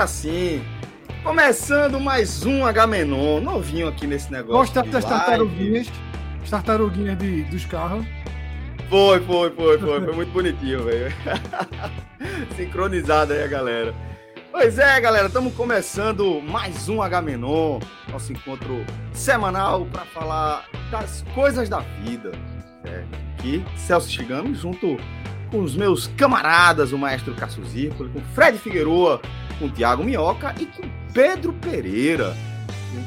Agora sim. Começando mais um H-Menon, novinho aqui nesse negócio. Gosta de das tartaruguinhas, as tartaruguinhas de, dos carros. Foi, foi, foi, foi. Foi muito bonitinho, velho. Sincronizado aí a galera. Pois é, galera, estamos começando mais um H-Menon, nosso encontro semanal para falar das coisas da vida. É, aqui, Celso Chigami, junto com os meus camaradas, o maestro Cássio Zirpoli, com Fred Figueroa, com Tiago Minhoca e com Pedro Pereira.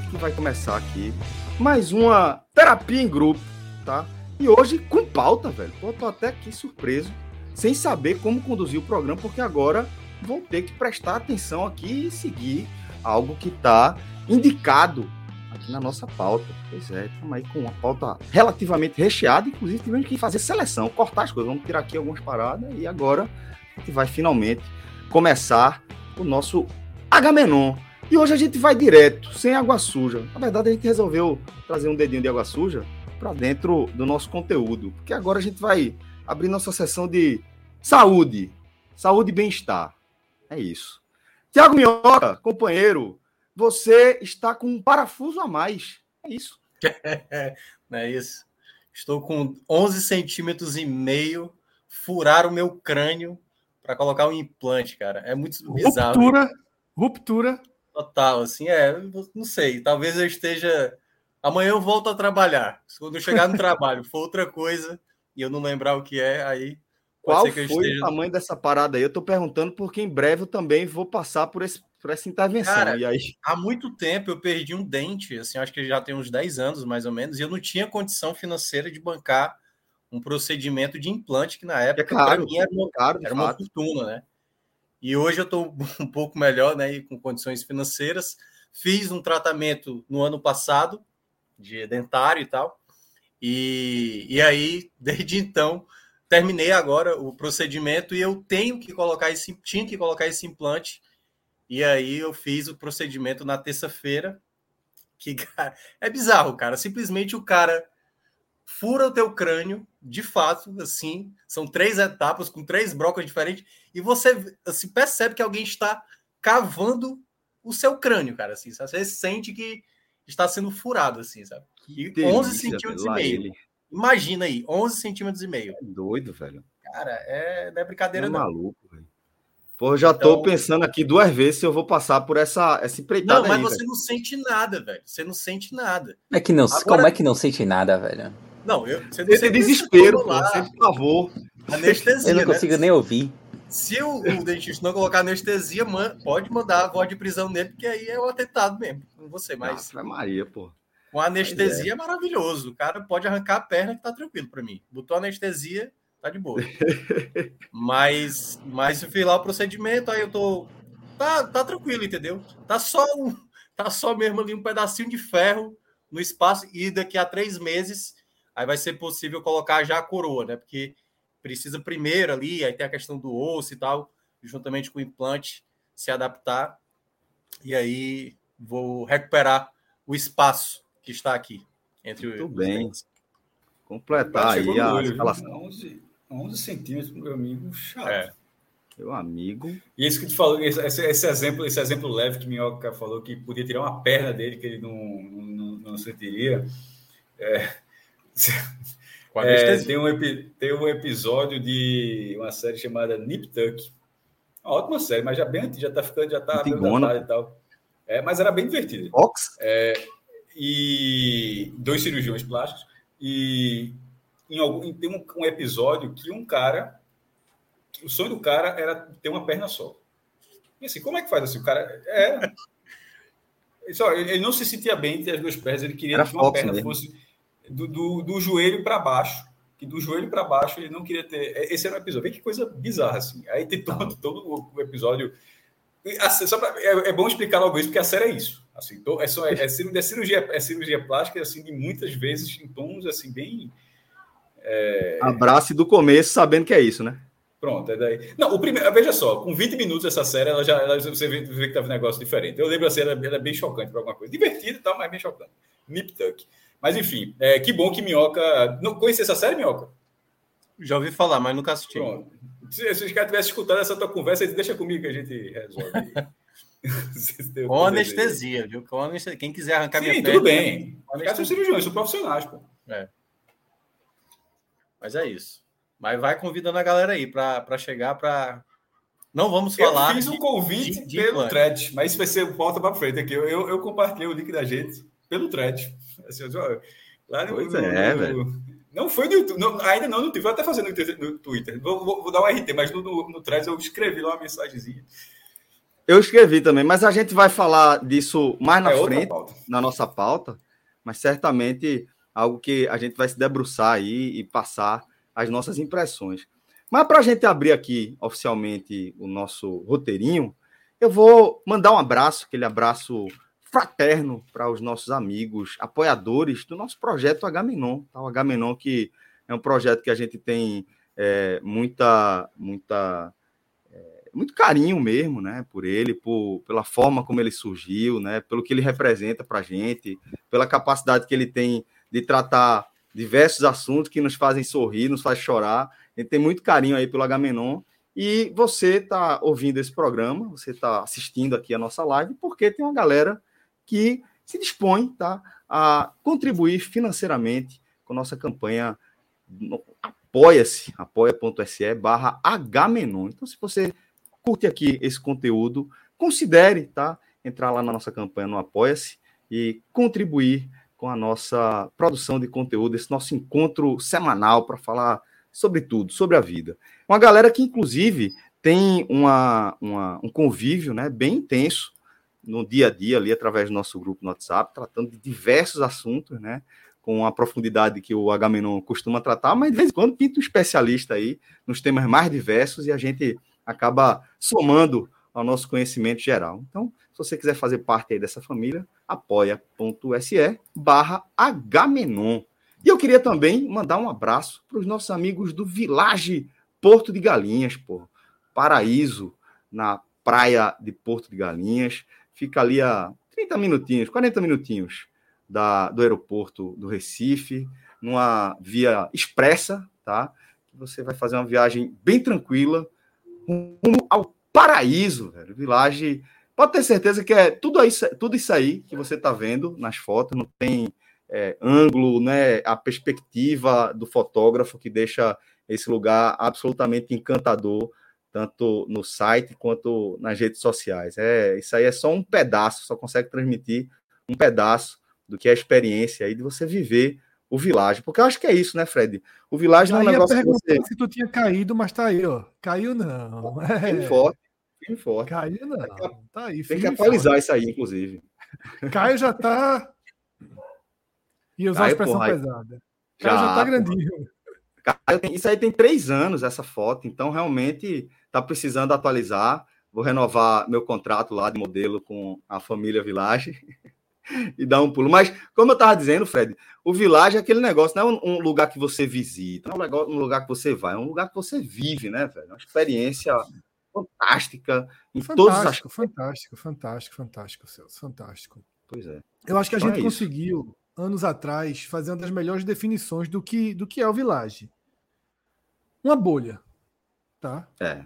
Que vai começar aqui mais uma terapia em grupo, tá? E hoje com pauta, velho. Pô, tô até aqui surpreso, sem saber como conduzir o programa, porque agora vou ter que prestar atenção aqui e seguir algo que tá indicado aqui na nossa pauta. Pois é, estamos aí com uma pauta relativamente recheada, inclusive tivemos que fazer seleção, cortar as coisas. Vamos tirar aqui algumas paradas e agora a gente vai finalmente começar o nosso Agamenon. E hoje a gente vai direto, sem água suja. Na verdade, a gente resolveu trazer um dedinho de água suja para dentro do nosso conteúdo, porque agora a gente vai abrir nossa sessão de saúde, saúde e bem-estar. É isso. Tiago Minhoca, companheiro, você está com um parafuso a mais. É isso. Não é isso? Estou com 11 centímetros e meio, furar o meu crânio para colocar um implante, cara. É muito bizarro. Ruptura, ruptura. Total, assim, é, não sei, talvez eu esteja... Amanhã eu volto a trabalhar. Quando eu chegar no trabalho for outra coisa e eu não lembrar o que é, aí Qual foi esteja... o tamanho dessa parada aí? Eu tô perguntando porque em breve eu também vou passar por, esse, essa intervenção. Cara, e aí... há muito tempo eu perdi um dente, assim, acho que já tem uns 10 anos mais ou menos, e eu não tinha condição financeira de bancar um procedimento de implante que na época é caro, para mim era, uma, caro, era uma fortuna, né? E hoje eu estou um pouco melhor, né? E com condições financeiras. Fiz um tratamento no ano passado de dentário e tal. E, e aí, desde então, terminei agora o procedimento e eu tenho que colocar esse, tinha que colocar esse implante. E aí eu fiz o procedimento na terça-feira. Que cara, é bizarro, cara. Simplesmente o cara fura o teu crânio, de fato, assim, são três etapas com três brocas diferentes, e você assim, percebe que alguém está cavando o seu crânio, cara, assim, sabe? você sente que está sendo furado, assim, sabe? E delícia, 11 centímetros e meio. Ele. Imagina aí, 11 centímetros e meio. É doido, velho. Cara, é, não é brincadeira, é não. maluco, velho. Pô, eu já então... tô pensando aqui duas vezes se eu vou passar por essa, essa empreitada Não, mas aí, você velho. não sente nada, velho. Você não sente nada. É que não, Agora... Como é que não sente nada, velho? Não, eu. Você, você desespero, pô, sempre pavor. Anestesia. Eu não consigo né? nem ouvir. Se o, o dentista não colocar anestesia, man, pode mandar a voz de prisão nele, porque aí é o atentado mesmo com você. Mas. Ah, Maria, pô. Com anestesia é. é. maravilhoso. O cara pode arrancar a perna que tá tranquilo para mim. Botou anestesia, tá de boa. mas, mas eu fiz lá o procedimento, aí eu tô. Tá, tá tranquilo, entendeu? Tá só um. Tá só mesmo ali um pedacinho de ferro no espaço, e daqui a três meses aí vai ser possível colocar já a coroa, né? Porque precisa primeiro ali, aí tem a questão do osso e tal, juntamente com o implante, se adaptar. E aí vou recuperar o espaço que está aqui entre Muito bem. Dentes. Completar aí a escalação. 11, 11 centímetros, meu amigo, chato. É. Meu amigo. E isso que tu falou, esse, esse, exemplo, esse exemplo leve que Minhoca falou que podia tirar uma perna dele que ele não, não, não sentiria. É, é, tem, um, tem um episódio de uma série chamada Nip Tuck. Uma ótima série, mas já bem já tá ficando, já tá e tal. É, mas era bem divertido. Fox? É, e dois cirurgiões plásticos. E em algum tem um, um episódio que um cara, o sonho do cara era ter uma perna só. E assim, como é que faz assim? O cara é só, ele não se sentia bem entre as duas pernas, ele queria Era que uma perna mesmo. fosse do, do, do joelho para baixo. Que do joelho para baixo ele não queria ter. é, Esse era um episódio. Vê que coisa bizarra, assim. Aí tem todo, todo o episódio. Assim, só pra- é, é bom explicar logo isso, porque a série é isso. Assim, é, só, é, é cirurgia, é cirurgia, é cirurgia plástica, assim, de muitas vezes em tons assim, bem. Abraço do começo, sabendo que é isso, né? Pronto, é daí. Não, o primeiro, veja só, com 20 minutos essa série, ela já, ela- você vê, vê que tava um negócio diferente. Eu lembro assim, ela, ela é bem chocante para alguma coisa. Divertida e tal, mas bem chocante. Nip Tuck. Mas enfim, é, que bom que Minhoca. Não conhecia essa série, Minhoca? Já ouvi falar, mas nunca assisti. Pronto. Se, se os caras tivessem escutado essa tua conversa, eles deixa comigo que a gente resolve. Com anestesia, viu? Com anestesia. Quem quiser arrancar. Sim, minha tudo perna, bem. com Os caras são cirurgiões, são profissionais, pô. Mas é isso. Mas vai convidando a galera aí para chegar para. Não vamos Eu falar. fiz um de- convite de- de pelo implante. thread, mas isso vai ser volta para frente aqui. Eu, eu, eu compartilhei o link da gente pelo thread. Assim, ó, lá no, Pois no- é, no- velho. Não foi no YouTube, não, ainda não no Twitter, vou até fazer no Twitter. No Twitter. Vou, vou- vou dar um RT, mas no, no, no thread eu escrevi lá uma mensagenzinha. Eu escrevi também, mas a gente vai falar disso mais na é frente, na nossa pauta, mas certamente algo que a gente vai se debruçar aí e passar as nossas impressões. Mas para a gente abrir aqui oficialmente o nosso roteirinho, eu vou mandar um abraço, aquele abraço fraterno para os nossos amigos, apoiadores do nosso projeto H-Menon. Tá? O H-Menon que é um projeto que a gente tem é, muita, muita muito carinho mesmo, né, por ele, por, pela forma como ele surgiu, né, pelo que ele representa para a gente, pela capacidade que ele tem de tratar diversos assuntos que nos fazem sorrir, nos faz chorar. A gente tem muito carinho aí pelo Agamenon. E você está ouvindo esse programa, você está assistindo aqui a nossa live, porque tem uma galera que se dispõe tá, a contribuir financeiramente com nossa campanha Apoia-se, apoia.se barra. Então, se você curte aqui esse conteúdo, considere tá, entrar lá na nossa campanha no Apoia-se e contribuir com a nossa produção de conteúdo, esse nosso encontro semanal para falar sobre tudo, sobre a vida. Uma galera que, inclusive, tem uma, uma- um convívio né, bem intenso no dia a dia ali, através do nosso grupo no WhatsApp, tratando de diversos assuntos, né? Com a profundidade que o Agamenon costuma tratar, mas de vez em quando pinta um especialista aí nos temas mais diversos e a gente acaba somando ao nosso conhecimento geral. Então, se você quiser fazer parte aí dessa família, apoia.se barra Hmenon. E eu queria também mandar um abraço para os nossos amigos do Village Porto de Galinhas, pô. Paraíso, na praia de Porto de Galinhas. Fica ali a 30 minutinhos, 40 minutinhos da, do aeroporto do Recife, numa via expressa, tá? Você vai fazer uma viagem bem tranquila, rumo ao paraíso, velho. Village. Pode ter certeza que é tudo isso, tudo isso aí que você está vendo nas fotos, não tem é, ângulo, né? A perspectiva do fotógrafo que deixa esse lugar absolutamente encantador, tanto no site quanto nas redes sociais. É, isso aí é só um pedaço, só consegue transmitir um pedaço do que é a experiência aí de você viver o Village. Porque eu acho que é isso, né, Fred? O Village não é um negócio que você. se tu tinha caído, mas tá aí, ó. Caiu não. É. Firme forte, firme forte. Caiu não. Tá aí. Tem que atualizar isso aí, inclusive. forte. Caio já tá. E usar a Caio, expressão porra, pesada. Caio já, Já, tá grandinho. Tem- isso aí tem três anos, essa foto, então realmente está precisando atualizar. Vou renovar meu contrato lá de modelo com a família Village e dar um pulo. Mas, como eu estava dizendo, Fred, o Village é aquele negócio, não é um, um lugar que você visita, não é um lugar, um lugar que você vai, é um lugar que você vive, né, velho? Uma experiência fantástica em todos os Fantástico, aspectos. fantástico, fantástico, fantástico, Celso. Fantástico. Pois é. Eu acho que a Então gente é conseguiu, anos atrás, fazer uma das melhores definições do que, do que é o Village. Uma bolha. Tá? É.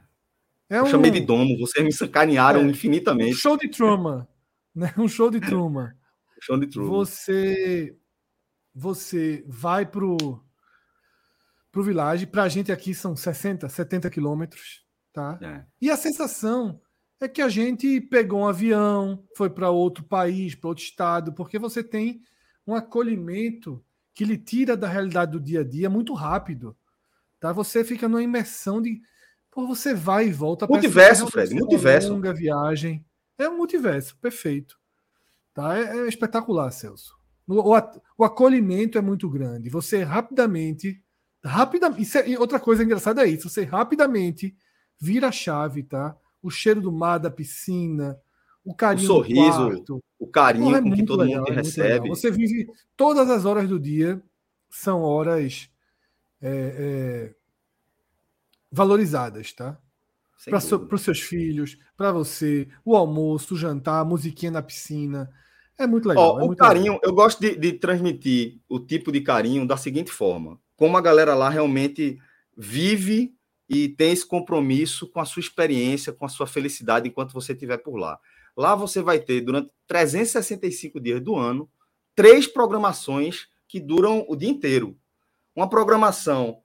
É Eu um, chamei de domo, vocês me sacanearam É. um infinitamente. show de Truman. Né? Um show de Truman. De. Você você vai pro pro Village, pra gente aqui são 60, 70 quilômetros, tá? É. E a sensação é que a gente pegou um avião, foi para outro país, para outro estado, porque você tem um acolhimento que lhe tira da realidade do dia a dia muito rápido. Tá? Você fica numa imersão de. Pô, você vai e volta. Multiverso, Fred, multiverso. Longa viagem. É um multiverso, perfeito. Tá? É, é espetacular, Celso. O, o, o, acolhimento é muito grande. Você rapidamente. rapidamente é, outra coisa engraçada é isso. Você rapidamente vira a chave, tá? O cheiro do mar, da piscina, o carinho o sorriso, quarto, o carinho é que todo legal, mundo é recebe. Você vive todas as horas do dia são horas é, é, valorizadas, tá? Para so, os seus filhos, para você, o almoço, o jantar, a musiquinha na piscina. É muito legal. Oh, é muito o carinho, legal. eu gosto de, de, transmitir o tipo de carinho da seguinte forma: como a galera lá realmente vive e tem esse compromisso com a sua experiência, com a sua felicidade enquanto você estiver por lá. Lá você vai ter, durante 365 dias do ano, três programações que duram o dia inteiro. Uma programação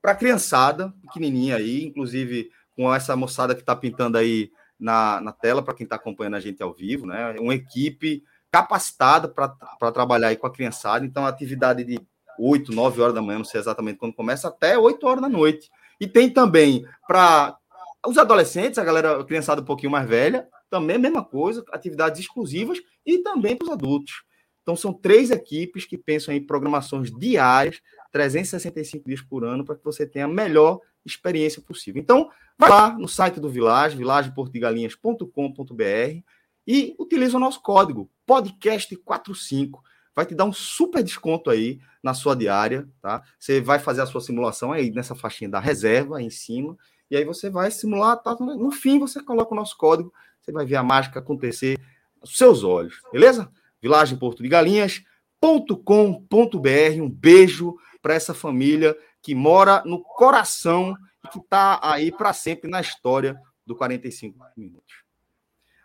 para criançada, pequenininha aí, inclusive com essa moçada que está pintando aí na, na tela, para quem está acompanhando a gente ao vivo, né? Uma equipe capacitada para trabalhar aí com a criançada. Então, a atividade de 8, 9 horas da manhã, não sei exatamente quando começa, até 8 horas da noite. E tem também para os adolescentes, a galera, a criançada um pouquinho mais velha, também a mesma coisa, atividades exclusivas e também para os adultos. Então, são três equipes que pensam em programações diárias, 365 dias por ano, para que você tenha a melhor experiência possível. Então, vai lá no site do Village, vilageportigalinhas.com.br e utiliza o nosso código podcast45. Vai te dar um super desconto aí na sua diária, tá? Você vai fazer a sua simulação aí nessa faixinha da reserva aí em cima, e aí você vai simular, tá? No fim você coloca o nosso código você vai ver a mágica acontecer aos seus olhos, beleza? Vilagem Porto de Galinhas.com.br. Um beijo para essa família que mora no coração e que está aí para sempre na história do 45 minutos.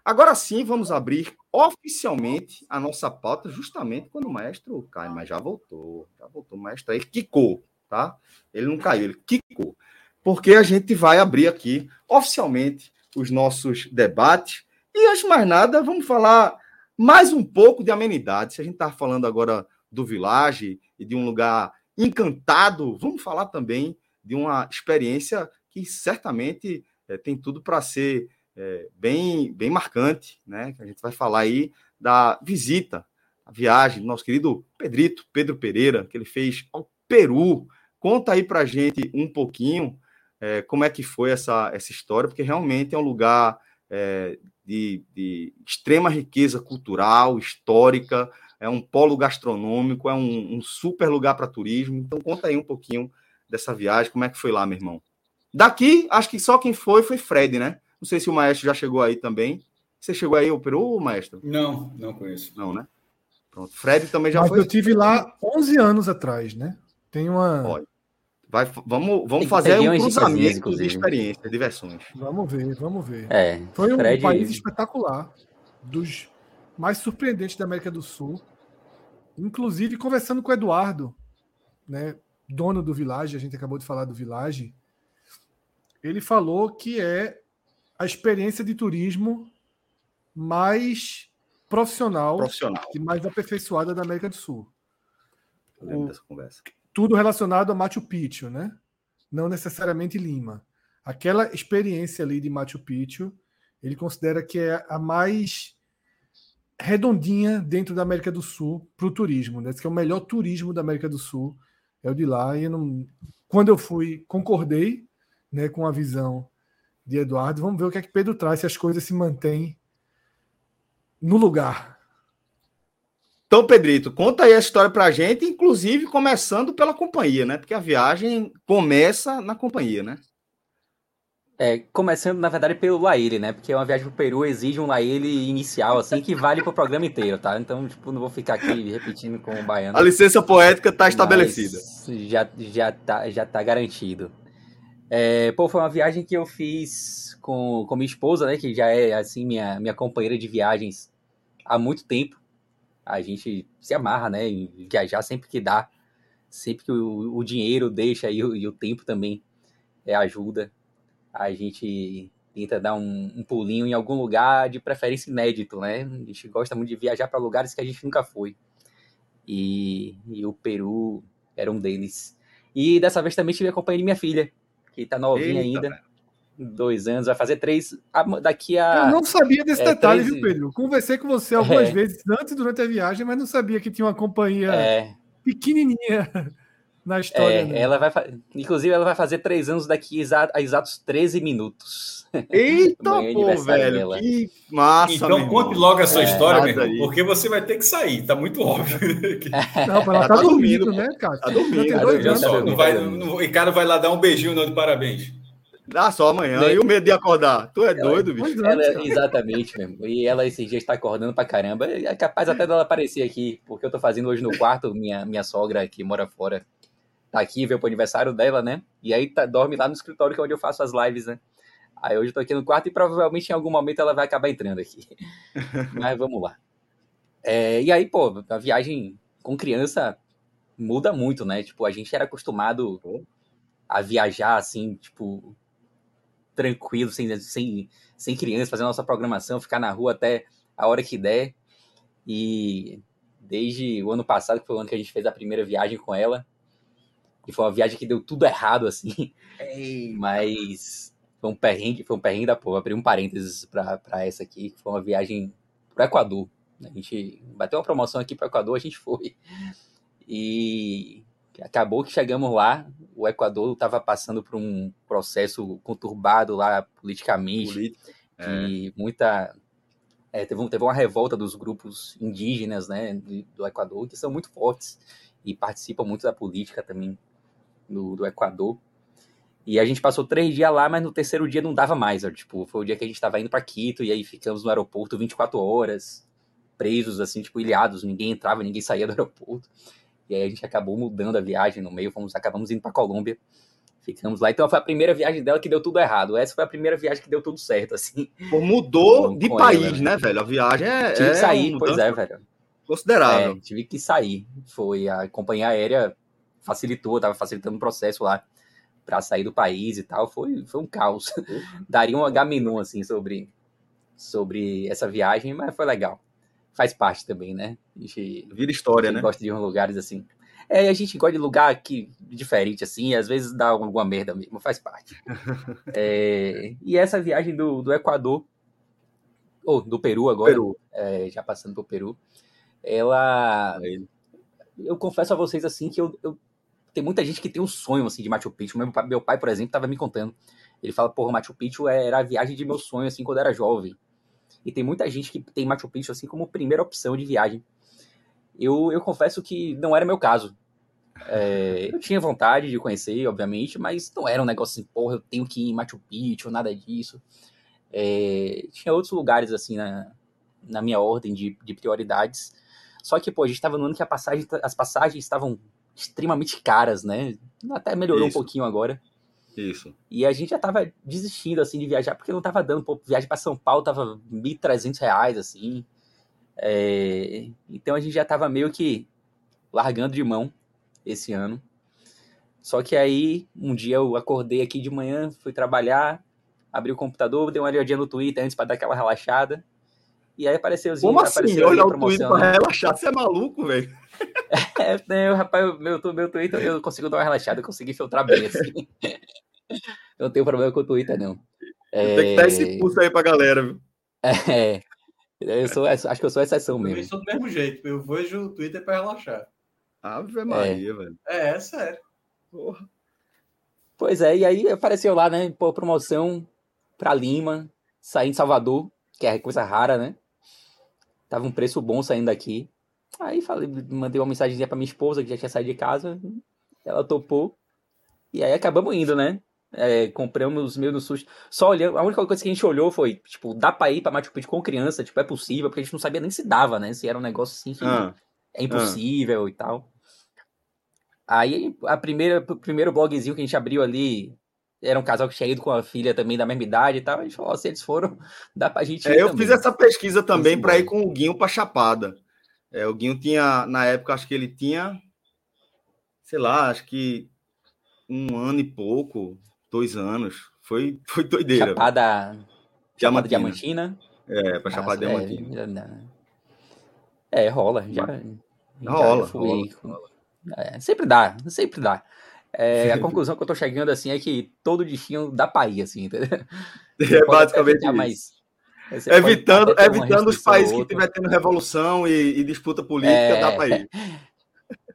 Agora sim, vamos abrir oficialmente a nossa pauta, justamente quando o maestro cai, mas já voltou, já voltou o maestro aí, quicou, tá? Ele não caiu, ele quicou. Porque a gente vai abrir aqui oficialmente os nossos debates. E antes de mais nada, vamos falar mais um pouco de amenidade. Se a gente está falando agora do Village e de um lugar encantado, vamos falar também de uma experiência que certamente é, tem tudo para ser é, bem, bem marcante, né? A gente vai falar aí da visita, a viagem do nosso querido Pedrito, Pedro Pereira, que ele fez ao Peru. Conta aí para gente um pouquinho é, como é que foi essa, essa história, porque realmente é um lugar é, de, de, extrema riqueza cultural, histórica, é um polo gastronômico, é um, um super lugar para turismo. Então, conta aí um pouquinho dessa viagem, como é que foi lá, meu irmão. Daqui, acho que só quem foi foi Fred, né? Não sei se o maestro já chegou aí também. Você chegou aí ao Peru, maestro? Não, não conheço. Não, né? Pronto. Fred também já Mas foi. Eu tive lá 11 anos atrás, né? Tem uma. Pode. Vai, vamos vamos fazer um cruzamento de experiências, de versões. Vamos ver, vamos ver. É, Foi um Fred... país espetacular, dos mais surpreendentes da América do Sul. Inclusive, conversando com o Eduardo, né, dono do Village, a gente acabou de falar do Village, ele falou que é a experiência de turismo mais profissional, profissional. e mais aperfeiçoada da América do Sul. Eu lembro o... dessa conversa tudo relacionado a Machu Picchu, né? Não necessariamente Lima. Aquela experiência ali de Machu Picchu, ele considera que é a mais redondinha dentro da América do Sul para o turismo, né? Diz que é o melhor turismo da América do Sul é o de lá. E eu não... quando eu fui, concordei, né, com a visão de Eduardo. Vamos ver o que é que Pedro traz se as coisas se mantêm no lugar, então, Pedrito, conta aí a história pra gente, inclusive começando pela companhia, né? Porque a viagem começa na companhia, né? É, começando, na verdade, pelo Laíle, né? Porque uma viagem pro Peru exige um Laíle inicial, assim, que vale pro programa inteiro, tá? Então, tipo, não vou ficar aqui repetindo com o baiano. A licença poética tá estabelecida. Já, já, tá, já tá garantido. É, pô, foi uma viagem que eu fiz com, com minha esposa, né? Que já é, assim, minha, minha companheira de viagens há muito tempo a gente se amarra, né, em viajar sempre que dá, sempre que o, o dinheiro deixa e o, e o, tempo também é, ajuda. A gente tenta dar um, um, pulinho em algum lugar de preferência inédito, né? A gente gosta muito de viajar para lugares que a gente nunca foi. E, e o Peru era um deles. E dessa vez também tive a companhia de minha filha, que tá novinha Eita, ainda. Dois anos, vai fazer três. Daqui a. Eu não sabia desse é, detalhe, três... viu, Pedro? Conversei com você algumas é. vezes antes durante a viagem, mas não sabia que tinha uma companhia é. pequenininha na história. É, né? ela vai, inclusive, ela vai fazer três anos daqui a exatos 13 minutos. Eita, pô, velho, dela. que massa. Então conte logo a sua é, história, meu irmão, porque você vai ter que sair, tá muito óbvio. Não, ela tá, tá dormindo, dormindo, né, cara? Tá dormindo. Tá dormindo. Só, não vai, não, o Ricardo vai lá dar um beijinho não de parabéns. Dá só amanhã. E o medo de acordar? Tu é ela, doido, bicho? Ela, exatamente, mesmo. E ela esses dias está acordando pra caramba. É capaz até dela aparecer aqui, porque eu tô fazendo hoje no quarto, minha, minha sogra que mora fora tá aqui, veio pro aniversário dela, né? E aí tá, dorme lá no escritório que é onde eu faço as lives, né? Aí hoje eu tô aqui no quarto e provavelmente em algum momento ela vai acabar entrando aqui. Mas vamos lá. É, e aí, pô, a viagem com criança muda muito, né? Tipo, a gente era acostumado a viajar assim, tipo, tranquilo, sem, sem, sem criança, fazer nossa programação, ficar na rua até a hora que der. E desde o ano passado, que foi o ano que a gente fez a primeira viagem com ela, e foi uma viagem que deu tudo errado, assim. Ei. Mas foi um perrengue, foi um perrengue da porra. Abri um parênteses para essa aqui, foi uma viagem pro Equador. A gente bateu uma promoção aqui pro Equador, a gente foi. E acabou que chegamos lá, o Equador estava passando por um processo conturbado lá politicamente, Política. é. muita é, teve, teve uma revolta dos grupos indígenas, né, do, do Equador que são muito fortes e participam muito da política também do, do Equador. E a gente passou três dias lá, mas no terceiro dia não dava mais. Ó, tipo, foi o dia que a gente estava indo para Quito e aí ficamos no aeroporto 24 horas, presos, assim, tipo, ilhados. Ninguém entrava, ninguém saía do aeroporto. E aí a gente acabou mudando a viagem no meio, fomos, acabamos indo para Colômbia. Ficamos lá. Então foi a primeira viagem dela que deu tudo errado. Essa foi a primeira viagem que deu tudo certo, assim. Pô, mudou de país, ela, né, velho? A viagem é. Tive é que sair, pois é, velho. Considerável. É, tive que sair. Foi a companhia aérea facilitou, tava facilitando o processo lá para sair do país e tal, foi, foi um caos. Daria um H-menu, assim, sobre, sobre essa viagem, mas foi legal. Faz parte também, né? A gente, Vira história, a gente né? gosta de uns lugares assim. É, a gente gosta de lugar que, diferente, assim, às vezes dá alguma merda mesmo, faz parte. é, e essa viagem do, do Equador, ou do Peru agora, Peru. É, já passando pro Peru, ela. Eu confesso a vocês, assim, que eu, eu tem muita gente que tem um sonho assim de Machu Picchu. Meu meu pai por exemplo, estava me contando. Ele fala, porra, Machu Picchu era a viagem de meu sonho assim quando era jovem. E tem muita gente que tem Machu Picchu assim como primeira opção de viagem. Eu, eu confesso que não era meu caso. É, eu tinha vontade de conhecer, obviamente, mas não era um negócio assim, porra, eu tenho que ir em Machu Picchu, nada disso. É, tinha outros lugares assim na, na minha ordem de, de prioridades. Só que, pô, a gente estava no ano que passagem, as passagens estavam extremamente caras, né? Até melhorou Isso. um pouquinho agora. Isso. E a gente já tava desistindo, assim, de viajar, porque não tava dando. Pô, viagem para São Paulo tava R$ 1.300, assim. É... Então a gente já tava meio que largando de mão esse ano. Só que aí, um dia eu acordei aqui de manhã, fui trabalhar, abri o computador, dei uma olhadinha no Twitter antes para dar aquela relaxada. E aí apareceu os Como assim? Olha o Twitter pra relaxar, você é maluco, velho? É, né, rapaz, meu, meu Twitter eu consigo dar uma relaxada, eu consegui filtrar bem, assim. eu não tenho problema com o Twitter, não. É... Tem que dar esse pulso aí pra galera, viu? É. Eu sou, acho que eu sou exceção mesmo. Eu sou do mesmo jeito, eu vejo o Twitter pra relaxar. Ave Maria, é. velho. É, é sério. Porra. Pois é, e aí apareceu lá, né, pô, promoção pra Lima, sair em Salvador, que é coisa rara, né? Tava um preço bom saindo daqui. Aí falei, mandei uma mensagem para minha esposa, que já tinha saído de casa. Ela topou. E aí acabamos indo, né? É, compramos meio no susto. Só olhando, a única coisa que a gente olhou foi, tipo, dá pra ir pra Machu Picchu com criança, tipo, é possível, porque a gente não sabia nem se dava, né? Se era um negócio assim que ah, é impossível ah. e tal. Aí, a primeira, o primeiro blogzinho que a gente abriu ali, era um casal que tinha ido com a filha também da mesma idade e tal. A gente falou, se eles foram, dá pra gente é, eu também. fiz essa pesquisa também para ir com o Guinho pra Chapada. É, o Guinho tinha, na época, acho que ele tinha, sei lá, acho que um ano e pouco, dois anos. Foi, foi doideira. Chapada, Chapada Diamantina. É, para Chapada é, Diamantina. É, rola. Já, Rola, fui... rola. É, sempre dá, sempre dá. É, a conclusão que eu tô chegando assim é que todo destino dá ir, assim, entendeu? É basicamente isso. Mais, evitando evitando os países que estiver tendo revolução e, e disputa política, é, dá ir.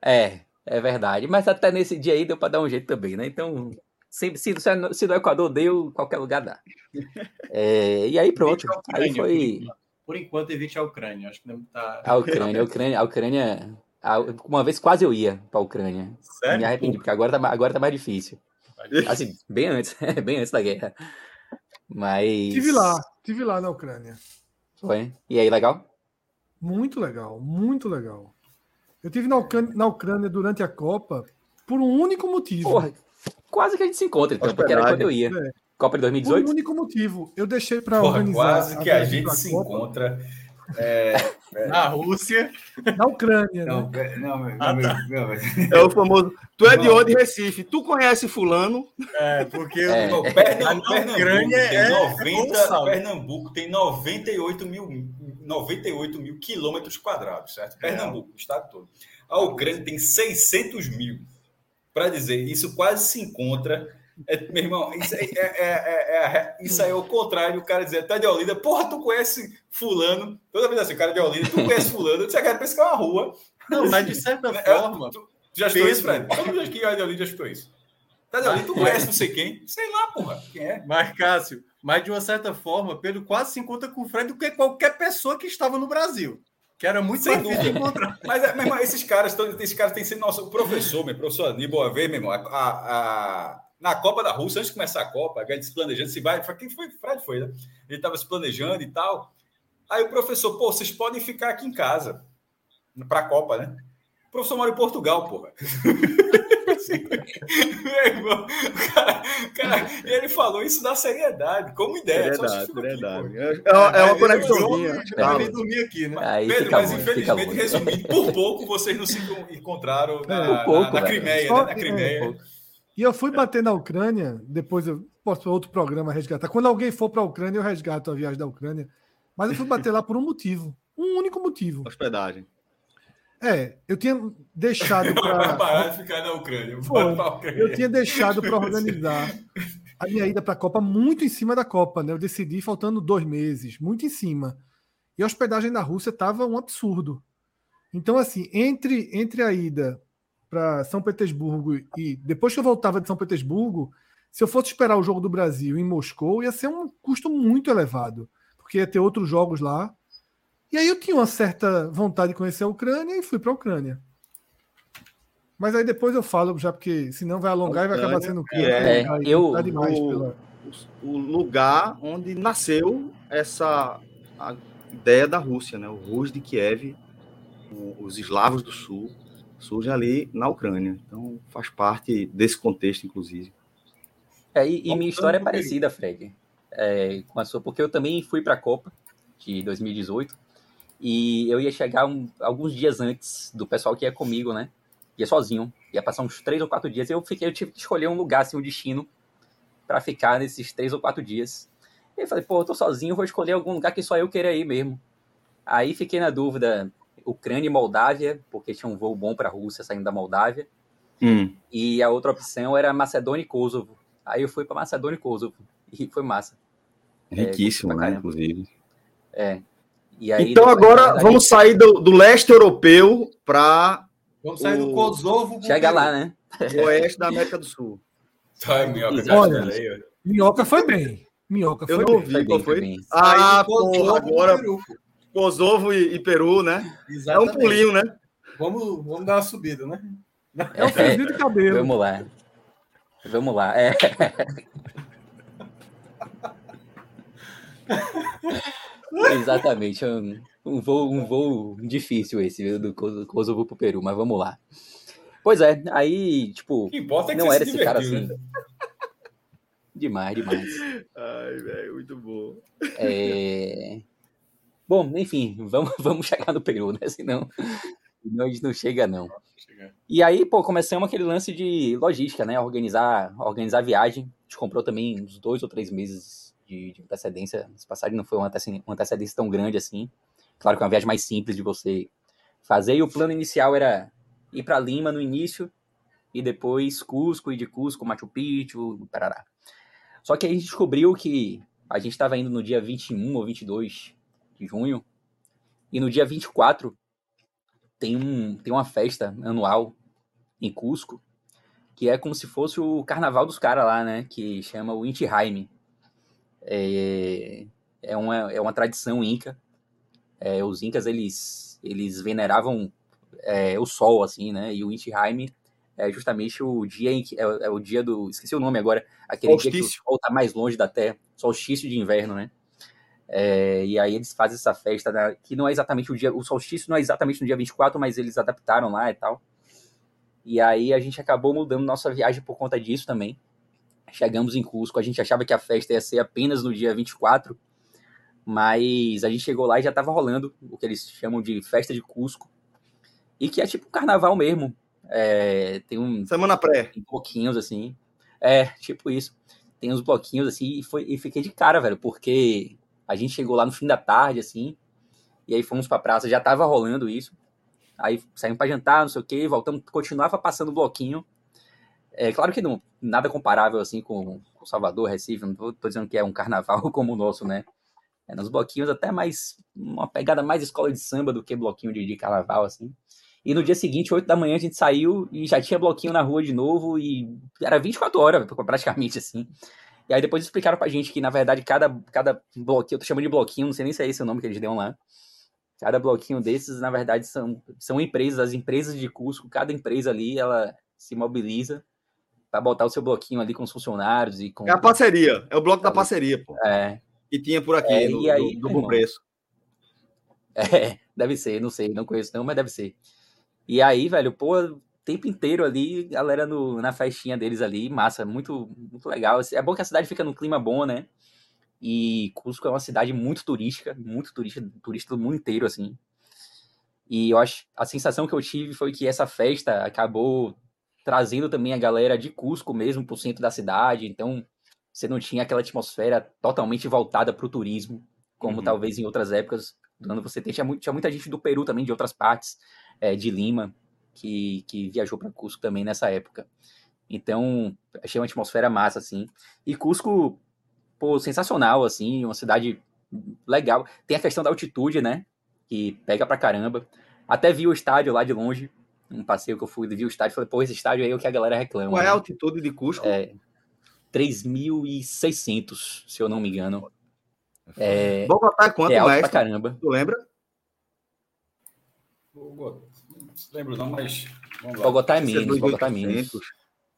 É, é verdade. Mas até nesse dia aí deu pra dar um jeito também, né? Então, se, se, se no Equador deu, qualquer lugar dá. É, e aí pronto. Ucrânia, aí foi. Por enquanto, evite a Ucrânia. Acho que não tá. A Ucrânia, a Ucrânia, a Ucrânia. Uma vez quase eu ia pra Ucrânia. Sério? Me arrependi, porque agora tá, agora tá mais difícil. Assim, bem antes, bem antes da guerra. Mas. Tive lá, tive lá na Ucrânia. Foi? E aí, legal? Muito legal, muito legal. Eu tive na Ucrânia, na Ucrânia durante a Copa por um único motivo. Porra, quase que a gente se encontra, então, porque era quando eu ia. É. Copa de 2018? Por um único motivo. Eu deixei para organizar. Quase que a, a gente se Copa. encontra é, é, na Rússia. Na Ucrânia, não, né? Não, não, ah, tá. não, É o famoso. Tu é de onde, Recife? Tu conhece Fulano? É, porque é. o Pernambuco, Pernambuco, é 90, Pernambuco tem 98 mil, 98 mil quilômetros quadrados, certo? Pernambuco, o estado todo. A Ucrânia tem 600 mil. Para dizer, isso quase se encontra é, meu irmão, isso, é, é, é, isso aí é o contrário. O cara dizer, tá de Olinda, porra, tu conhece Fulano. Toda vez assim, o cara de Olinda, tu conhece Fulano. Você quer é uma rua. Não, mas de certa forma. Tu, tu já estou isso, Fred? Todo mundo é de Olinda já estou isso. Tá de Olinda, tu conhece não sei quem? Sei lá, porra. Quem é? Mas, Cássio, mas de uma certa forma, Pedro quase se encontra com o Fred do que qualquer pessoa que estava no Brasil. Que era muito Sem encontrar. Mas, meu irmão, esses caras, esses caras têm sido nosso professor, meu professor Aníbal, a ver, meu irmão, a, a na Copa da Rússia, antes de começar a Copa, a gente se planejando se vai. Quem foi? Fred foi, né? Ele estava se planejando e tal. Aí o professor, pô, vocês podem ficar aqui em casa para a Copa, né? O professor mora em Portugal, porra. irmão, cara, cara, ele falou isso da seriedade, como ideia. Verdade, verdade. Aqui, é, é, uma conexãozinha. Eu dormir aqui, né? Aí Pedro, mas bom, infelizmente, resumindo, por pouco vocês não se encontraram na, é, pouco, na, na Crimeia, né? Na Crimeia. E eu fui bater na Ucrânia, depois eu posso outro programa resgatar. Quando alguém for para a Ucrânia, eu resgato a viagem da Ucrânia. Mas eu fui bater lá por um motivo. Um único motivo. Hospedagem. É, eu tinha deixado para. parar de ficar na Ucrânia. Ucrânia. Eu tinha deixado para organizar a minha ida para a Copa muito em cima da Copa, né? Eu decidi faltando dois meses, muito em cima. E a hospedagem na Rússia estava um absurdo. Então, assim, entre, entre a ida para São Petersburgo e depois que eu voltava de São Petersburgo, se eu fosse esperar o jogo do Brasil em Moscou, ia ser um custo muito elevado, porque ia ter outros jogos lá. E aí eu tinha uma certa vontade de conhecer a Ucrânia e fui para a Ucrânia. Mas aí depois eu falo, já porque senão vai alongar e vai acabar sendo é, é, eu, tá demais o, pela... o lugar onde nasceu essa ideia da Rússia, né? O Rus de Kiev, os eslavos do sul surge ali na Ucrânia. Então, faz parte desse contexto, inclusive. É, e, e minha história é parecida, Fred, é, com a sua, porque eu também fui para a Copa de 2018 e eu ia chegar um, alguns dias antes do pessoal que ia comigo, né? Ia sozinho, ia passar uns três ou quatro dias. Eu fiquei, eu tive que escolher um lugar, assim, um destino para ficar nesses três ou quatro dias. E eu falei, pô, eu tô sozinho, vou escolher algum lugar que só eu queira ir mesmo. Aí fiquei na dúvida Ucrânia e Moldávia, porque tinha um voo bom para a Rússia saindo da Moldávia. Hum. E a outra opção era Macedônia e Kosovo. Aí eu fui para Macedônia e Kosovo. E foi massa. Riquíssimo, é, né? Inclusive. É. Aí, então agora vamos sair do, do leste europeu para. Vamos sair o... do Kosovo. Chega lá, né? Oeste da América do Sul. Tá, minhoca, Olha, minhoca foi bem. Minhoca foi eu não bem. qual foi. Ah, porra, agora. Kosovo e, e Peru, né? Exatamente. É um pulinho, né? Vamos, vamos dar uma subida, né? É um fio de cabelo. Vamos lá. Vamos lá. É. Exatamente. Um, um, voo, um voo difícil esse, do Kosovo pro Peru, mas vamos lá. Pois é, aí, tipo, é não era esse cara assim. Né? Demais, demais. Ai, velho, muito bom. É... Bom, enfim, vamos, vamos chegar no Peru, né? Senão, senão a gente não chega, não. E aí, pô, começamos aquele lance de logística, né? Organizar, organizar a viagem. A gente comprou também uns dois ou três meses de, de antecedência. Essa passagem não foi uma antecedência tão grande assim. Claro que é uma viagem mais simples de você fazer. E o plano inicial era ir para Lima no início e depois Cusco e de Cusco, Machu Picchu, Parará. Só que aí a gente descobriu que a gente estava indo no dia 21 ou 22 de junho e no dia 24 tem, um, tem uma festa anual em Cusco que é como se fosse o carnaval dos caras lá, né? Que chama o Inti Jaime. É, é, uma, é uma tradição inca. É, os incas, eles, eles veneravam é, o sol, assim, né? E o Inti Jaime é justamente o dia em que. É, é, o dia do. Esqueci o nome agora. Aquele solstício. dia que o sol tá mais longe da Terra. Solstício de inverno, né? É, e aí eles fazem essa festa, né, que não é exatamente o dia. O solstício não é exatamente no dia 24, mas eles adaptaram lá e tal. E aí a gente acabou mudando nossa viagem por conta disso também. Chegamos em Cusco, a gente achava que a festa ia ser apenas no dia 24, mas a gente chegou lá e já estava rolando o que eles chamam de festa de Cusco. E que é tipo um carnaval mesmo. É, tem um. Semana pré. Tem bloquinhos assim. É, tipo isso. Tem uns bloquinhos assim, e, foi, e fiquei de cara, velho, porque a gente chegou lá no fim da tarde, assim, e aí fomos pra praça, já tava rolando isso. Aí saímos para jantar, não sei o que, voltamos, continuava passando o bloquinho. É claro que não, nada comparável assim com, com Salvador, Recife, não tô, tô, dizendo que é um carnaval como o nosso, né? É, nos bloquinhos até mais, uma pegada mais escola de samba do que bloquinho de, de carnaval, assim. E no dia seguinte, 8 da manhã, a gente saiu e já tinha bloquinho na rua de novo e era 24 horas, praticamente, assim. E aí depois explicaram pra gente que, na verdade, cada, cada bloquinho, eu tô chamando de bloquinho, não sei nem se é esse o nome que eles dão lá, Cada bloquinho desses, na verdade, são, são empresas, as empresas de Cusco, cada empresa ali, ela se mobiliza para botar o seu bloquinho ali com os funcionários e com... É a parceria, é o bloco da parceria, pô. É. Que tinha por aqui, é, no, aí, do, do bom preço. É, deve ser, não sei, não conheço não, mas deve ser. E aí, velho, pô, tempo inteiro ali, galera no, na festinha deles ali, massa, muito, muito legal. É bom que a cidade fica num clima bom, né? E Cusco é uma cidade muito turística, muito turista, turista do mundo inteiro, assim. E eu acho, a sensação que eu tive foi que essa festa acabou trazendo também a galera de Cusco mesmo pro centro da cidade, então você não tinha aquela atmosfera totalmente voltada para o turismo, como uhum. talvez em outras épocas, quando você tem, tinha, tinha, muita gente do Peru também, de outras partes, é, de Lima, que, que viajou para Cusco também nessa época. Então, achei uma atmosfera massa, assim. E Cusco pô, sensacional, assim, uma cidade legal. Tem a questão da altitude, né? Que pega pra caramba. Até vi o estádio lá de longe. Um passeio que eu fui, vi o estádio falei, pô, esse estádio aí é o que a galera reclama. Qual é a né? altitude de Cusco? É 3.600, se eu não me engano. É, Bogotá é quanto, é alto pra caramba. Tu lembra? Lembro não, mas... Bogotá é menos, Bogotá é menos.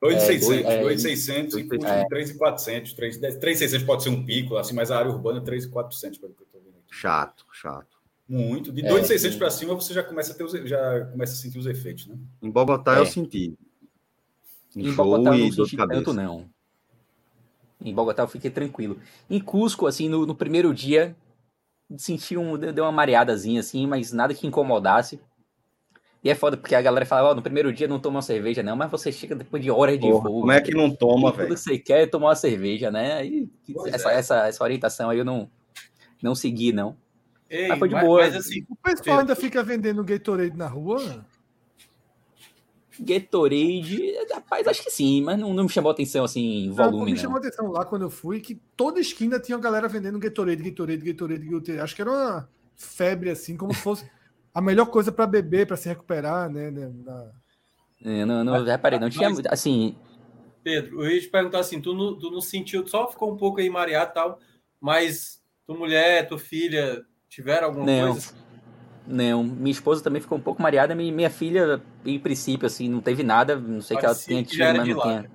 2,600, é, 2,600 e 3,400. 3,600 pode ser um pico, assim, mas a área urbana é 3,400, pelo que eu estou vendo aqui. Chato, chato. Muito. De 2,600 é, para cima você já começa a ter os, já começa a sentir os efeitos, né? Em Bogotá é. eu senti. Em, em Bogotá eu não senti tanto, não. Em Bogotá eu fiquei tranquilo. Em Cusco, assim, no, no primeiro dia, senti um. Deu uma mareadazinha, assim, mas nada que incomodasse. E é foda, porque a galera fala, ó, oh, no primeiro dia não toma uma cerveja, não, mas você chega depois de horas de voo. Como é que não toma, velho? Tudo que você quer é tomar uma cerveja, né? Aí, essa, é. essa, essa orientação aí eu não, não segui, não. Ei, mas foi de mas, boa. Mas, assim, o pessoal ainda fica vendendo Gatorade na rua? Gatorade, rapaz, acho que sim, mas não, não me chamou atenção assim, volume. Não, me não. chamou atenção lá quando eu fui que toda esquina tinha uma galera vendendo Gatorade, Gatorade, Gatorade, Gatorade. Acho que era uma febre assim, como se fosse a melhor coisa para beber, para se recuperar, né? né na... Eu não, não reparei, não tinha, assim... Pedro, eu ia te perguntar assim, tu não, tu não sentiu, só ficou um pouco aí mareado e tal, mas tua mulher, tua filha, tiveram alguma não, coisa? Não, minha esposa também ficou um pouco mareada, minha, minha filha, em princípio, assim, não teve nada, não sei que ela tinha tido, mas não tinha...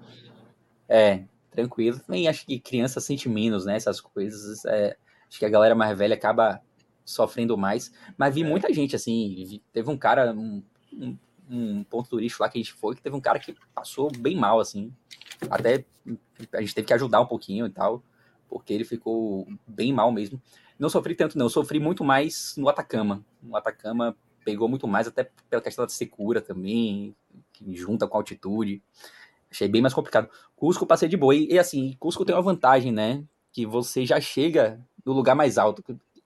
É, tranquilo. Também acho que criança sente menos, né, essas coisas, é, acho que a galera mais velha acaba sofrendo mais. Mas vi é. muita gente, assim, teve um cara, um, um, um, ponto turístico lá que a gente foi, que teve um cara que passou bem mal, assim. Até a gente teve que ajudar um pouquinho e tal, porque ele ficou bem mal mesmo. Não sofri tanto, não, sofri muito mais no Atacama. No Atacama pegou muito mais, até pela questão da secura também, que junta com a altitude. Achei bem mais complicado. Cusco passei de boa. E, e assim, Cusco tem uma vantagem, né? Que você já chega no lugar mais alto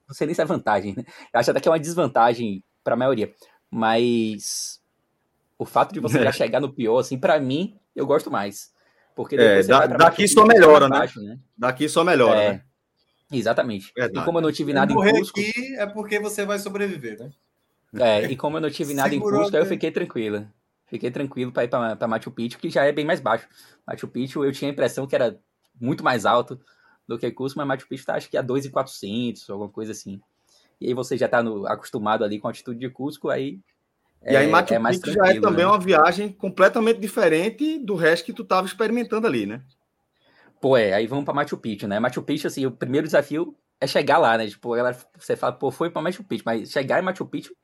não sei nem se é vantagem, né? Eu acho até que é uma desvantagem para a maioria. Mas o fato de você já chegar no pior, assim, para mim, eu gosto mais. Porque é, da, daqui só melhora, né? Baixo, né? Daqui só melhora, é, né? Exatamente. Verdade. E como eu não tive nada em Cusco... aqui é porque você vai sobreviver, né? É, e como eu não tive nada em Cusco, aí eu fiquei tranquila. Fiquei tranquilo para ir para Machu Picchu, que já é bem mais baixo. Machu Picchu eu tinha a impressão que era muito mais alto do que Cusco, mas Machu Picchu tá acho que a 2,400, alguma coisa assim. E aí você já tá no, acostumado ali com a altitude de Cusco, aí e aí é, Machu é Picchu já é também né? uma viagem completamente diferente do resto que tu estava experimentando ali, né? Pô, é, aí vamos para Machu Picchu, né? Machu Picchu, assim, o primeiro desafio é chegar lá, né? Tipo, ela, você fala, pô, foi para Machu Picchu, mas chegar em Machu Picchu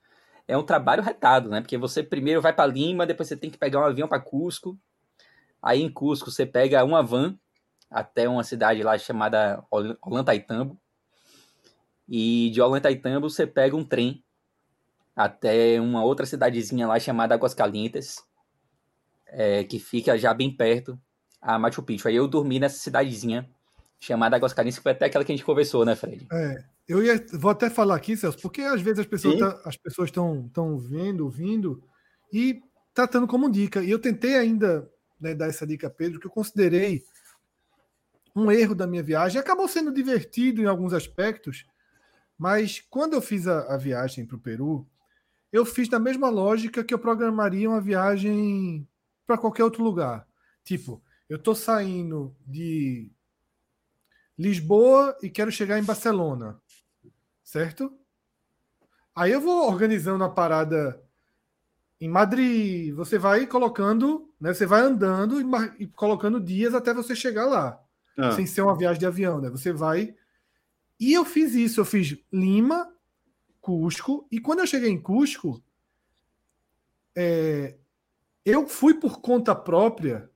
é um trabalho retado, né? Porque você primeiro vai para Lima, depois você tem que pegar um avião para Cusco. Aí em Cusco você pega uma van até uma cidade lá chamada Ollantaytambo. E de Ollantaytambo você pega um trem até uma outra cidadezinha lá chamada Águas Calientes, é, que fica já bem perto a Machu Picchu. Aí eu dormi nessa cidadezinha chamada Águas Calientes, que foi até aquela que a gente conversou, né, Fred? É, eu ia, vou até falar aqui, Celso, porque às vezes as pessoas tá, as pessoas estão estão vendo, ouvindo e tratando como dica. E eu tentei ainda né, dar essa dica a Pedro, que eu considerei um erro da minha viagem. Acabou sendo divertido em alguns aspectos, mas quando eu fiz a, a viagem para o Peru, eu fiz da mesma lógica que eu programaria uma viagem para qualquer outro lugar. Tipo, eu estou saindo de Lisboa e quero chegar em Barcelona, certo? Aí eu vou organizando a parada em Madrid. Você vai colocando, né? Você vai andando e, e colocando dias até você chegar lá, ah. sem ser uma viagem de avião, né? Você vai. E eu fiz isso. Eu fiz Lima, Cusco. E quando eu cheguei em Cusco, é, eu fui por conta própria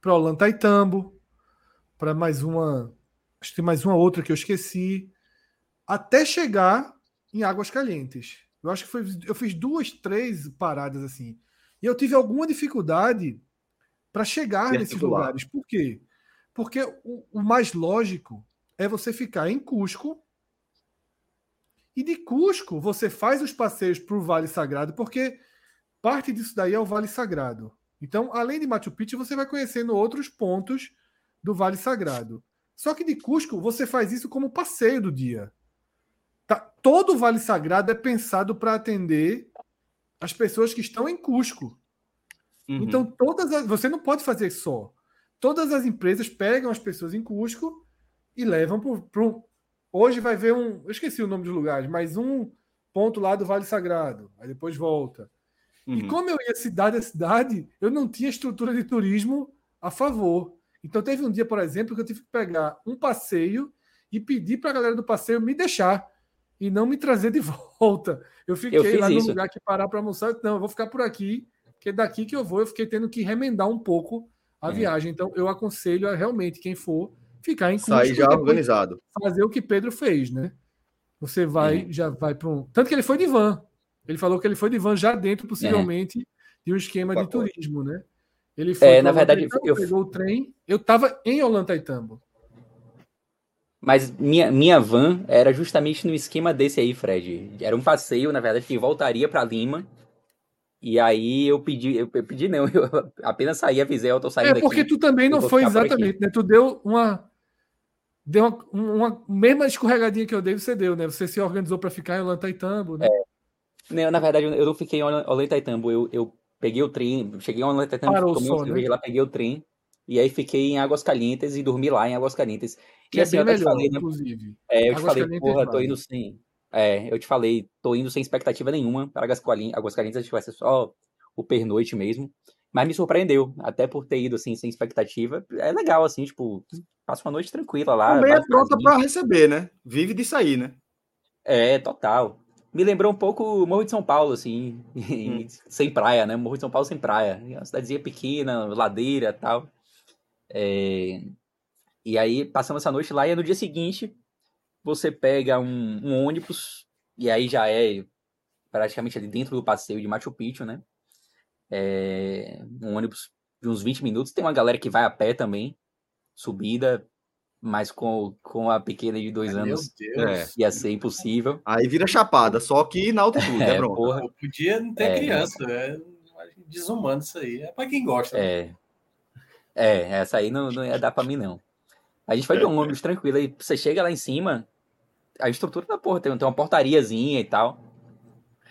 para Ollantaytambo, para mais uma, acho que tem mais uma outra que eu esqueci, até chegar em Águas Calientes. Eu acho que foi, eu fiz duas, três paradas assim. E eu tive alguma dificuldade para chegar nesses lugares. Por quê? Porque o, o mais lógico é você ficar em Cusco e de Cusco, você faz os passeios para o Vale Sagrado, porque parte disso daí é o Vale Sagrado. Então, além de Machu Picchu, você vai conhecendo outros pontos do Vale Sagrado. Só que de Cusco, você faz isso como passeio do dia. Tá? Todo o Vale Sagrado é pensado para atender as pessoas que estão em Cusco. Uhum. Então, todas as, você não pode fazer só. Todas as empresas pegam as pessoas em Cusco e levam para Hoje vai ver um. Eu esqueci o nome dos lugares, mas um ponto lá do Vale Sagrado. Aí depois volta. Uhum. E como eu ia cidade a cidade, eu não tinha estrutura de turismo a favor. Então teve um dia, por exemplo, que eu tive que pegar um passeio e pedir para a galera do passeio me deixar e não me trazer de volta. Eu fiquei eu lá no isso. lugar que parar para almoçar. Não, eu vou ficar por aqui, que é daqui que eu vou. Eu fiquei tendo que remendar um pouco a é. viagem. Então eu aconselho a realmente quem for ficar em Sair já organizado. Fazer o que Pedro fez, né? Você vai, uhum. já vai para um. Tanto que ele foi de van. Ele falou que ele foi de van já dentro, possivelmente, é. de um esquema de turismo, né? Ele foi. É, na verdade, eu pegou o trem. Eu estava em Ollantaytambo. Mas minha, minha van era justamente no esquema desse aí, Fred. Era um passeio, na verdade, que voltaria para Lima. E aí eu pedi, eu pedi não, eu apenas saí, avisei, eu tô saindo É porque tu também não foi exatamente, né? Tu deu uma deu uma, uma, mesma escorregadinha que eu dei, você deu, né? Você se organizou para ficar em Olantaytambo, né? É. Não, na verdade, eu não fiquei em Olantaytambo. Eu, eu peguei o trem, cheguei em Olantaytambo, tomei um né? lá, peguei o trem. E aí fiquei em Águas Calientes e dormi lá em Águas Calientes. Que e é assim, eu melhor, falei, né? inclusive. É, eu Águas te falei, porra, é tô indo sem... É, eu te falei, tô indo sem expectativa nenhuma para Águas Calientes. Águas que vai ser só o pernoite mesmo. Mas me surpreendeu, até por ter ido assim, sem expectativa. É legal, assim, tipo, passa uma noite tranquila lá. Também é pronta para receber, né? Vive de sair, né? É, total. Me lembrou um pouco o Morro de São Paulo, assim, hum. sem praia, né? Morro de São Paulo sem praia. Uma cidadezinha pequena, ladeira tal. É... E aí, passamos essa noite lá, e no dia seguinte, você pega um, um ônibus, e aí já é praticamente ali dentro do passeio de Machu Picchu, né? É, um ônibus de uns 20 minutos. Tem uma galera que vai a pé também, subida, mas com, com a pequena de dois Ai, anos Meu Deus. ia ser impossível. Aí vira chapada, só que na altitude, É, é, pronto. porra. Pô, Podia não ter É. criança, é desumano isso aí. É pra quem gosta. né? É. É, essa aí não, não ia dar pra mim, não. A gente foi de um ônibus tranquilo, aí você chega lá em cima, a estrutura da porra, tem, tem uma portariazinha e tal.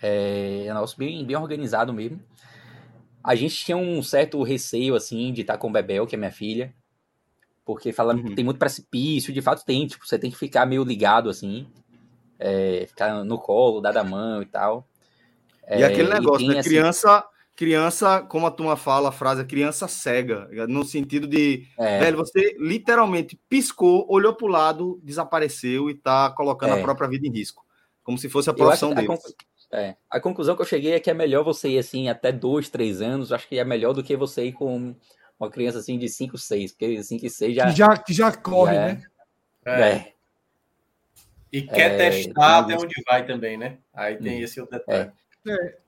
É, é um negócio bem, bem organizado mesmo. A gente tinha um certo receio, assim, de estar com o Bebel, que é minha filha. Porque fala Uhum. tem muito precipício, de fato tem, tipo, você tem que ficar meio ligado, assim. é, ficar no colo, dar da mão e tal. E É, aquele negócio, tem, né? assim, Criança, criança, como a turma fala, a frase é criança cega, no sentido de, é, velho, você literalmente piscou, olhou pro lado, desapareceu e tá colocando a É. própria vida em risco. Como se fosse a profissão a conclu- É, a conclusão que eu cheguei é que é melhor você ir assim até dois, três anos. Acho que é melhor do que você ir com uma criança assim de 5, 6, porque 5 e 6 já. Que já, que já corre, já é. né? É. é, E quer É, testar tem até onde vai também, né? Aí tem Hum. esse outro detalhe.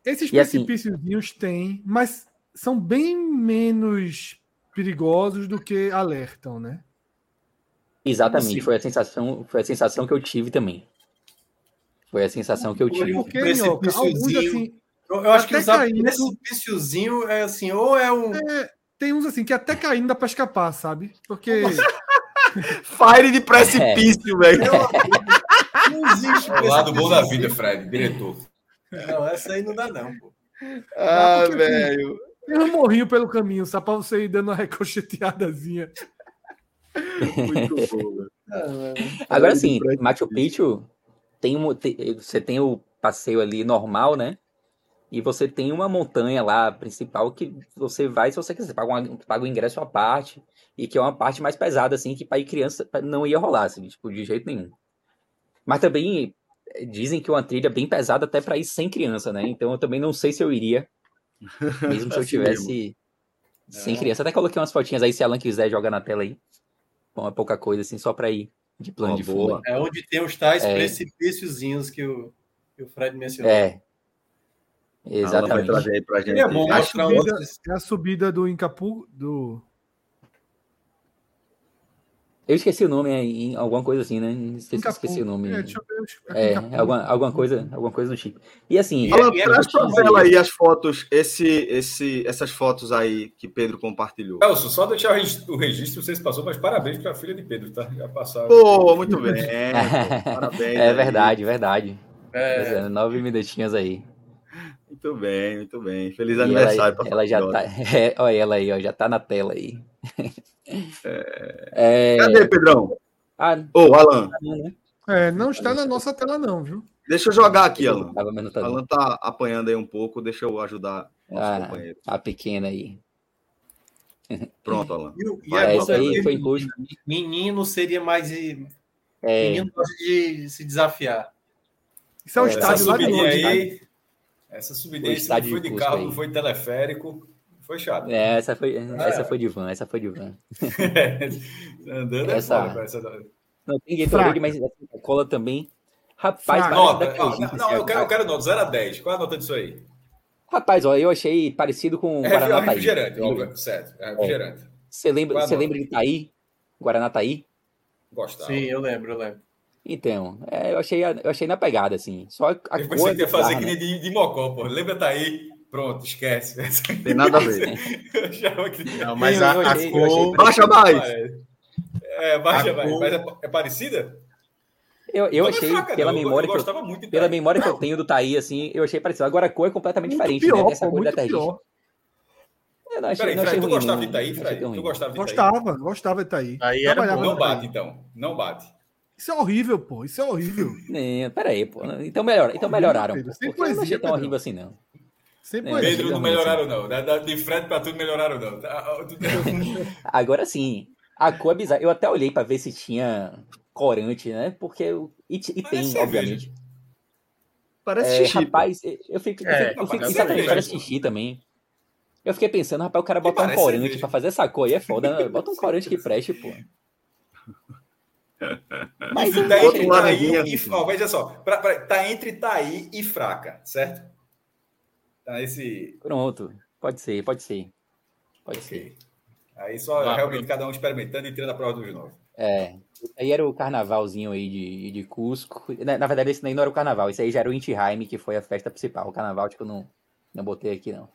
Esses E assim- precipíciozinhos tem, mas são bem menos perigosos do que alertam, né? exatamente. Assim. Foi a sensação, foi a sensação que eu tive também. Foi a sensação que eu tive. Porque, precipíciozinho. Assim, Eu, eu acho que usar caindo- precipíciozinho é assim, ou é um. tem uns assim que até caindo dá pra escapar, sabe? Porque Fire de precipício, velho. Não existe É o lado bom da vida, Fred, diretor. Não, essa aí não dá, não, pô. Ah, assim, velho. tem um morrinho pelo caminho, só pra você ir dando uma recocheteadazinha. Muito bom, velho. Agora sim. Machu Picchu tem, um- tem- você tem o passeio ali normal, né? E você tem uma montanha lá principal que você vai se você quiser, paga, uma- paga o ingresso à parte e que é uma parte mais pesada assim que para ir criança não ia rolar assim, tipo, de jeito nenhum. Mas também dizem que é uma trilha bem pesada até para ir sem criança, né? Então eu também não sei se eu iria, mesmo se eu Assim tivesse sem É. criança. Até coloquei umas fotinhas aí se Alan quiser jogar na tela aí. Bom, é pouca coisa assim, só para ir de plano Uma de boa. fundo. É onde tem os tais É. precipíciozinhos que o, que o Fred mencionou. É. Alan vai Exatamente. trazer aí pra gente. É bom É a subida, outros. é a subida do Incapu, do Eu esqueci o nome, é em alguma coisa assim, né? Esqueci, esqueci o nome. É, deixa eu ver. acho que É, Incapu. alguma, alguma coisa, alguma coisa do tipo. E assim, E Alan, é- é traz pra tela aí as fotos, esse, esse, essas fotos aí que Pedro compartilhou. Elcio, só deixar o registro, vocês passou, mas parabéns para a filha de Pedro, tá? Já passaram. Pô, muito bem. pô, Parabéns. é aí. verdade, verdade. É, é, Nove minutinhos aí. Muito bem, muito bem. Feliz E aniversário ela, pra ela já tá. É, olha ela aí, ó, já tá na tela aí. É, Cadê, Pedrão? ah, Ô, Alan, não? É, não está na nossa tela, não, viu? deixa eu jogar aqui, Alan. Alan tá apanhando aí um pouco, deixa eu ajudar nosso Ah. companheiro. a pequena aí. Pronto, Alan. E, o- e É, isso aí foi menino. incluso. Menino seria mais. É, Menino gosta de se desafiar. Isso é o É, estádio lá de longe. aí, essa subidinha foi de carro, aí. não foi teleférico, foi chato. é, essa foi, essa foi de van, essa foi de van. Andando Essa- é foda, essa- Não tem. Gatorade, mas assim, a cola também. Rapaz, Nota, Canjica, não, esse eu quero, eu quero nota, 0 a 10. Qual é a nota disso aí? Rapaz, ó, eu achei parecido com o É Guaraná Taí. refrigerante, óbvio, certo. É refrigerante. Você lembra, você lembra de Taí? Guaraná Taí? Gostava. Sim, eu lembro, eu lembro. Então, é, eu, achei, eu achei na pegada, assim. Só a Eu cor pensei que ia fazer que né? nem de, de Mocó, pô. Lembra tá aí? Pronto, esquece. Tem nada a ver. Eu achava que- Não, mas Eu- a, a achei- cor. Baixa mais! É, baixa, A vai. cor- Mas é, é parecida? Eu, eu é achei, fraca, pela não. Eu- memória, eu que eu, pela memória que eu tenho do Taí, assim, eu achei parecido. Agora a cor é completamente Muito diferente, né? pior, Tem essa cor da pior. Eu não achei, Peraí, não achei Fred, tu ruim, gostava de achei Fred? Tu gostava de Itaí? Gostava, gostava de Itaí. Aí era bom. Não bate, então. Não bate. Isso é horrível, pô. Isso é horrível. É, peraí, pô. Então, melhor, então melhoraram. Pô, sem Porque eu não achei tão horrível assim, não. Sempre É, Pedro- não melhoraram, não. Da- da- De Fred pra tudo melhoraram, não. Ah, tu- Agora sim, a cor é bizarra. Eu até olhei pra ver se tinha corante, né? Porque. eu- E, e Parece tem, cerveja. obviamente. Parece É, xixi. pô. rapaz, eu fico. eu É, fico- eu fico- parece exatamente, xixi também. Eu fiquei pensando, rapaz, o cara botar um corante cerveja. pra fazer essa cor aí é foda, né? Bota um corante que preste, pô. Mas tá entre Taí e. Ó, veja só. pra- pra- tá entre Taí e Fraca, certo? Tá esse. Pronto. Pode ser, pode ser. Pode ser. Ok. Aí só ah, realmente cada um experimentando e tirando a prova dos nove. É. Aí era o carnavalzinho aí de, de Cusco. Na, na, verdade, esse daí não era o carnaval. Esse aí já era o Intiheim, que foi a festa principal. O carnaval, tipo, não, não botei aqui, não.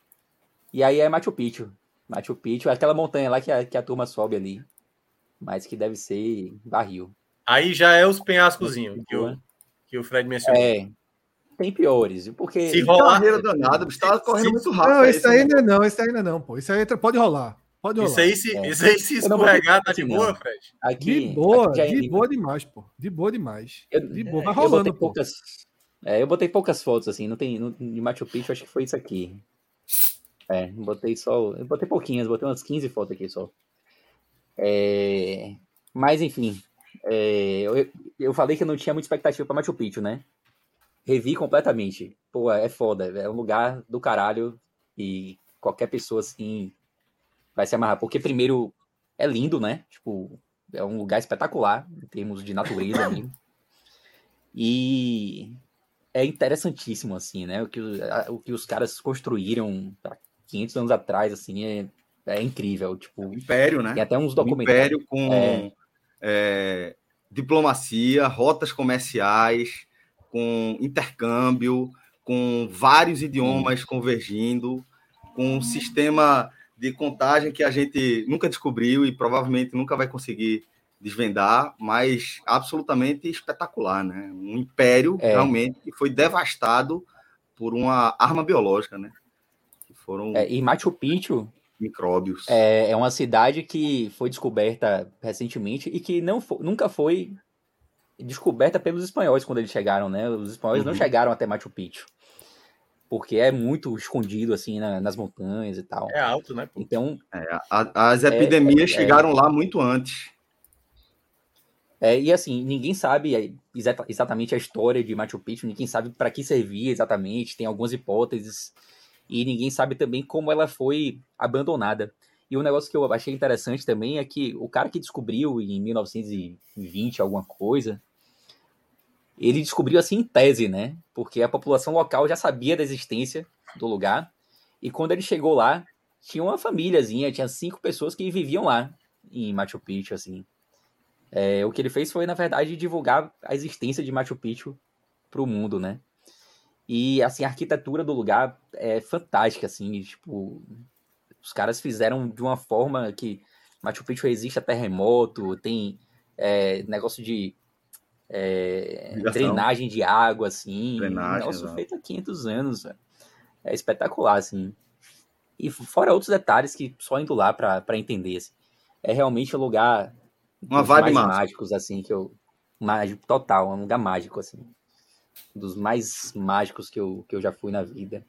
E aí é Machu Picchu. Machu Picchu, aquela montanha lá que a, que a turma sobe ali. Mas que deve ser barril. Aí já é os penhascozinhos que, o, que o Fred mencionou. É. Tem piores. Porque. Se rolar. Carreira danada, você tá correndo muito rápido. Não, esse aí ainda não, esse ainda não, pô. Isso aí pode rolar. Pode rolar. Isso aí se, é. isso aí se escorregar, tá de assim, boa, Fred? Aqui, de boa, aqui é de boa demais, pô. De boa demais. Eu, de boa, vai rolando, eu poucas, é, eu botei poucas fotos, assim, não tem. No, de Machu Picchu, acho que foi isso aqui. É, botei só. Eu botei pouquinhas, botei umas 15 fotos aqui só. É, mas, enfim. É, eu, eu falei que eu não tinha muita expectativa pra Machu Picchu, né? Revi completamente. Pô, é foda. É um lugar do caralho. E qualquer pessoa, assim, vai se amarrar. Porque, primeiro, é lindo, né? Tipo, é um lugar espetacular em termos de natureza mesmo. E é interessantíssimo, assim, né? O que, o que os caras construíram há 500 anos atrás, assim, é, é incrível. Tipo, Império, né? Tem até uns documentários. Império com é... É, diplomacia, rotas comerciais, com intercâmbio, com vários idiomas convergindo, com um sistema de contagem que a gente nunca descobriu e provavelmente nunca vai conseguir desvendar, mas absolutamente espetacular, né? Um império é. realmente que foi devastado por uma arma biológica, né? Que foram é, e Machu Picchu micróbios. É, é uma cidade que foi descoberta recentemente e que não nunca foi descoberta pelos espanhóis quando eles chegaram, né? Os espanhóis uhum. não chegaram até Machu Picchu porque é muito escondido assim na, nas montanhas e tal. É alto, né? Então é, a, as epidemias é, é, chegaram lá muito antes. É, e assim, ninguém sabe é, exatamente a história de Machu Picchu, ninguém sabe para que servia exatamente, tem algumas hipóteses, e ninguém sabe também como ela foi abandonada. E um negócio que eu achei interessante também é que o cara que descobriu em 1920 alguma coisa, ele descobriu assim em tese, né? Porque a população local já sabia da existência do lugar. E quando ele chegou lá, tinha uma famíliazinha, tinha cinco pessoas que viviam lá em Machu Picchu, assim. É, o que ele fez foi, na verdade, divulgar a existência de Machu Picchu para o mundo, né? E, assim, a arquitetura do lugar é fantástica, assim, tipo... Os caras fizeram de uma forma que Machu Picchu resiste a terremoto, tem é, negócio de é, drenagem de água, assim. Drenagem, Nossa, feito há 500 anos. Véio. É espetacular, assim. E fora outros detalhes que só indo lá para entender. Assim. É realmente um lugar Uma vibe mais mágicos, assim, que eu. Mágico total, um lugar mágico, assim. Dos mais mágicos que eu, que eu já fui na vida.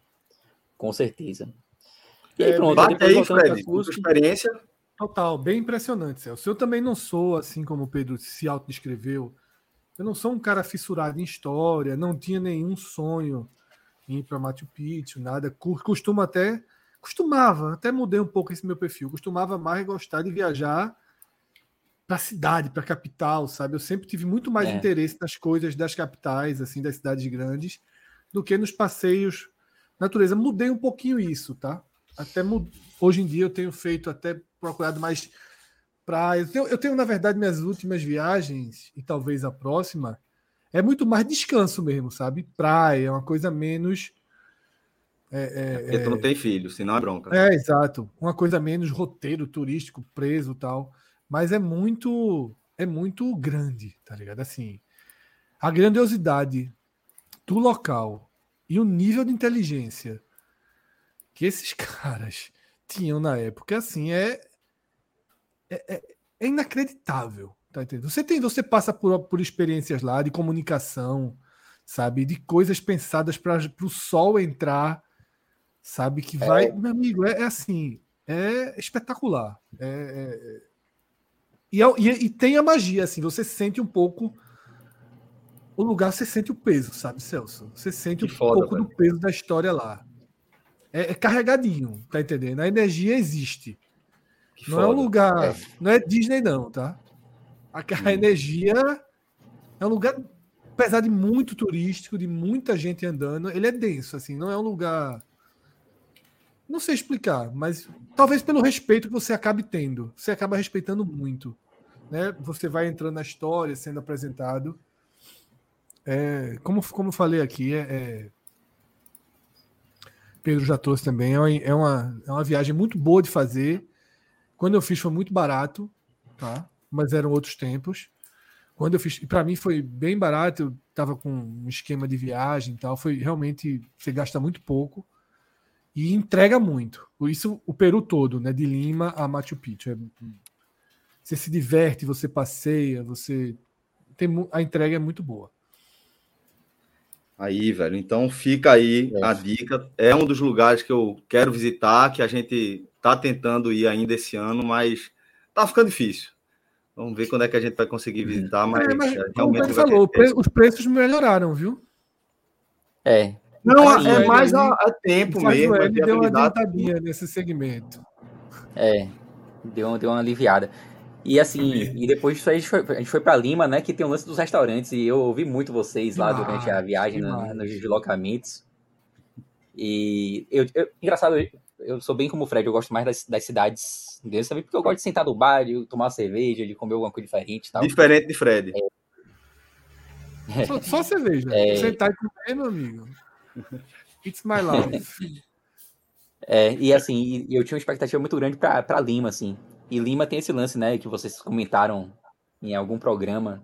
Com certeza. E aí, pronto, depois aí, Fred, experiência. Total, bem impressionante, Celso. Eu também não sou, assim como o Pedro se autodescreveu, eu não sou um cara fissurado em história, não tinha nenhum sonho em ir para Machu Picchu, nada. Costumo até. Costumava, até mudei um pouco esse meu perfil. Costumava mais gostar de viajar para a cidade, para a capital, sabe? Eu sempre tive muito mais é. interesse nas coisas das capitais, assim, das cidades grandes, do que nos passeios natureza. Mudei um pouquinho isso, tá? Até hoje em dia eu tenho feito até procurado mais praia. Eu tenho, eu tenho, na verdade, minhas últimas viagens, e talvez a próxima, é muito mais descanso mesmo, sabe? Praia, é uma coisa menos. É, é, porque tu não é tem filho, senão é bronca. É, exato. Uma coisa menos roteiro turístico, preso tal. Mas é muito. É muito grande, tá ligado? Assim, a grandiosidade do local e o nível de inteligência que esses caras tinham na época, assim, é, é, é, é, inacreditável. Tá entendendo? Você tem, você passa por, por experiências lá de comunicação, sabe, de coisas pensadas para o sol entrar, sabe, que vai, é. meu amigo, é, é, assim, é espetacular. É, é, e, e, e, tem a magia, assim, você sente um pouco o lugar, você sente o peso, sabe, Celso? Você sente que um foda, pouco velho. do peso da história lá. É, é, carregadinho, tá entendendo? A energia existe. Que não foda. é um lugar. É. Não é Disney, não, tá? A, a hum. energia é um lugar, apesar de muito turístico, de muita gente andando, ele é denso, assim, não é um lugar. Não sei explicar, mas talvez pelo respeito que você acabe tendo. Você acaba respeitando muito. Né? Você vai entrando na história, sendo apresentado. É, como, como eu falei aqui, é, é, Pedro já trouxe também, é uma, é, uma, é uma viagem muito boa de fazer. Quando eu fiz foi muito barato, tá? mas eram outros tempos. Quando eu fiz, para mim foi bem barato, eu estava com um esquema de viagem e tal, foi realmente, você gasta muito pouco e entrega muito. Isso o Peru todo, né, de Lima a Machu Picchu. É, você se diverte, você passeia, você tem a entrega é muito boa. Aí, velho. Então fica aí é. a dica. É um dos lugares que eu quero visitar, que a gente tá tentando ir ainda esse ano, mas tá ficando difícil. Vamos ver quando é que a gente vai conseguir uhum. visitar, mas, é, mas realmente. falou, os preços melhoraram, viu? É. Não, Aí, é mais a, a tempo mesmo. Ele deu uma adiantadinha nesse segmento. É, deu, deu uma aliviada. E assim, e depois disso aí a gente foi, a gente foi pra Lima, né? Que tem o lance dos restaurantes. E eu ouvi muito vocês lá durante a viagem no, nos deslocamentos. E eu, eu, engraçado, eu sou bem como o Fred, eu gosto mais das, das cidades deles também, porque eu gosto de sentar no bar, de tomar cerveja, de comer alguma coisa diferente. Tal. Diferente de Fred. É. Só, só, cerveja. É... Sentar e comer, meu amigo. It's my life. É, e assim, eu tinha uma expectativa muito grande para Lima, assim. E Lima tem esse lance, né, que vocês comentaram em algum programa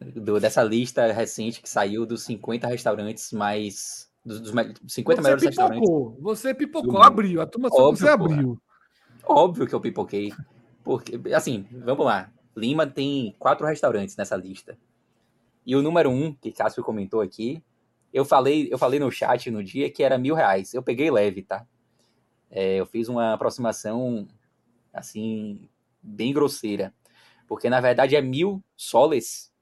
do, dessa lista recente que saiu dos 50 restaurantes mais dos, dos 50 você melhores pipocou, restaurantes. Você pipocou, abriu. A turma óbvio, você abriu. Óbvio que eu pipoquei. Porque, assim, vamos lá. Lima tem quatro restaurantes nessa lista. E o número um, que Cássio comentou aqui, eu falei, eu falei no chat no dia que era mil reais. Eu peguei leve, tá? É, eu fiz uma aproximação, assim, bem grosseira. Porque, na verdade, é mil soles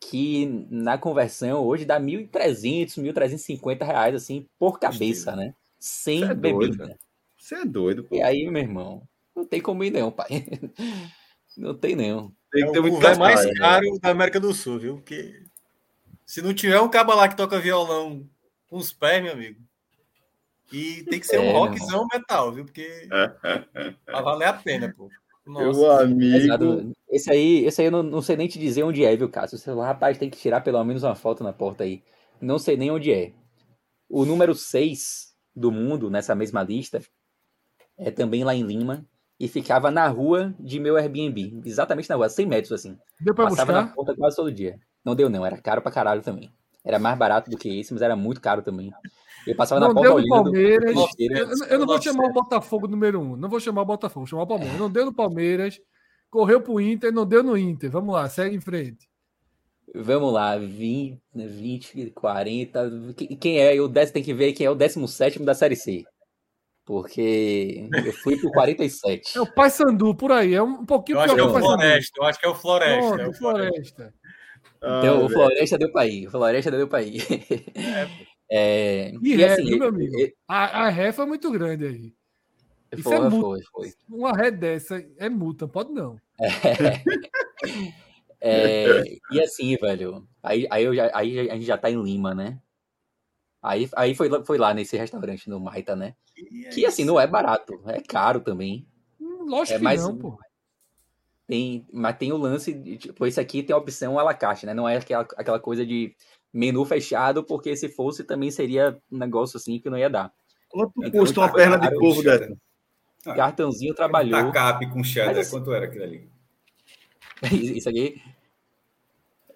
que na conversão hoje dá 1.300, 1.350 reais, assim, por cabeça, né? Sem é bebida. Você é doido, pô. E aí, meu irmão, não tem como ir não, pai. Não tem não. Tem que ter é muito lugar mais né? caro da América do Sul, viu? Porque se não tiver um cabo lá que toca violão com os pés, meu amigo, e tem que ser é, um rockzão metal, viu? Porque vai valer a pena, pô. Nossa. Meu amigo. Esse aí, esse aí eu não, não, sei nem te dizer onde é, viu, Cássio? Você rapaz, tem que tirar pelo menos uma foto na porta aí. Não sei nem onde é. O número 6 do mundo, nessa mesma lista, é também lá em Lima. E ficava na rua de meu Airbnb. Exatamente na rua, 100 metros assim. Deu pra Passava buscar? na porta quase todo dia. Não deu, não. Era caro pra caralho também. Era mais barato do que esse, mas era muito caro também. Eu passava não na porta olhando. Palmeiras. Do... Eu, eu, não vou chamar o Botafogo número um. Não vou chamar o Botafogo, vou chamar o Palmeiras. Não deu no Palmeiras. Correu pro Inter, não deu no Inter. Vamos lá, segue em frente. Vamos lá, 20, 20 40. Quem é? O 10 tem que ver quem é o 17 da Série C. Porque eu fui pro 47. É o Pai Sandu, por aí. É um pouquinho eu acho que é o Floresta. Eu acho que é o Floresta. Pronto, é o Floresta. Então, ah, o Floresta deu pra ir. O Floresta deu pra ir. É, é, e, e assim, viu, meu amigo? a, a ré foi muito grande aí. Isso foi, é multa. Foi, foi. Uma ré dessa é multa, pode não. É, é, e assim, velho, aí, aí, já, aí a gente já tá em Lima, né? Aí, aí foi, foi lá nesse restaurante no Maita, né? É que assim, não é barato, é caro também. Hum, lógico é, mas, que não, pô. Tem, mas tem o lance, de, tipo, esse aqui tem a opção à la carte, né? Não é aquela, aquela coisa de menu fechado, porque se fosse também seria um negócio assim que não ia dar. Quanto então, custa uma perna de porco dessa? Cartãozinho trabalhou. Tacape com cheddar, assim, quanto era aquilo ali? Isso aqui.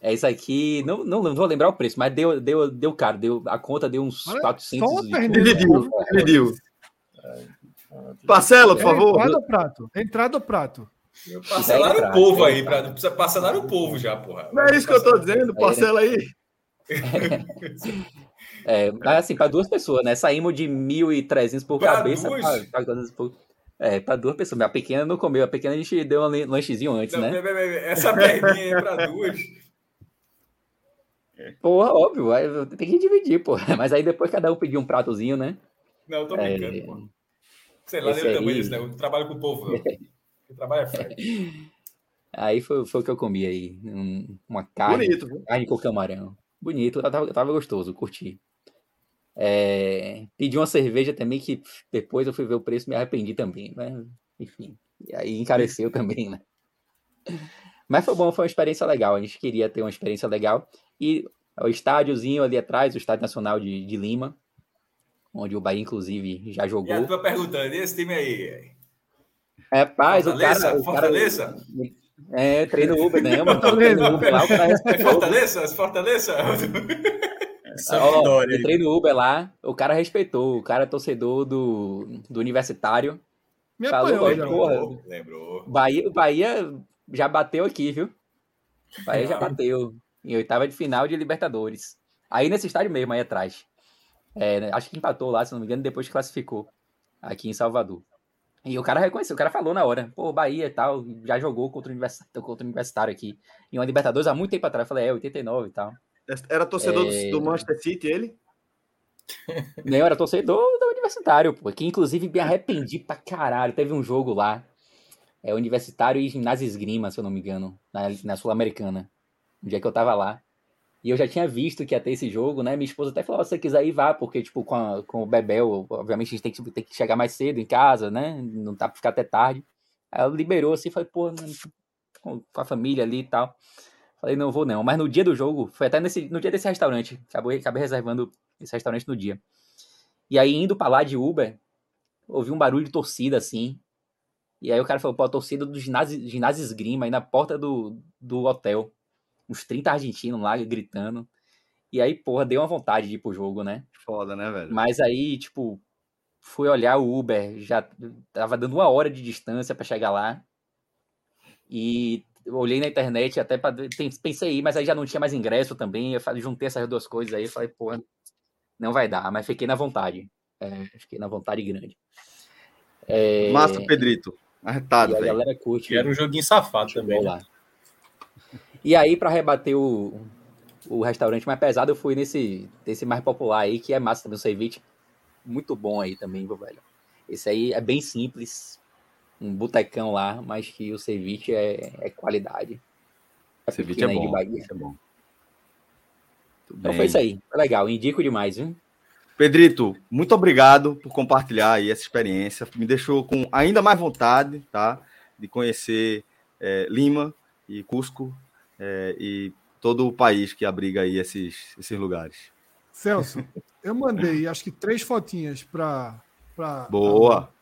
É isso aqui, não, não, não vou lembrar o preço, mas deu, deu, deu caro, deu, a conta deu uns Olha, 400. Dividiu, dividiu. Parcela, por é, favor. Entrada ou prato? Entrada ou prato? Parcelaram o povo aí, pra, precisa parcelar o povo já, porra. Não é isso que eu tô dizendo, parcela aí. É, mas assim, para duas pessoas, né? Saímos de 1.300 por pra cabeça para é, para duas pessoas. A pequena não comeu, a pequena a gente deu um lanchezinho antes, não, né? Essa perninha é para duas. Porra, óbvio, tem que dividir, pô. Mas aí depois cada um pediu um pratozinho, né? Não, tô brincando, é... pô. Sei lá, nem também isso, né? Eu trabalho com o povo. O trabalho é frio. Aí foi, foi o que eu comi aí. Um, uma carne. Bonito? Carne com camarão. Bonito, tava, tava gostoso, curti. É, pedi uma cerveja também, que depois eu fui ver o preço e me arrependi também, né? Enfim, e aí encareceu também, né? Mas foi bom, foi uma experiência legal. A gente queria ter uma experiência legal. E o estádiozinho ali atrás, o Estádio Nacional de, de Lima, onde o Bahia, inclusive, já jogou. E a tua perguntando, e esse time aí? É, paz, Fortaleza? o cara. Fortaleza? O cara, é, treino Uber, né? Mano, treino Uber lá, o cara É Fortaleza? Fortaleza? Ó, eu treino Uber lá, o cara respeitou, o cara é torcedor do, do universitário. Me falou, apanhou, lembrou, lembrou. Bahia, Bahia já bateu aqui, viu? Bahia já bateu em oitava de final de Libertadores. Aí nesse estádio mesmo, aí atrás. É, acho que empatou lá, se não me engano, depois classificou aqui em Salvador. E o cara reconheceu, o cara falou na hora, pô, Bahia e tal, já jogou contra o Universitário, contra o universitário aqui, em uma Libertadores há muito tempo atrás. Eu falei, é, 89 e tal. Era torcedor é... do Manchester City, ele? Não, era torcedor do Universitário, pô, que inclusive me arrependi pra caralho. Teve um jogo lá, é Universitário e Ginásio Esgrima, se eu não me engano, na, na Sul-Americana. Um dia que eu tava lá. E eu já tinha visto que ia ter esse jogo, né? Minha esposa até falou: se você quiser ir, vá, porque, tipo, com, a, com o Bebel, obviamente a gente tem que, tem que chegar mais cedo em casa, né? Não dá pra ficar até tarde. Aí ela liberou assim, falei, pô, com a família ali e tal. Falei, não vou não. Mas no dia do jogo, foi até nesse, no dia desse restaurante. Acabei, acabei reservando esse restaurante no dia. E aí, indo pra lá de Uber, ouvi um barulho de torcida, assim. E aí o cara falou, pô, a torcida do ginásio, ginásio esgrima aí na porta do, do hotel uns 30 argentinos lá gritando. E aí, porra, deu uma vontade de ir pro jogo, né? Foda, né, velho? Mas aí, tipo, fui olhar o Uber, já tava dando uma hora de distância para chegar lá. E olhei na internet até para pensei aí, mas aí já não tinha mais ingresso também. Eu falei, juntei essas duas coisas aí, falei, porra, não vai dar, mas fiquei na vontade. É, fiquei na vontade grande. É... Massa, Pedrito. Arretado, velho. A galera curte. E era um joguinho safado também. Né? Lá. E aí, para rebater o, o restaurante mais pesado, eu fui nesse, nesse mais popular aí, que é massa também, o ceviche. Muito bom aí também, velho. Esse aí é bem simples, um botecão lá, mas que o ceviche é, é qualidade. É ceviche é bom, é bom. Então foi isso aí, legal, indico demais, viu? Pedrito, muito obrigado por compartilhar aí essa experiência. Me deixou com ainda mais vontade, tá? De conhecer é, Lima e Cusco é, e todo o país que abriga aí esses, esses lugares. Celso, eu mandei acho que três fotinhas para. Boa!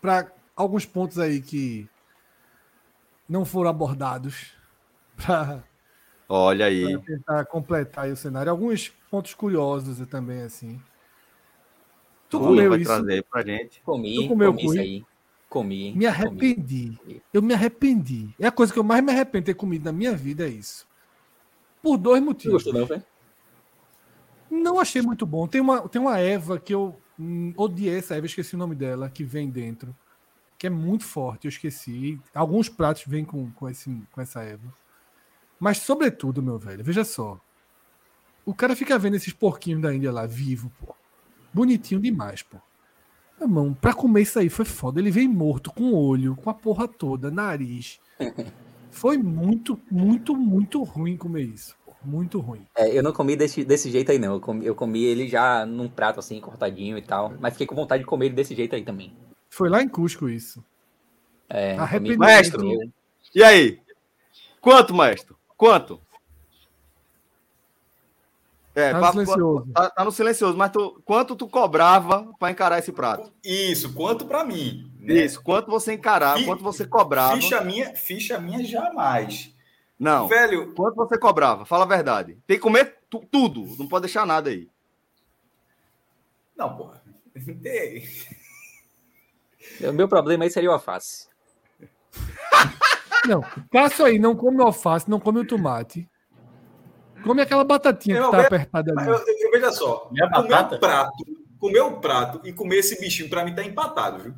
Para alguns pontos aí que não foram abordados. Pra, Olha aí. Pra tentar completar aí o cenário. Alguns pontos curiosos também, assim. Tu comeu vai isso? trazer pra gente. Comi, tu comeu comi isso aí. Comi. Me arrependi. Comi. Eu me arrependi. É a coisa que eu mais me arrependo de ter comido na minha vida, é isso. Por dois motivos. Gostou, não, Não achei muito bom. Tem uma, tem uma Eva que eu hum, odiei essa Eva, esqueci o nome dela, que vem dentro. Que é muito forte, eu esqueci. Alguns pratos vêm com, com, esse, com essa Eva. Mas, sobretudo, meu velho, veja só. O cara fica vendo esses porquinhos da Índia lá, vivo, pô. Bonitinho demais, pô. Irmão, pra comer isso aí foi foda. Ele veio morto, com olho, com a porra toda, nariz. Foi muito, muito, muito ruim comer isso. Muito ruim. É, eu não comi desse, desse jeito aí, não. Eu comi, eu comi ele já num prato assim, cortadinho e tal. Mas fiquei com vontade de comer ele desse jeito aí também. Foi lá em Cusco isso. É, Maestro, e aí? Quanto, maestro? Quanto? É, tá, no silencioso. Tá, tá, no silencioso, mas tu, quanto tu cobrava para encarar esse prato? Isso, quanto para mim. Né? Isso, quanto você encarava, Fi, quanto você cobrava. Ficha minha, ficha minha jamais. Não. Velho, quanto você cobrava? Fala a verdade. Tem que comer tu, tudo, não pode deixar nada aí. Não, porra. o meu problema aí seria o alface. Não, passo aí, não come o alface, não come o tomate. Come aquela batatinha eu, que tá apertada ali. Eu, eu, veja só, Minha comer batata? um prato, comer um prato e comer esse bichinho, para mim, tá empatado, viu?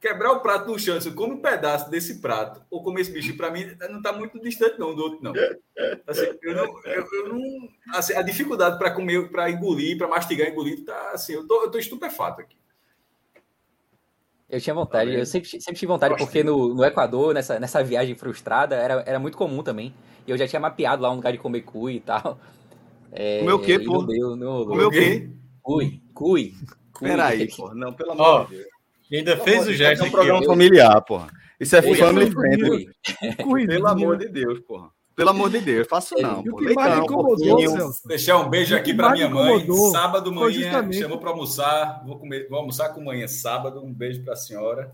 Quebrar o prato no chão, você come um pedaço desse prato, ou comer esse bichinho, para mim, não tá muito distante, não, do outro, não. Assim, eu não, eu, eu não assim, a dificuldade para comer, para engolir, para mastigar, engolir, tá assim, eu tô, eu tô estupefato aqui. Eu tinha vontade, eu sempre, sempre tive vontade, porque no, no Equador, nessa, nessa viagem frustrada, era, era muito comum também. E eu já tinha mapeado lá um lugar de comer cu e tal. É, Comeu o quê, pô? Não deu, não rolou. Comeu o quê? Cui, cui. cui. Peraí, pô. Não, pelo amor Ó, de Deus. Ainda Pelo fez o gesto é um programa familiar, porra. Isso é family friendly. Pelo amor de Deus, porra. Pelo amor de Deus, faço É, não. E o que mais me incomodou. Celso, Deixar um beijo aqui para minha mãe. Sábado manhã, justamente- chamou para almoçar. Vou, comer, vou almoçar com manhã sábado. Um beijo para a senhora.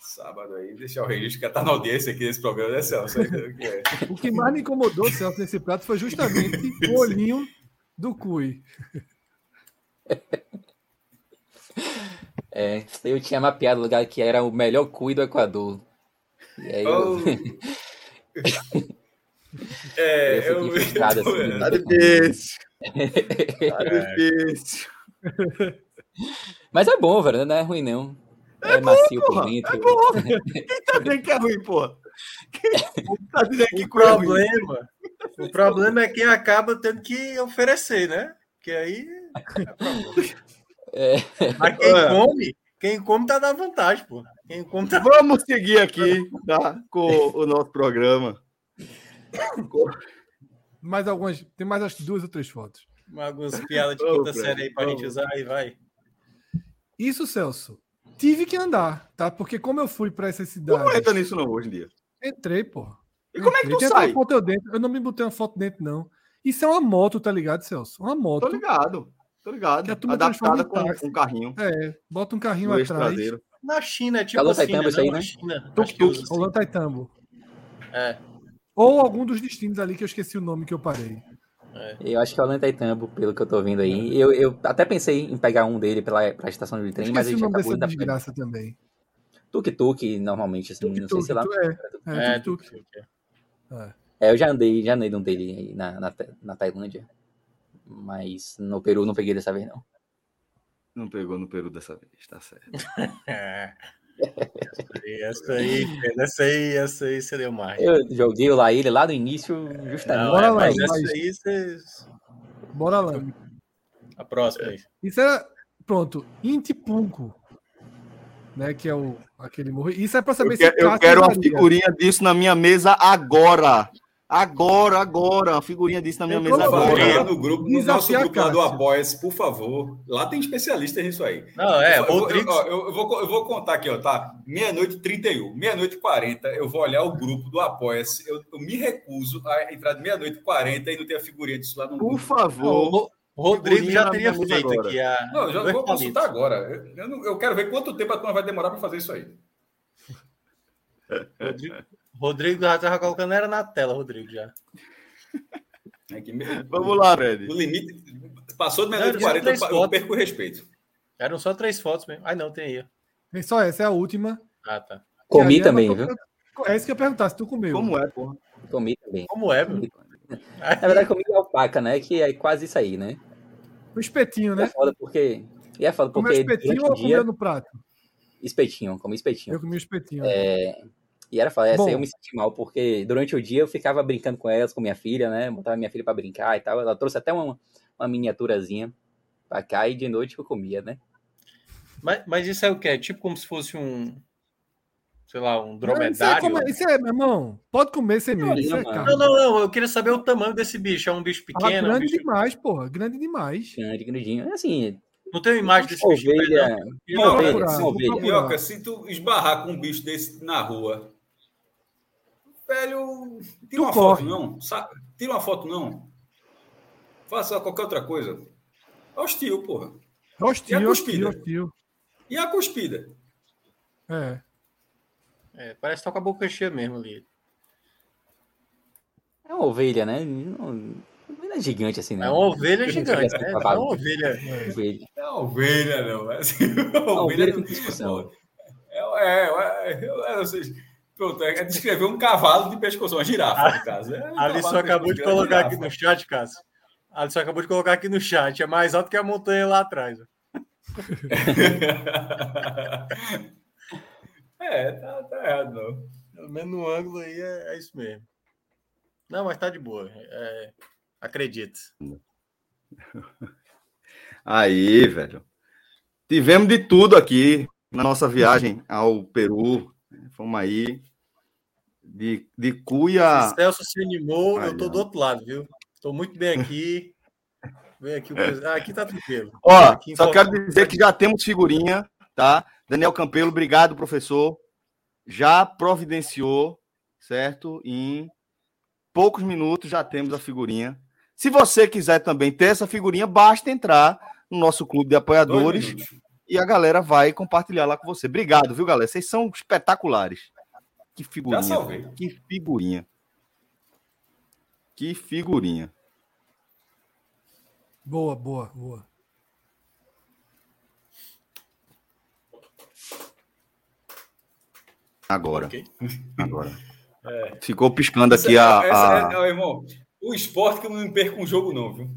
Sábado aí, deixar o registro que está na audiência aqui desse programa, né, Celso? O que é? o que mais me incomodou, Celso, nesse prato foi justamente o olhinho do Cui. É, eu tinha mapeado o lugar que era o melhor cui do Equador. E aí eu, Oh. É, eu eu, fiquei frustrado assim. eu- Tá difícil. Tá difícil. Mas é bom, velho, não é ruim não. É, macio por porra, dentro. é bom. Quem tá dizendo que é ruim, porra? Quem tá dizendo que O problema, o problema é quem acaba tendo que oferecer, né? Que aí é problema. É. Mas quem É. come, quem come tá dando vantagem, pô. Quem come tá Vamos seguir aqui, tá? Com o nosso programa. Mais algumas, tem mais acho que duas ou três fotos. algumas piadas de quinta série aí pra gente usar e vai. Isso, Celso, tive que andar, tá? Porque como eu fui para essas Tu não entra nisso não hoje em dia. entrei, pô. E como é que tu sai? foto eu dentro. Eu não me botei uma foto dentro, não. Isso é uma moto, tá ligado, Celso? Uma moto. Tô ligado. Tô ligado. Adaptada com um carrinho. É, bota um carrinho atrás. traseiro. Na China é tipo Alô, assim, né? isso aí, Não, né? na China. Acho Tuk-tuk. assim. Taitambo. É, Ou algum dos destinos ali que eu esqueci o nome que eu parei. Eu acho que é o Lentaitambo, pelo que eu tô vendo aí. Eu, eu até pensei em pegar um dele pela, pra estação de trem, mas já nome acabou dessa desgraça também. Tuk-tuk, normalmente, assim, não sei se lá. É. É, é, tuk-tuk. É. É, eu já andei, já andei num dele aí na, na, na Tailândia. Mas no Peru não peguei dessa vez, não. Não pegou no Peru dessa vez, tá certo. É. Essa aí, essa aí, essa aí seria mais. Eu joguei lá ele lá no início, justamente. Não, Bora é, lá, mas mas- essa aí, vocês... Bora lá. a próxima aí. Isso era. Pronto. Intipunco. Né, que é o, aquele morro. Isso é pra saber Eu, quero, eu quero uma figurinha disso na minha mesa agora. Agora, agora. Uma figurinha disso na minha Eu mesa agora. No grupo, no nosso grupo lá do. Apoia-se, por favor. Lá tem especialista nisso aí. Não, é, eu, eu, eu- eu vou, eu vou contar aqui, ó, tá? Meia-noite 31, meia-noite 40, eu vou olhar o grupo do Apoia-se. Eu, eu me recuso a entrar de meia-noite 40 e não ter a figurinha disso lá no Por grupo. favor. O Rodrigo já teria feito agora. aqui a. Não, eu já vou consultar agora. Eu, eu não- eu quero ver quanto tempo a turma vai demorar para fazer isso aí. Rodrigo, Rodrigo já tava colocando era na tela, Rodrigo já. É que Vamos lá, Fred. O limite passou de meia-noite tinha 40, três eu, fotos. perco o respeito. Eram só três fotos mesmo. Ai, não, tem aí. Tem só essa, é a última. Ah, tá. Comi também, viu? É isso que eu ia perguntar, se tu comeu. Como é, porra? Comi também. Como é, meu? Na verdade, comi alpaca, né? Que é quase isso aí, né? O espetinho, E é né? foda porque. E é foda Comeu porque. espetinho durante ou o dia, comeu no prato? espetinho, comi espetinho. Eu comi o espetinho. É, E era foda. Essa Bom. aí eu me senti mal, porque durante o dia eu ficava brincando com elas, com minha filha, né? Botava minha filha pra brincar e tal. Ela trouxe até uma, uma miniaturazinha pra cá e de noite eu comia, né? Mas, mas isso é o quê? É tipo como se fosse um. Sei lá, um Não, Isso é, dromedário? como- isso é, meu irmão, pode comer sem medo. É Não, carne. Não, não, não. Eu queria saber o tamanho desse bicho. É um bicho Ah, pequeno? é um grande bicho- demais, porra. Grande demais. Grande, grandinho. Assim, Não tem imagem desse bicho. em pé, ovelha. não? Ovelha, ovelha. Minhoca, se tu esbarrar com um bicho desse na rua, velho, tira Tu uma corre. foto, não. Sa- Tira uma foto, não. Faça qualquer outra coisa. Hostil, porra. E a Hostil, hostil, cuspida? hostil. E a cuspida? É. É, parece que tá com a boca cheia mesmo ali. É uma ovelha, né? Não, não é gigante assim, né? É uma ovelha gigante, né? ser É uma babado. ovelha. Ovelha. É uma ovelha, não. É assim, uma Uma ovelha ovelha não- com discussão. É, é, é, é, ou seja, pronto, é descrever um cavalo de pescoço, uma girafa, no caso. É um A Alisson acabou de colocar aqui no chat, Cássio. A Alisson acabou de colocar aqui no chat. É mais alto que a montanha lá atrás. ó. é, tá, tá errado, não. Pelo menos no ângulo aí é, é isso mesmo. Não, mas tá de boa. É, acredito. Aí, velho. Tivemos de tudo aqui na nossa viagem ao Peru. Fomos aí. De, de Cuia. Se Celso se animou, Aí, eu tô ó. do outro lado, viu? Tô muito bem aqui. Vem aqui, o... ah, aqui tá tranquilo. Ó, aqui só quero dizer que já temos figurinha, tá? Daniel Campelo, obrigado, professor. Já providenciou, certo? Em poucos minutos já temos a figurinha. Se você quiser também ter essa figurinha, basta entrar no nosso clube de apoiadores e a galera vai compartilhar lá com você. Obrigado, viu, galera? Vocês são espetaculares. Que figurinha. Que figurinha. Que figurinha. Boa, boa, boa. Agora. Okay. Agora. É. Ficou piscando aqui essa, a. Essa, a... É, irmão, o esporte que eu não me perco um jogo, não, viu?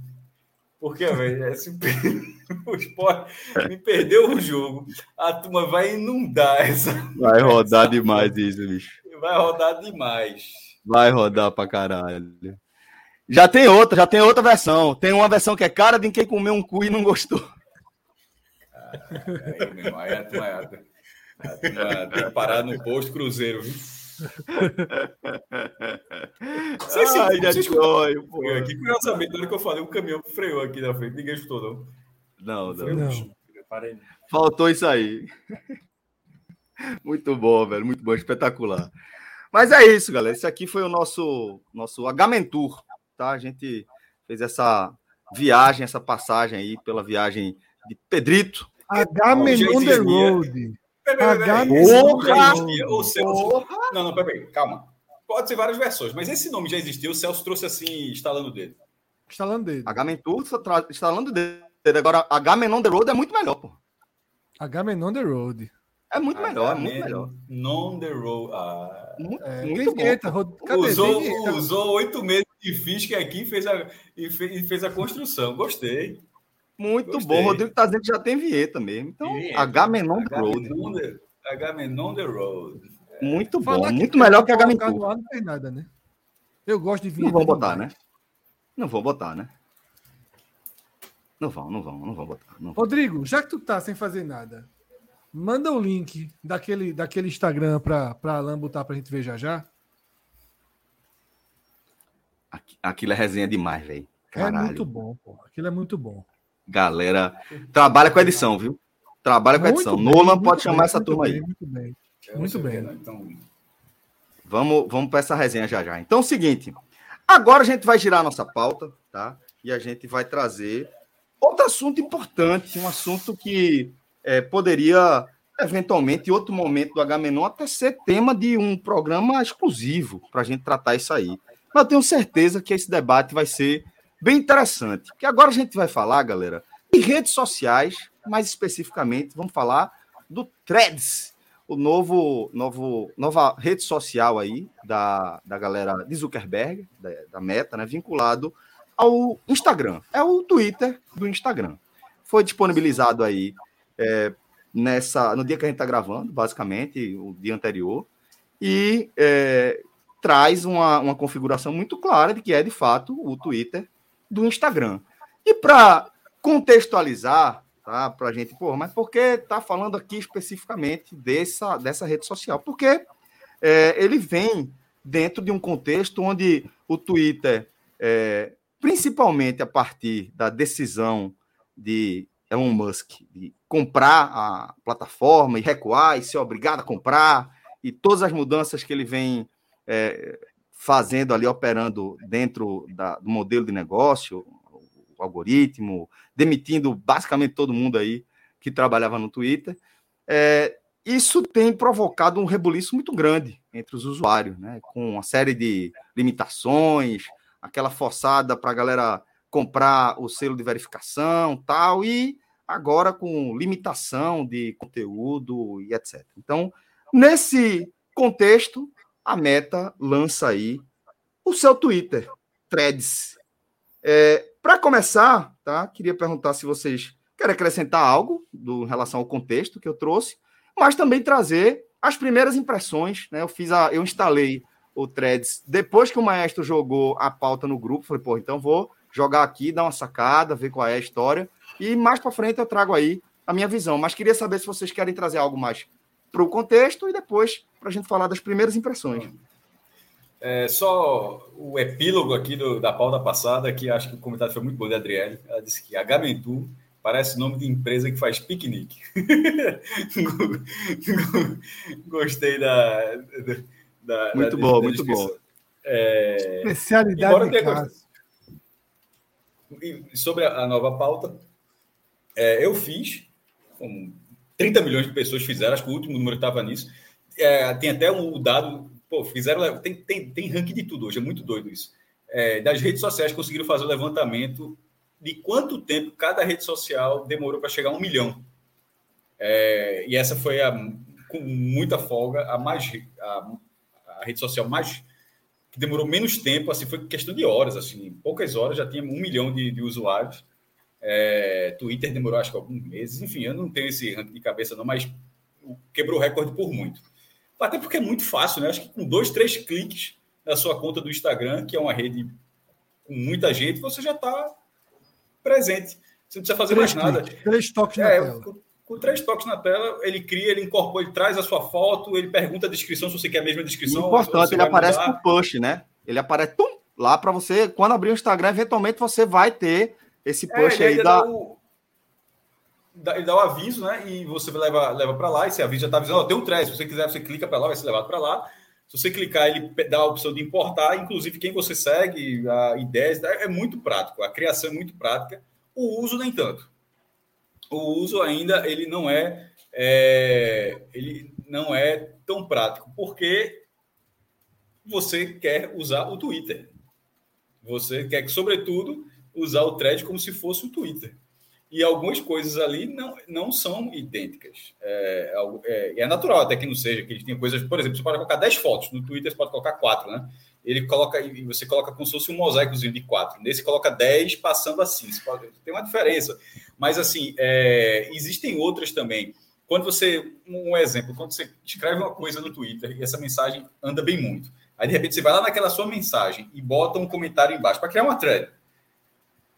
Porque, velho, é o esporte me perdeu o jogo. A turma vai inundar essa. Vai rodar demais isso, bicho. Vai rodar demais. Vai rodar pra caralho. Já tem outra, já tem outra versão. Tem uma versão que é cara de quem comeu um cu e não gostou. aí, meu irmão, aí a turma, a turma tem que parar no posto cruzeiro, viu? Sei se Ai, já dói, pô. Aqui, curiosamente, na hora que eu falei, o caminhão freou aqui na frente. Ninguém escutou, não. Não, não. não. Faltou isso aí. Muito bom, velho. Muito bom, espetacular. Mas é isso, galera. Esse aqui foi o nosso nosso Agamentur, tá? A gente fez essa viagem, essa passagem aí pela viagem de Pedrito. Agamenon on the road. Não, não, peraí, calma. Pode ser várias versões, mas esse nome já existiu. O Celso trouxe assim, instalando o dedo. Instalando o dedo. Agamentur, instalando o dedo. Agora, Agamenon the Road é muito melhor, pô. Agamenon the Road. É muito melhor, é muito melhor. Non the Road. Ah, muito, é, muito vinheta, bom. usou, usou oito meses de física aqui fez a, e fez, e fez a construção. Gostei. Muito Gostei. bom. Rodrigo tá dizendo que já tem vinheta mesmo. Então, Agamenon the Road. Agamenon the Road. Muito bom. Muito melhor que Agamenon. Não tem nada, né? Eu gosto de vinheta. Não vão botar, né? Não vou botar, né? Não vão, não vão, não vão botar. Não vão. Rodrigo, já que tu tá sem fazer nada, manda o link daquele, daquele Instagram para Alan botar pra gente ver já já. Aquilo é resenha demais, velho. É muito bom, pô. Aquilo é muito bom. Galera, trabalha com edição, viu? Trabalha com edição. Bem, Nolan pode chamar bem, essa turma bem, aí. Muito bem. Muito bem. Né? Então... Vamos, vamos para essa resenha já já. Então, é o seguinte. Agora a gente vai girar a nossa pauta, tá? E a gente vai trazer outro assunto importante, um assunto que é, poderia, eventualmente, em outro momento do H-Menon, até ser tema de um programa exclusivo para a gente tratar isso aí. Mas eu tenho certeza que esse debate vai ser bem interessante. Que agora a gente vai falar, galera, de redes sociais, mais especificamente, vamos falar do Threads, o novo, novo nova rede social aí da, da galera de Zuckerberg, da, da Meta, né, vinculado ao Instagram. É o Twitter do Instagram. Foi disponibilizado aí é, nessa no dia que a gente está gravando, basicamente, o dia anterior, e é, traz uma, uma configuração muito clara de que é, de fato, o Twitter do Instagram. E para contextualizar, tá? Para a gente, pô, mas por que tá falando aqui especificamente dessa, dessa rede social? Porque é, ele vem dentro de um contexto onde o Twitter, é, principalmente a partir da decisão de Elon Musk de comprar a plataforma e recuar e ser obrigado a comprar, e todas as mudanças que ele vem é, fazendo ali, operando dentro da, do modelo de negócio, o algoritmo, demitindo basicamente todo mundo aí que trabalhava no Twitter. É, isso tem provocado um rebuliço muito grande entre os usuários, né? com uma série de limitações, aquela forçada para a galera comprar o selo de verificação tal, e agora com limitação de conteúdo e etc. Então, nesse contexto, a Meta lança aí o seu Twitter, Threads. É, Para começar, tá? Queria perguntar se vocês querem acrescentar algo do, em relação ao contexto que eu trouxe, mas também trazer as primeiras impressões. Né? Eu fiz a, eu instalei o Threads depois que o Maestro jogou a pauta no grupo. Falei, pô, então vou jogar aqui, dar uma sacada, ver qual é a história. E mais para frente eu trago aí a minha visão. Mas queria saber se vocês querem trazer algo mais para o contexto e depois para a gente falar das primeiras impressões. É, só o epílogo aqui do, da pauta passada, que acho que o comentário foi muito bom de Adriele. Ela disse que a Gamentu parece nome de empresa que faz piquenique. Gostei da. Da muito da, bom, da muito bom. É, Especialidade de casa. Sobre a nova pauta, é, eu fiz, como 30 milhões de pessoas fizeram, acho que o último número estava nisso. É, tem até um dado Pô, fizeram. Tem, tem, tem ranking de tudo hoje, é muito doido isso. É, das redes sociais conseguiram fazer o levantamento de quanto tempo cada rede social demorou para chegar a um milhão. É, e essa foi a, com muita folga a mais a, rede social mais que demorou menos tempo, assim foi questão de horas, assim, poucas horas já tinha um milhão de, de usuários. É, Twitter demorou acho que alguns meses, enfim, eu não tenho esse ranking de cabeça não, mas quebrou o recorde por muito. Até porque é muito fácil, né? Acho que com dois, três cliques na sua conta do Instagram, que é uma rede com muita gente, você já está presente. Você não precisa fazer três mais nada. Três toques na é, tela. Com, três toques na tela, ele cria, ele incorpora, ele traz a sua foto, ele pergunta a descrição se você quer a mesma descrição. Importante, ele aparece mudar. com push, né? Ele aparece tum, lá para você. Quando abrir o Instagram, eventualmente você vai ter esse é, push é, aí da. O, ele dá o aviso, né? E você leva, leva para lá, esse aviso já está avisando, ó, tem um thread, se você quiser, você clica para lá, vai ser levado para lá. Se você clicar, ele dá a opção de importar, inclusive quem você segue, a ideias, é muito prático, a criação é muito prática, o uso nem tanto. O uso ainda ele não é, é ele não é tão prático, porque você quer usar o Twitter. Você quer, sobretudo, usar o thread como se fosse o Twitter e algumas coisas ali não, não são idênticas. É, é, é, natural até que não seja, que ele tenha coisas, por exemplo, você pode colocar 10 fotos, no Twitter você pode colocar 4, né? Ele coloca, e você coloca como se fosse um mosaicozinho de 4. Nesse coloca 10 passando assim. Pode, tem uma diferença. Mas assim, é, existem outras também. Quando você, um exemplo, quando você escreve uma coisa no Twitter e essa mensagem anda bem muito, aí de repente você vai lá naquela sua mensagem e bota um comentário embaixo para criar uma thread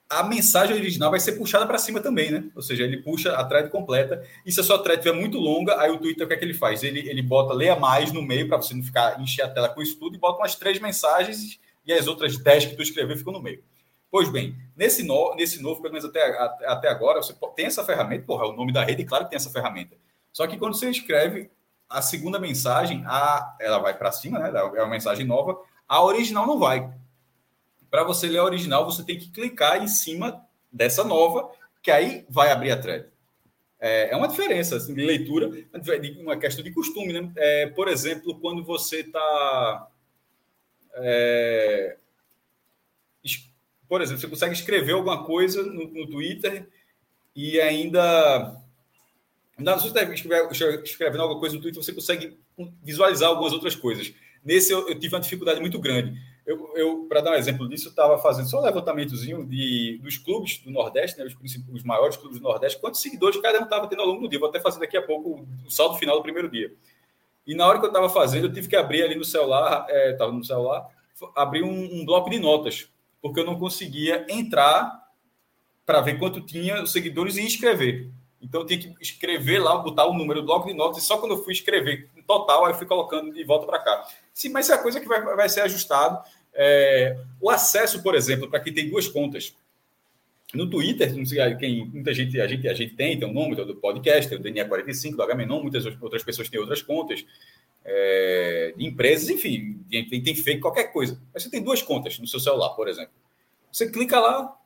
a mensagem original vai ser puxada para cima também, né? Ou seja, ele puxa a thread completa. E se a sua thread estiver muito longa, aí o Twitter o que é que ele faz? Ele, ele bota leia mais no meio para você não ficar encher a tela com isso tudo e bota umas três mensagens e as outras dez que tu escreveu ficam no meio. Pois bem, nesse, no, nesse novo, pelo menos até, até agora, você tem essa ferramenta, porra, é o nome da rede, claro que tem essa ferramenta. Só que quando você escreve a segunda mensagem, a, ela vai para cima, né? É uma mensagem nova, a original não vai para você ler a original, você tem que clicar em cima dessa nova, que aí vai abrir a thread. É, é uma diferença assim, de leitura, uma questão de costume. Né? É, por exemplo, quando você está. É, por exemplo, você consegue escrever alguma coisa no, no Twitter e ainda. Você está escrevendo alguma coisa no Twitter, você consegue visualizar algumas outras coisas. Nesse eu, eu tive uma dificuldade muito grande eu, eu para dar um exemplo disso, eu estava fazendo só um levantamentozinho de, dos clubes do Nordeste, né, os, os maiores clubes do Nordeste, quantos seguidores cada um estava tendo ao longo do dia. Vou até fazer daqui a pouco o saldo final do primeiro dia. E na hora que eu estava fazendo, eu tive que abrir ali no celular, estava é, no celular, abrir um, um, bloco de notas, porque eu não conseguia entrar para ver quanto tinha os seguidores e escrever. Então eu tinha que escrever lá, botar o número do bloco de notas, e só quando eu fui escrever total, aí eu fui colocando de volta para cá. Sim, mas é a coisa que vai, vai ser ajustado. É, o acesso, por exemplo, para quem tem duas contas. No Twitter, não sei, quem, muita gente a, gente a gente tem, tem um nome do podcast, tem o DNA45, do Agamenon, muitas outras pessoas têm outras contas, é, de empresas, enfim, tem, tem feito qualquer coisa. Mas você tem duas contas no seu celular, por exemplo. Você clica lá,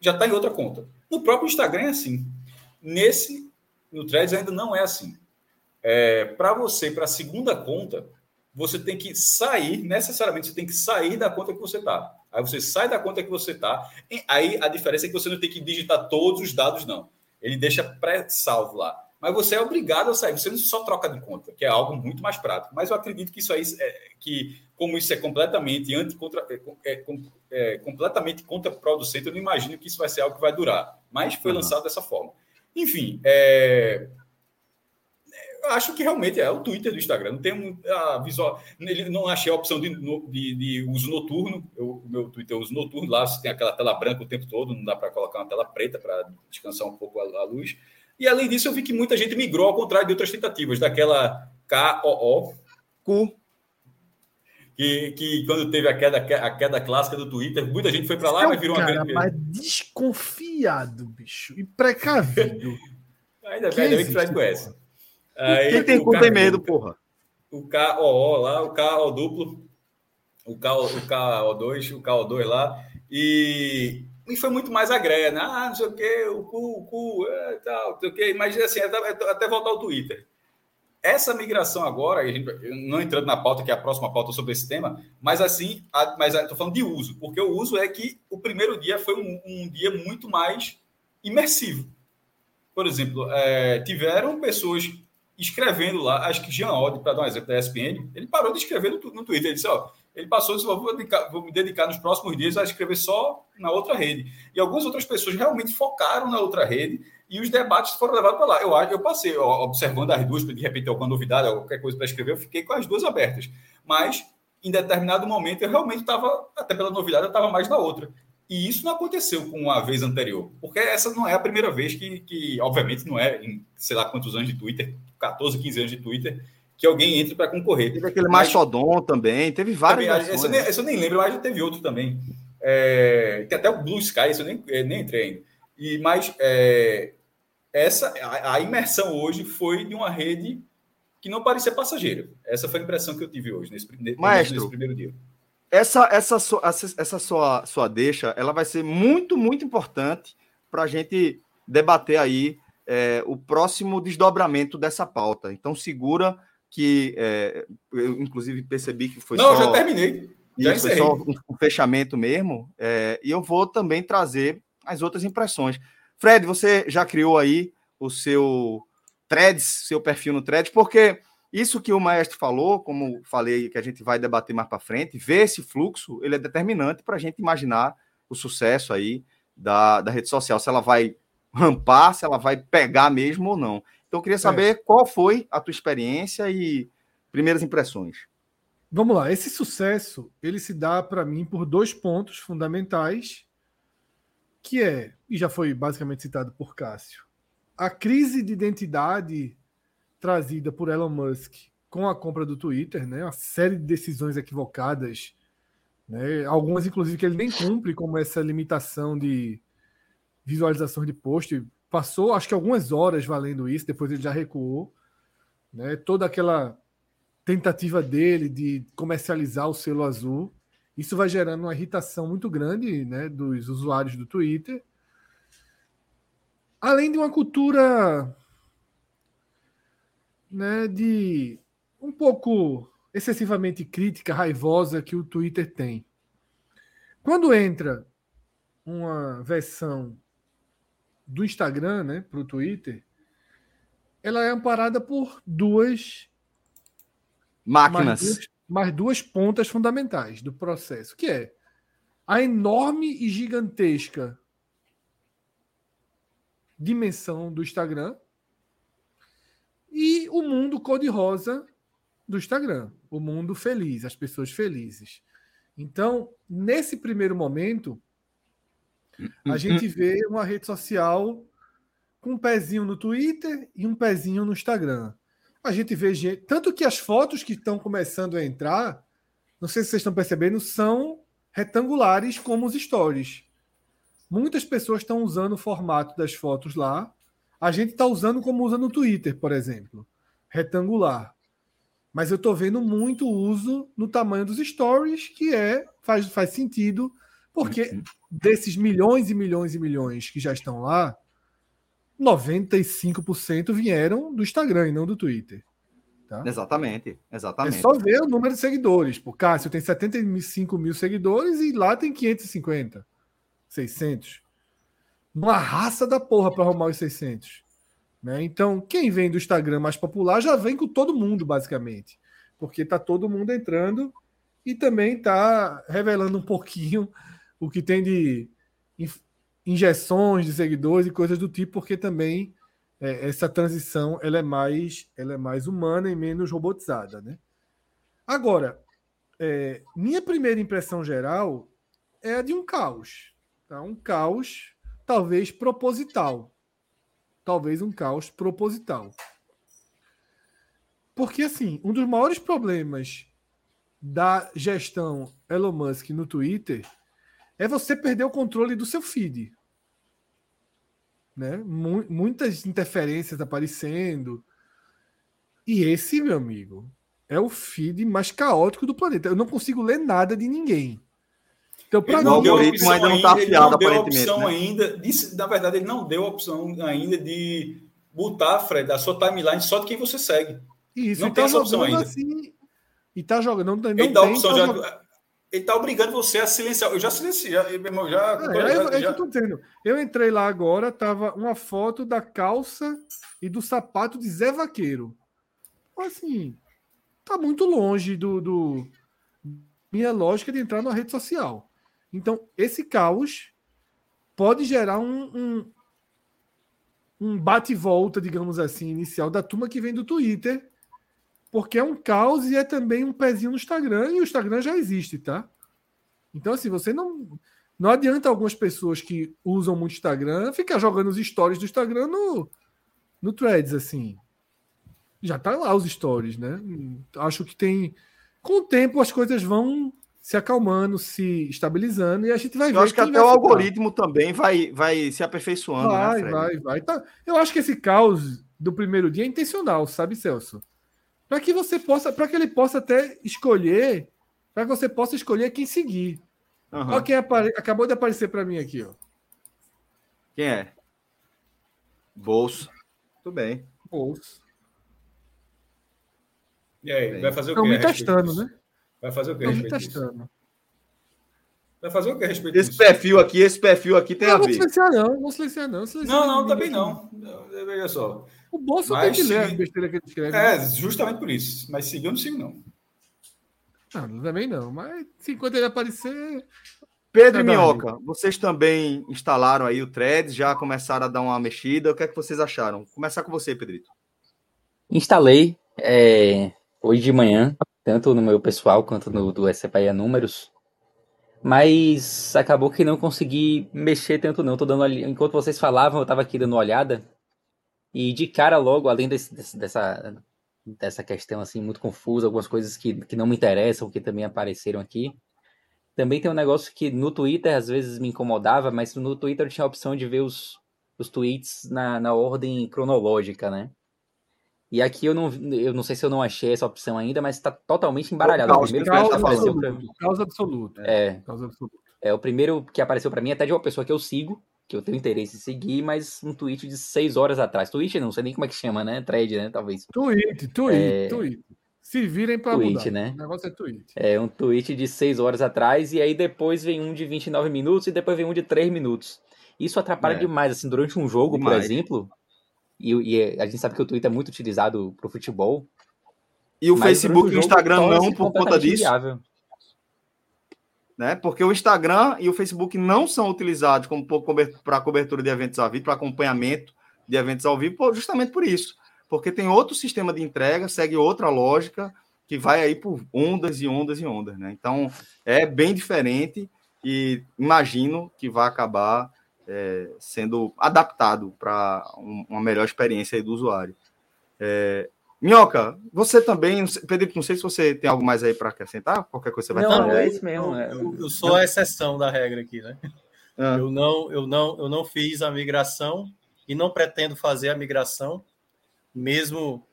já está em outra conta. No próprio Instagram é assim. Nesse, no Threads ainda não é assim. É, para você, para a segunda conta, você tem que sair, necessariamente você tem que sair da conta que você está. Aí você sai da conta que você está, aí a diferença é que você não tem que digitar todos os dados, não. Ele deixa pré-salvo lá. Mas você é obrigado a sair, você não só troca de conta, que é algo muito mais prático. Mas eu acredito que isso aí, é, que como isso é completamente anti -contra, é, é, é, completamente contraproducente, eu não imagino que isso vai ser algo que vai durar. Mas foi uhum. lançado dessa forma. Enfim, é, eu acho que realmente é o Twitter do Instagram. Não tem a visual. Ele não achei a opção de, de, de uso noturno. Eu, o meu Twitter eu uso noturno. Lá você tem aquela tela branca o tempo todo, não dá para colocar uma tela preta para descansar um pouco a, a, luz. E além disso, eu vi que muita gente migrou ao contrário de outras tentativas, daquela KOO. Cu. que, que quando teve a queda, a queda clássica do Twitter, muita gente foi para lá, é mas virou cara, uma grande. Mas desconfiado, bicho, e precavido. Ainda bem, que o Fred conhece. Aí, Quem tem cu tem medo, porra. O KO lá, o KO duplo, o, KO, o KO2, o KO2 lá, e, e foi muito mais a greia, né? Ah, não sei o que, o cu, o cu, é, tal, não sei o que, mas assim, até, até voltar ao Twitter. Essa migração agora, a gente, não entrando na pauta, que é a próxima pauta sobre esse tema, mas assim, a, mas estou falando de uso, porque o uso é que o primeiro dia foi um, um dia muito mais imersivo. Por exemplo, é, tiveram pessoas escrevendo lá, acho que Jean para dar um exemplo da ESPN, ele parou de escrever no, no Twitter, ele disse, ó, ele passou e vou, dedicar, vou me dedicar nos próximos dias a escrever só na outra rede. E algumas outras pessoas realmente focaram na outra rede e os debates foram levados para lá. Eu, eu passei ó, observando as duas, de repente alguma novidade, qualquer coisa para escrever, eu fiquei com as duas abertas. Mas, em determinado momento, eu realmente estava, até pela novidade, eu estava mais na outra. E isso não aconteceu com a vez anterior, porque essa não é a primeira vez que, que obviamente, não é em sei lá quantos anos de Twitter, 14, 15 anos de Twitter, que alguém entre para concorrer. Teve aquele mas, Mastodon também, teve vários. Esse, esse, eu nem lembro, mas já teve outro também. É, tem até o Blue Sky, esse eu nem, nem entrei ainda. E, mas é, essa a, a, imersão hoje foi de uma rede que não parecia passageira. Essa foi a impressão que eu tive hoje, nesse, Maestro, nesse primeiro dia. Essa, essa, essa, essa sua, sua deixa, ela vai ser muito, muito importante para a gente debater aí é, o próximo desdobramento dessa pauta. Então, segura que é, eu, inclusive, percebi que foi Não, só... já terminei. Já foi só um, fechamento mesmo. É, e eu vou também trazer as outras impressões. Fred, você já criou aí o seu threads, seu perfil no threads, porque isso que o maestro falou, como falei, que a gente vai debater mais para frente, ver esse fluxo, ele é determinante para a gente imaginar o sucesso aí da, da rede social, se ela vai rampar, se ela vai pegar mesmo ou não. Então, eu queria saber é. qual foi a tua experiência e primeiras impressões. Vamos lá, esse sucesso, ele se dá para mim por dois pontos fundamentais, que é, e já foi basicamente citado por Cássio, a crise de identidade trazida por Elon Musk com a compra do Twitter, né? Uma série de decisões equivocadas, né? Algumas inclusive que ele nem cumpre, como essa limitação de visualizações de post. Passou, acho que algumas horas valendo isso, depois ele já recuou, né? Toda aquela tentativa dele de comercializar o selo azul, isso vai gerando uma irritação muito grande, né, dos usuários do Twitter além de uma cultura né, de um pouco excessivamente crítica, raivosa que o Twitter tem. Quando entra uma versão do Instagram né, para o Twitter, ela é amparada por duas máquinas. Mais duas, mais duas pontas fundamentais do processo, que é a enorme e gigantesca dimensão do Instagram e o mundo cor-de-rosa do Instagram, o mundo feliz, as pessoas felizes. Então, nesse primeiro momento, a uhum. gente vê uma rede social com um pezinho no Twitter e um pezinho no Instagram. A gente vê gente, tanto que as fotos que estão começando a entrar, não sei se vocês estão percebendo, são retangulares como os stories. Muitas pessoas estão usando o formato das fotos lá. A gente está usando como usa no Twitter, por exemplo, retangular. Mas eu estou vendo muito uso no tamanho dos stories, que é faz, faz sentido, porque desses milhões e milhões e milhões que já estão lá, 95% vieram do Instagram e não do Twitter. Tá? Exatamente, exatamente. É só ver o número de seguidores. Por Cássio tem 75 mil seguidores e lá tem 550. 600. Uma raça da porra para arrumar os 600. Né? Então, quem vem do Instagram mais popular já vem com todo mundo, basicamente. Porque tá todo mundo entrando e também tá revelando um pouquinho o que tem de injeções de seguidores e coisas do tipo, porque também é, essa transição ela é mais ela é mais humana e menos robotizada, né? Agora, é, minha primeira impressão geral é a de um caos. Tá? Um caos, talvez proposital. Talvez um caos proposital. Porque, assim, um dos maiores problemas da gestão Elon Musk no Twitter é você perder o controle do seu feed. Né? Muitas interferências aparecendo. E esse, meu amigo, é o feed mais caótico do planeta. Eu não consigo ler nada de ninguém. Então, para mim, o algoritmo ainda não está afiado, aparentemente. Opção né? ainda, disse, na verdade, ele não deu a opção ainda de botar, Fred, a sua timeline só de quem você segue. Isso, não tem tá essa opção ainda. Assim, e tá jogando. Não, não ele dá tem, opção tá já. Jogando... Ele tá obrigando você a silenciar. Eu já silenciei, já, irmão, já, é, já, é, já... que eu. Eu entrei lá agora, tava uma foto da calça e do sapato de Zé Vaqueiro. Assim, tá muito longe do, do minha lógica de entrar numa rede social. Então, esse caos pode gerar um, um, um bate-volta, digamos assim, inicial da turma que vem do Twitter, porque é um caos e é também um pezinho no Instagram, e o Instagram já existe, tá? Então, assim, você não. Não adianta algumas pessoas que usam muito Instagram ficar jogando os stories do Instagram no, no Threads, assim. Já tá lá os stories, né? Acho que tem. Com o tempo as coisas vão se acalmando, se estabilizando e a gente vai eu ver. Eu acho que até o algoritmo também vai, vai se aperfeiçoando. Né, vai, né, vai, vai. Tá. Eu acho que esse caos do primeiro dia é intencional, sabe, Celso? Para que você possa, para que ele possa até escolher, para que você possa escolher quem seguir. Uhum. Olha quem apare... acabou de aparecer para mim aqui, ó. Quem é? Bolso. Tudo bem. Bolso. E aí, vai fazer o quê? Estão me testando, né? Vai fazer o que? Estou testando. Vai fazer o que a respeito Esse disso? perfil aqui, esse perfil aqui tem não, a ver. Não silenciar, não. Não silenciar, não. Silenciar não, não, também não. Veja só. O bolso Mas, tem que ler a besteira que ele escreve. É, né? justamente por isso. Mas seguir eu não sigo, não. Não, também não. Mas enquanto ele aparecer. Pedro e Minhoca, vocês também instalaram aí o Threads, já começaram a dar uma mexida. O que é que vocês acharam? Vou começar com você, Pedrito. Instalei é, hoje de manhã tanto no meu pessoal quanto no do SPA Números. Mas acabou que não consegui mexer tanto não. Tô dando enquanto vocês falavam, eu estava aqui dando uma olhada. E de cara logo, além desse, dessa dessa questão assim muito confusa, algumas coisas que, que não me interessam, que também apareceram aqui. Também tem um negócio que no Twitter às vezes me incomodava, mas no Twitter eu tinha a opção de ver os, os tweets na, na ordem cronológica, né? E aqui eu não, eu não sei se eu não achei essa opção ainda, mas está totalmente embaralhado. Causa, o primeiro que apareceu para mim. Causa absoluta. É. Causa absoluta. É o primeiro que apareceu para mim até de uma pessoa que eu sigo, que eu tenho interesse em seguir, mas um tweet de seis horas atrás. Tweet não sei nem como é que chama, né? Thread, né? Talvez. Tweet, tweet, é... tweet. Se virem para tweet, mudar. né? O negócio é tweet. É um tweet de seis horas atrás e aí depois vem um de 29 minutos e depois vem um de 3 minutos. Isso atrapalha é. demais, assim, durante um jogo, demais. por exemplo, e, e, a gente sabe que o Twitter é muito utilizado para o futebol. E o Facebook e o Instagram não por conta disso. Né? Porque o Instagram e o Facebook não são utilizados como para cobertura de eventos ao vivo, para acompanhamento de eventos ao vivo, justamente por isso. Porque tem outro sistema de entrega, segue outra lógica, que vai aí por ondas e ondas e ondas. Né? Então, é bem diferente e imagino que vai acabar é, sendo adaptado para um, uma melhor experiência do usuário. É, Minhoca, você também, Pedro, não sei se você tem algo mais aí para acrescentar, qualquer coisa você vai não, falar. Não, é isso mesmo. É. Eu, eu, sou a exceção da regra aqui, né? Ah. Eu, não, eu, não, eu não fiz a migração e não pretendo fazer a migração, mesmo,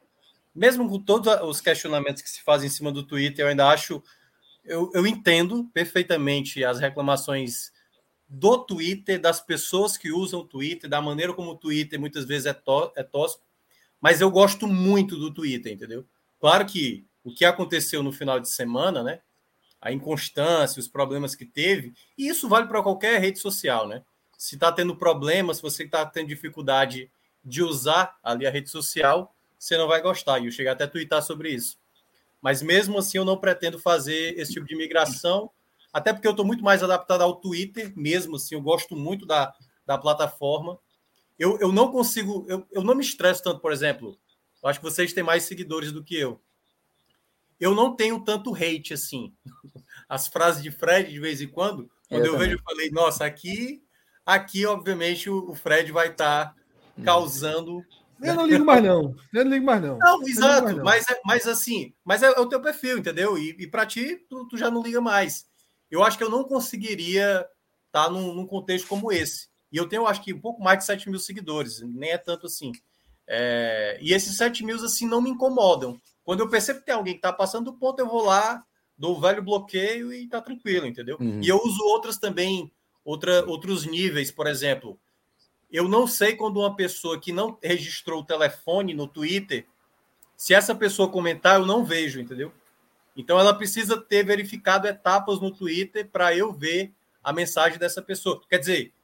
mesmo com todos os questionamentos que se fazem em cima do Twitter, eu ainda acho, eu, eu entendo perfeitamente as reclamações do Twitter, das pessoas que usam o Twitter, da maneira como o Twitter muitas vezes é, tó é tosco, mas eu gosto muito do Twitter, entendeu? Claro que o que aconteceu no final de semana, né? A inconstância, os problemas que teve, e isso vale para qualquer rede social, né? Se está tendo problemas, se você está tendo dificuldade de usar ali a rede social, você não vai gostar. E eu cheguei até a twittar sobre isso. Mas mesmo assim, eu não pretendo fazer esse tipo de migração até porque eu estou muito mais adaptado ao Twitter, mesmo assim, eu gosto muito da, da plataforma. Eu, eu não consigo, eu, eu não me estresso tanto, por exemplo. Eu acho que vocês têm mais seguidores do que eu. Eu não tenho tanto hate assim. As frases de Fred, de vez em quando, quando eu, eu vejo, eu falei, nossa, aqui, aqui, obviamente, o, Fred vai estar tá causando Eu não ligo mais, não. Eu não ligo mais, não. Não, exato. Mais, não. Mas, é, mas assim, mas é, é, o teu perfil, entendeu? E, e para ti, tu, tu, já não liga mais. Eu acho que eu não conseguiria estar tá num, num, contexto como esse. E eu tenho, acho que, um pouco mais de 7 mil seguidores, nem é tanto assim. É, e esses 7 mil, assim, não me incomodam. Quando eu percebo que tem alguém que está passando do ponto, eu vou lá, dou o velho bloqueio e tá tranquilo, entendeu? Uhum. E eu uso outras também, outra, outros níveis, por exemplo. Eu não sei quando uma pessoa que não registrou o telefone no Twitter, se essa pessoa comentar, eu não vejo, entendeu? Então ela precisa ter verificado etapas no Twitter para eu ver a mensagem dessa pessoa. Quer dizer,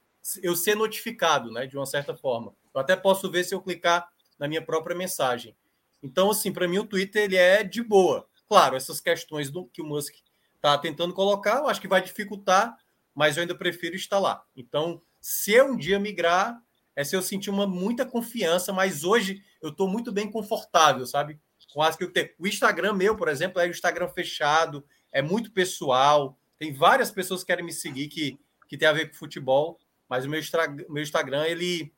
eu ser notificado, né, de uma certa forma. Eu até posso ver se eu clicar na minha própria mensagem. Então, assim, para mim o Twitter ele é de boa. Claro, essas questões do que o Musk está tentando colocar, eu acho que vai dificultar, mas eu ainda prefiro estar lá. Então, se eu um dia migrar, é se eu sentir uma muita confiança, mas hoje eu estou muito bem confortável, sabe? Com as que eu tenho. O Instagram meu, por exemplo, é o Instagram fechado, é muito pessoal. Tem várias pessoas que querem me seguir que, que tem a ver com futebol, mas o meu, meu Instagram, ele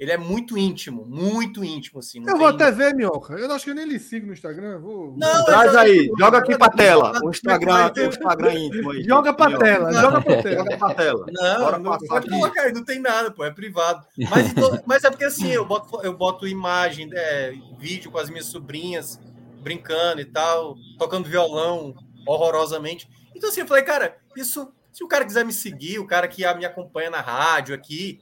ele é muito íntimo, muito íntimo, assim. eu tem... vou até ver, Minhoca. Eu acho que eu nem lhe sigo no Instagram. Vou... Não, Traz aí, joga aqui pra tela. O Instagram, o Instagram íntimo aí. Joga pra tela, joga pra tela. Joga pra tela. Não, não pode colocar aí, não tem nada, pô, é privado. Mas, então, mas é porque assim, eu boto, eu boto imagem, é, vídeo com as minhas sobrinhas brincando e tal, tocando violão horrorosamente. Então, assim, eu falei, cara, isso, se o cara quiser me seguir, o cara que me acompanha na rádio aqui,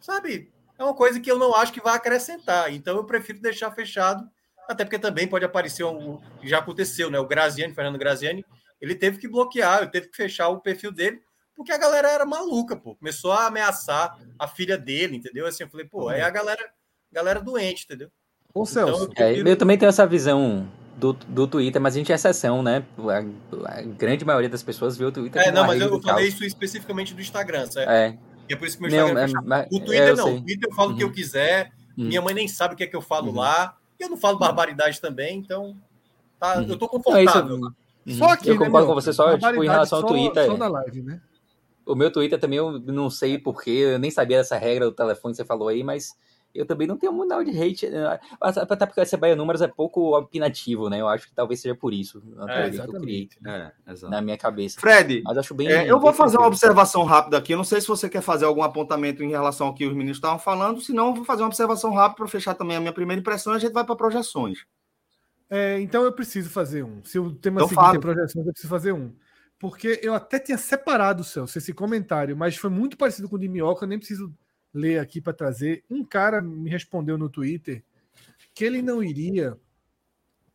sabe, é uma coisa que eu não acho que vai acrescentar. Então eu prefiro deixar fechado, até porque também pode aparecer um. Já aconteceu, né? O Graziani, Fernando Graziani, ele teve que bloquear, ele teve que fechar o perfil dele, porque a galera era maluca, pô. Começou a ameaçar a filha dele, entendeu? Assim, eu falei, pô, é a galera, galera doente, entendeu? Ô, então, Celso. Eu, prefiro... é, eu também tenho essa visão do, do Twitter, mas a gente é exceção, né? A, a grande maioria das pessoas vê o Twitter. É, não, mas eu, eu falei isso especificamente do Instagram, certo? É. E é por isso que meu Instagram é, fechado. O Twitter é, não. Sei. O Twitter eu falo uhum. o que eu uhum. quiser. Uhum. Minha mãe nem sabe o que é que eu falo uhum. lá. E eu não falo barbaridade também, então tá, uhum. eu tô confortável. Não, isso, só aqui, eu né, concordo com você só tipo, em relação ao Twitter. Só na live, né? O meu Twitter também eu não sei porquê, eu nem sabia dessa regra do telefone que você falou aí, mas eu também não tenho muito nada de hate. Né? Até porque esse Bahia Números é pouco opinativo, né? Eu acho que talvez seja por isso. É, que eu criei é, na minha cabeça. Fred, Mas acho bem, é, eu vou fazer uma observação rápida aqui. Eu não sei se você quer fazer algum apontamento em relação ao que os meninos estavam falando, senão eu vou fazer uma observação rápida para fechar também a minha primeira impressão e a gente vai para projeções. É, então eu preciso fazer um. Se o tema então, seguinte fala. é projeções, eu preciso fazer um. Porque eu até tinha separado, Celso, esse comentário, mas foi muito parecido com o de Minhoca, eu nem preciso ler aqui para trazer. Um cara me respondeu no Twitter que ele não iria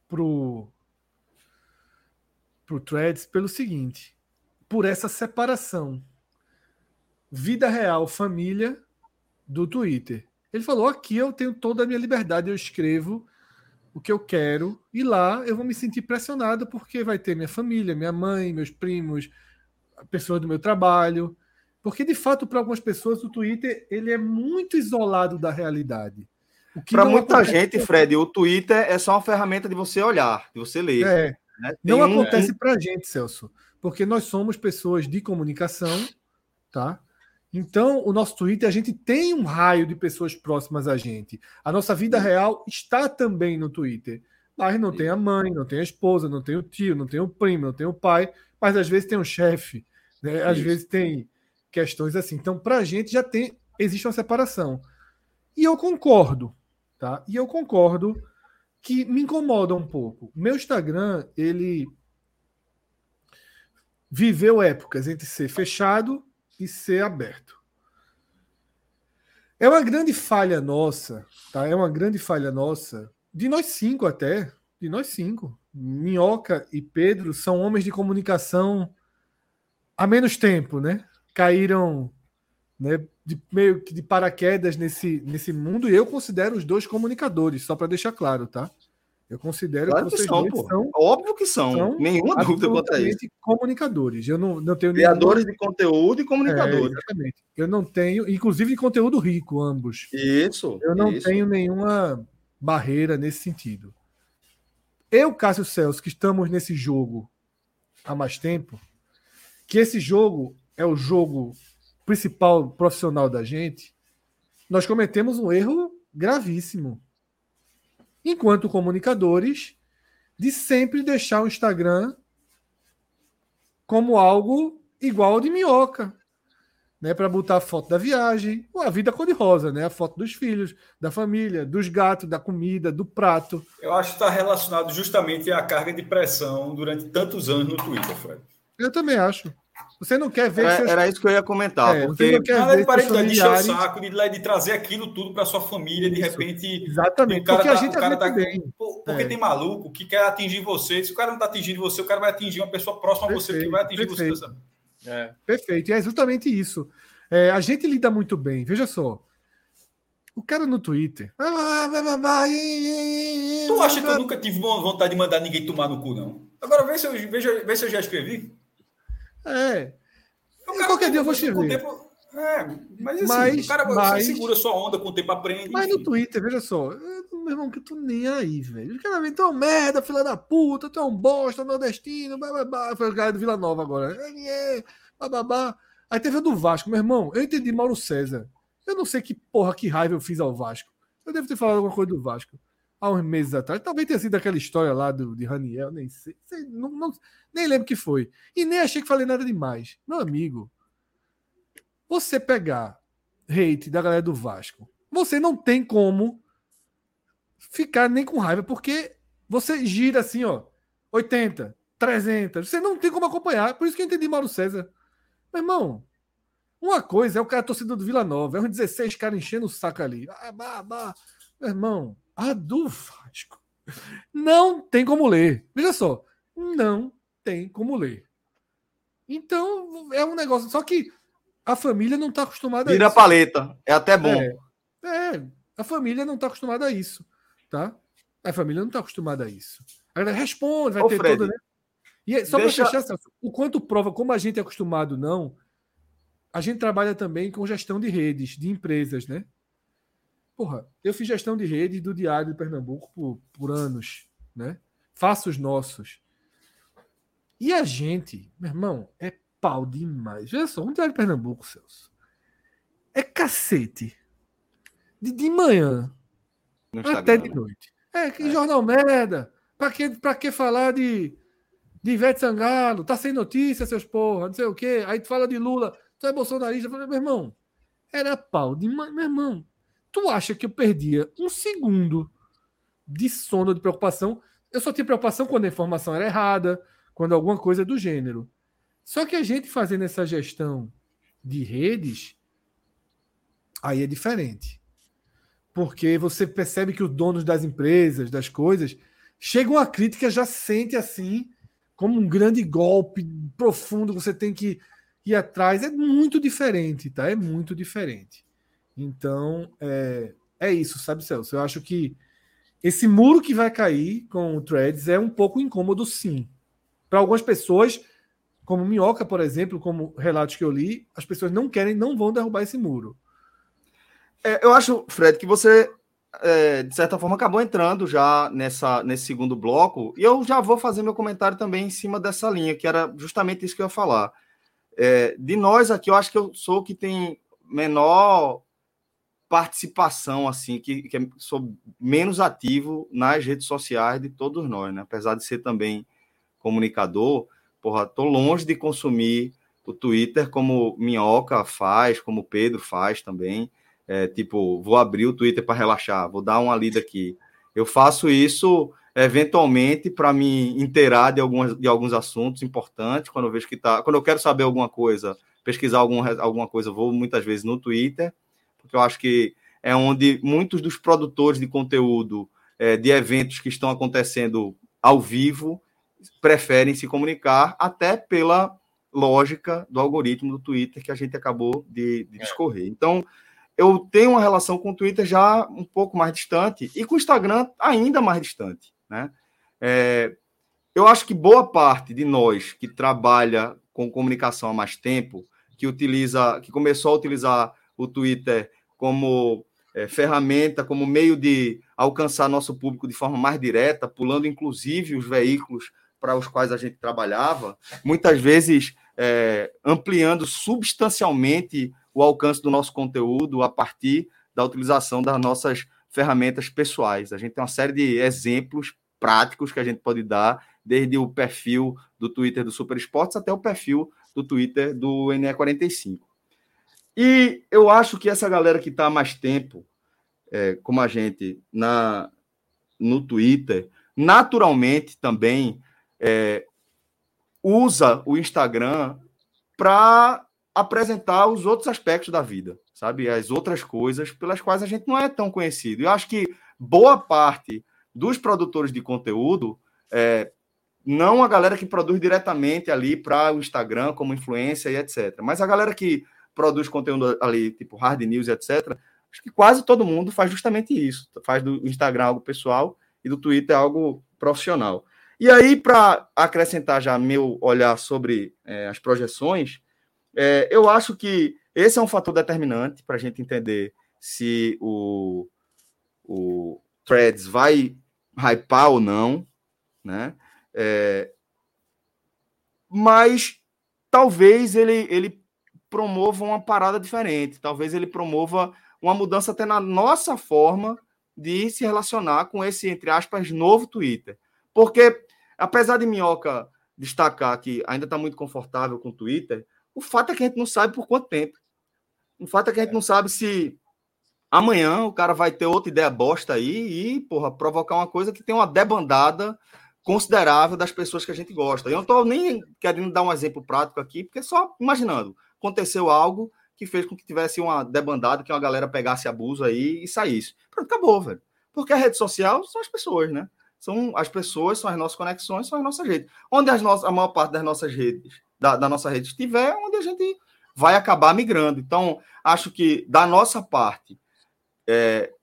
pro pro Threads pelo seguinte, por essa separação vida real, família do Twitter. Ele falou: aqui eu tenho toda a minha liberdade, eu escrevo o que eu quero, e lá eu vou me sentir pressionado porque vai ter minha família, minha mãe, meus primos, pessoas do meu trabalho. Porque, de fato, para algumas pessoas, o Twitter ele é muito isolado da realidade. Para muita gente, Fred, o Twitter é só uma ferramenta de você olhar, de você ler. É. Né? Não um... acontece para a gente, Celso, porque nós somos pessoas de comunicação, tá? Então, o nosso Twitter, a gente tem um raio de pessoas próximas a gente. A nossa vida real está também no Twitter. Mas não tem a mãe, não tem a esposa, não tem o tio, não tem o primo, não tem o pai, mas às vezes tem um chefe, né? às vezes tem questões assim. Então, para a gente já tem existe uma separação. E eu concordo, tá? E eu concordo que me incomoda um pouco. Meu Instagram, ele viveu épocas entre ser fechado e ser aberto. É uma grande falha nossa, tá? É uma grande falha nossa, de nós cinco até, de nós cinco. Minhoca e Pedro são homens de comunicação há menos tempo, né? Caíram né, de, meio que de paraquedas nesse, nesse mundo, e eu considero os dois comunicadores, só para deixar claro, tá? Eu considero claro que, vocês são, são, Óbvio que são, são nenhuma dúvida quanto a isso. comunicadores. Eu não, não tenho Criadores nenhum... de conteúdo e comunicadores. É, exatamente. Eu não tenho, inclusive de conteúdo rico, ambos. Isso. Eu não isso. tenho nenhuma barreira nesse sentido. Eu, Cássio Celso, que estamos nesse jogo há mais tempo, que esse jogo é o jogo principal profissional da gente, nós cometemos um erro gravíssimo. enquanto comunicadores, de sempre deixar o Instagram como algo igual ao de minhoca, né, para botar a foto da viagem, a vida cor-de-rosa, né, a foto dos filhos, da família, dos gatos, da comida, do prato. Eu acho que está relacionado justamente à carga de pressão durante tantos anos no Twitter, Fred. Eu também acho. Você não quer ver. É, seus... Era isso que eu ia comentar. É, porque... Você não quer ver familiares... de encher o saco, de, de trazer aquilo tudo para sua família, de isso. repente. Exatamente. O cara porque tá, a gente o cara tá, bem. Porque é. tem maluco que quer atingir você. Se o cara não está atingindo você, o cara vai atingir uma pessoa próxima perfeito, a você que vai atingir perfeito. você. É. Perfeito. E é exatamente isso. É, a gente lida muito bem. Veja só. O cara no Twitter. Tu acha que eu nunca tive vontade de mandar ninguém tomar no cu, não? Agora vê se eu, veja, vê se eu já escrevi. É. qualquer dia eu vou escrever. Tempo... É, mas assim, mas, o cara mas, segura sua onda com o tempo aprende. Mas enfim. no Twitter, veja só, meu irmão, que tu nem aí, velho. Os caras vêm, tu é um merda, filha da puta, tu é um bosta, nordestino, bababá. Foi o cara do Vila Nova agora. É, bababá. Aí teve a do Vasco, meu irmão. Eu entendi Mauro César. Eu não sei que porra, que raiva eu fiz ao Vasco. Eu devo ter falado alguma coisa do Vasco há uns meses atrás. Talvez tenha sido aquela história lá do, de Raniel, nem sei. Não, não, nem lembro que foi. E nem achei que falei nada demais. Meu amigo, você pegar hate da galera do Vasco, você não tem como ficar nem com raiva, porque você gira assim, ó, 80, 300. Você não tem como acompanhar. Por isso que eu entendi Mauro César. Meu irmão, uma coisa é o cara torcedor do Vila Nova, é uns 16 caras enchendo o saco ali. Ah, bah, bah. Meu irmão, a do Vasco. Não tem como ler. Veja só, não tem como ler. Então, é um negócio. Só que a família não está acostumada Vira a isso. Vira paleta. É até bom. É, é a família não está acostumada a isso. Tá? A família não está acostumada a isso. Agora responde, vai Ô, ter Fred, toda. Né? E é, só deixa... para fechar, o quanto prova como a gente é acostumado, não. A gente trabalha também com gestão de redes, de empresas, né? Porra, eu fiz gestão de rede do Diário de Pernambuco por, por anos, né? Faço os nossos. E a gente, meu irmão, é pau demais. Veja só, um Diário de Pernambuco, Celso. É cacete. De, de manhã até de noite. É, que é. jornal merda. Pra que, pra que falar de, de Ivete Sangalo? Tá sem notícia, seus porra, não sei o quê. Aí tu fala de Lula, tu é bolsonarista. Eu falei, meu irmão, era pau de manhã. Meu irmão, Tu acha que eu perdia um segundo de sono, de preocupação? Eu só tinha preocupação quando a informação era errada, quando alguma coisa do gênero. Só que a gente fazendo essa gestão de redes, aí é diferente. Porque você percebe que os donos das empresas, das coisas, chegam a crítica, já sente assim, como um grande golpe profundo, você tem que ir atrás. É muito diferente, tá? É muito diferente. Então, é, é isso, sabe, Celso? Eu acho que esse muro que vai cair com o Threads é um pouco incômodo, sim. Para algumas pessoas, como Minhoca, por exemplo, como relatos que eu li, as pessoas não querem, não vão derrubar esse muro. É, eu acho, Fred, que você, é, de certa forma, acabou entrando já nessa, nesse segundo bloco, e eu já vou fazer meu comentário também em cima dessa linha, que era justamente isso que eu ia falar. É, de nós aqui, eu acho que eu sou que tem menor participação, assim, que, que sou menos ativo nas redes sociais de todos nós, né? Apesar de ser também comunicador, porra, tô longe de consumir o Twitter como Minhoca faz, como Pedro faz também. É, tipo, vou abrir o Twitter para relaxar, vou dar uma lida aqui. Eu faço isso eventualmente para me inteirar de, algumas, de alguns assuntos importantes, quando eu vejo que tá. Quando eu quero saber alguma coisa, pesquisar alguma coisa, vou muitas vezes no Twitter porque eu acho que é onde muitos dos produtores de conteúdo é, de eventos que estão acontecendo ao vivo preferem se comunicar, até pela lógica do algoritmo do Twitter que a gente acabou de, de é. discorrer. Então, eu tenho uma relação com o Twitter já um pouco mais distante e com o Instagram ainda mais distante, né? É, eu acho que boa parte de nós que trabalha com comunicação há mais tempo, que utiliza, que começou a utilizar o Twitter como é, ferramenta, como meio de alcançar nosso público de forma mais direta, pulando inclusive os veículos para os quais a gente trabalhava, muitas vezes é, ampliando substancialmente o alcance do nosso conteúdo a partir da utilização das nossas ferramentas pessoais. A gente tem uma série de exemplos práticos que a gente pode dar, desde o perfil do Twitter do Super Esportes até o perfil do Twitter do NE45. E eu acho que essa galera que está há mais tempo, é, como a gente, na, no Twitter, naturalmente também é, usa o Instagram para apresentar os outros aspectos da vida, sabe? As outras coisas pelas quais a gente não é tão conhecido. Eu acho que boa parte dos produtores de conteúdo, é, não a galera que produz diretamente ali para o Instagram como influência e etc. Mas a galera que produz conteúdo ali, tipo hard news etc. Acho que quase todo mundo faz justamente isso. Faz do Instagram algo pessoal e do Twitter algo profissional. E aí, para acrescentar já meu olhar sobre é, as projeções, é, eu acho que esse é um fator determinante para a gente entender se o, o Threads vai hypar ou não, né? É, mas talvez ele, ele promova uma parada diferente, talvez ele promova uma mudança até na nossa forma de se relacionar com esse, entre aspas, novo Twitter. Porque, apesar de Minhoca destacar que ainda está muito confortável com o Twitter, o fato é que a gente não sabe por quanto tempo. O fato é que a gente não sabe se amanhã o cara vai ter outra ideia bosta aí e, porra, provocar uma coisa que tem uma debandada considerável das pessoas que a gente gosta. Eu não estou nem querendo dar um exemplo prático aqui, porque só imaginando, aconteceu algo que fez com que tivesse uma debandada, que uma galera pegasse abuso aí e saísse. Pronto, acabou, velho. Porque a rede social são as pessoas, né? São as pessoas, são as nossas conexões, são as nossas redes. Onde as nossas, a maior parte das nossas redes, da, da nossa rede estiver, onde a gente vai acabar migrando. Então, acho que da nossa parte, é,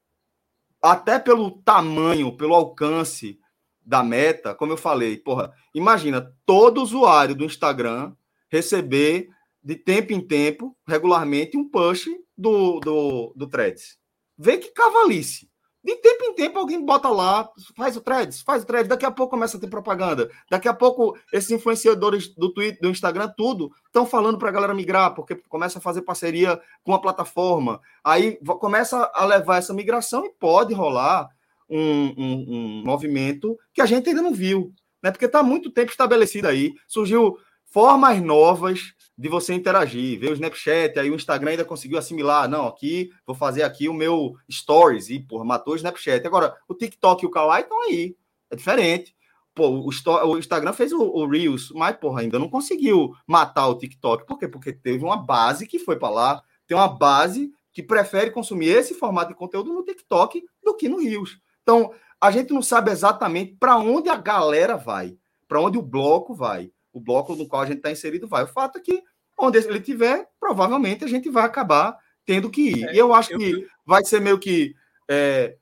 até pelo tamanho, pelo alcance da meta, como eu falei, porra, imagina todo usuário do Instagram receber de tempo em tempo, regularmente, um push do, do, do Threads. Vê que cavalice. De tempo em tempo alguém bota lá, faz o threads, faz o threads, daqui a pouco começa a ter propaganda. Daqui a pouco esses influenciadores do Twitter, do Instagram, tudo, estão falando para a galera migrar, porque começa a fazer parceria com a plataforma. Aí começa a levar essa migração e pode rolar um, um, um movimento que a gente ainda não viu, né? Porque está muito tempo estabelecido aí. Surgiu formas novas de você interagir, ver o Snapchat, aí o Instagram ainda conseguiu assimilar, não, aqui, vou fazer aqui o meu Stories, e, porra, matou o Snapchat. Agora, o TikTok e o Kawaii estão aí, é diferente. Pô, o, o Instagram fez o, o, Reels, mas, porra, ainda não conseguiu matar o TikTok. Por quê? Porque teve uma base que foi para lá, tem uma base que prefere consumir esse formato de conteúdo no TikTok do que no Reels. Então, a gente não sabe exatamente para onde a galera vai, para onde o bloco vai o bloco no qual a gente está inserido vai. O fato é que onde ele tiver, provavelmente a gente vai acabar tendo que ir. É, e eu acho eu, que vai ser meio que é,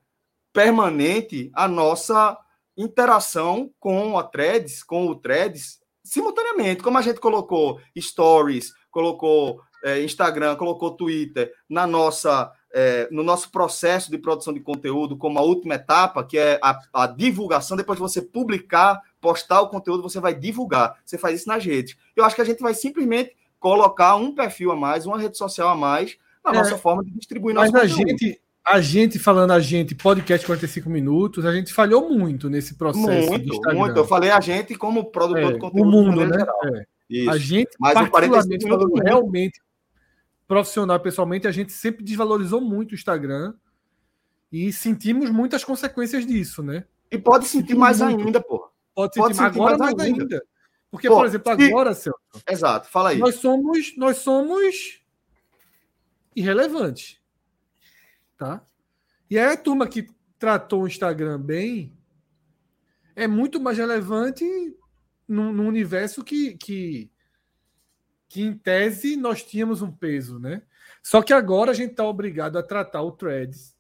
permanente a nossa interação com a Threads, com o Threads, simultaneamente. Como a gente colocou stories, colocou é, Instagram, colocou Twitter na nossa é, no nosso processo de produção de conteúdo como a última etapa, que é a, a, divulgação, depois de você publicar, postar o conteúdo, você vai divulgar. Você faz isso nas redes. Eu acho que a gente vai simplesmente colocar um perfil a mais, uma rede social a mais, na é, nossa forma de distribuir nosso mas conteúdo. A gente, a gente, falando a gente, podcast 45 minutos, a gente falhou muito nesse processo. Muito, muito. Eu falei a gente como produtor é, de conteúdo. O mundo, né? É. A gente, mas particularmente, falando realmente profissional, pessoalmente, a gente sempre desvalorizou muito o Instagram e sentimos muitas consequências disso, né? E pode sentir mais ainda, pô. Pode, pode sentir, agora mais, ainda. ainda. Porque, pô, por exemplo, agora, e... Celso. Exato, fala aí. Nós somos, nós somos irrelevantes. Tá? E aí a turma que tratou o Instagram bem é muito mais relevante no, no universo que, que que em tese nós tínhamos um peso, né? Só que agora a gente está obrigado a tratar o Threads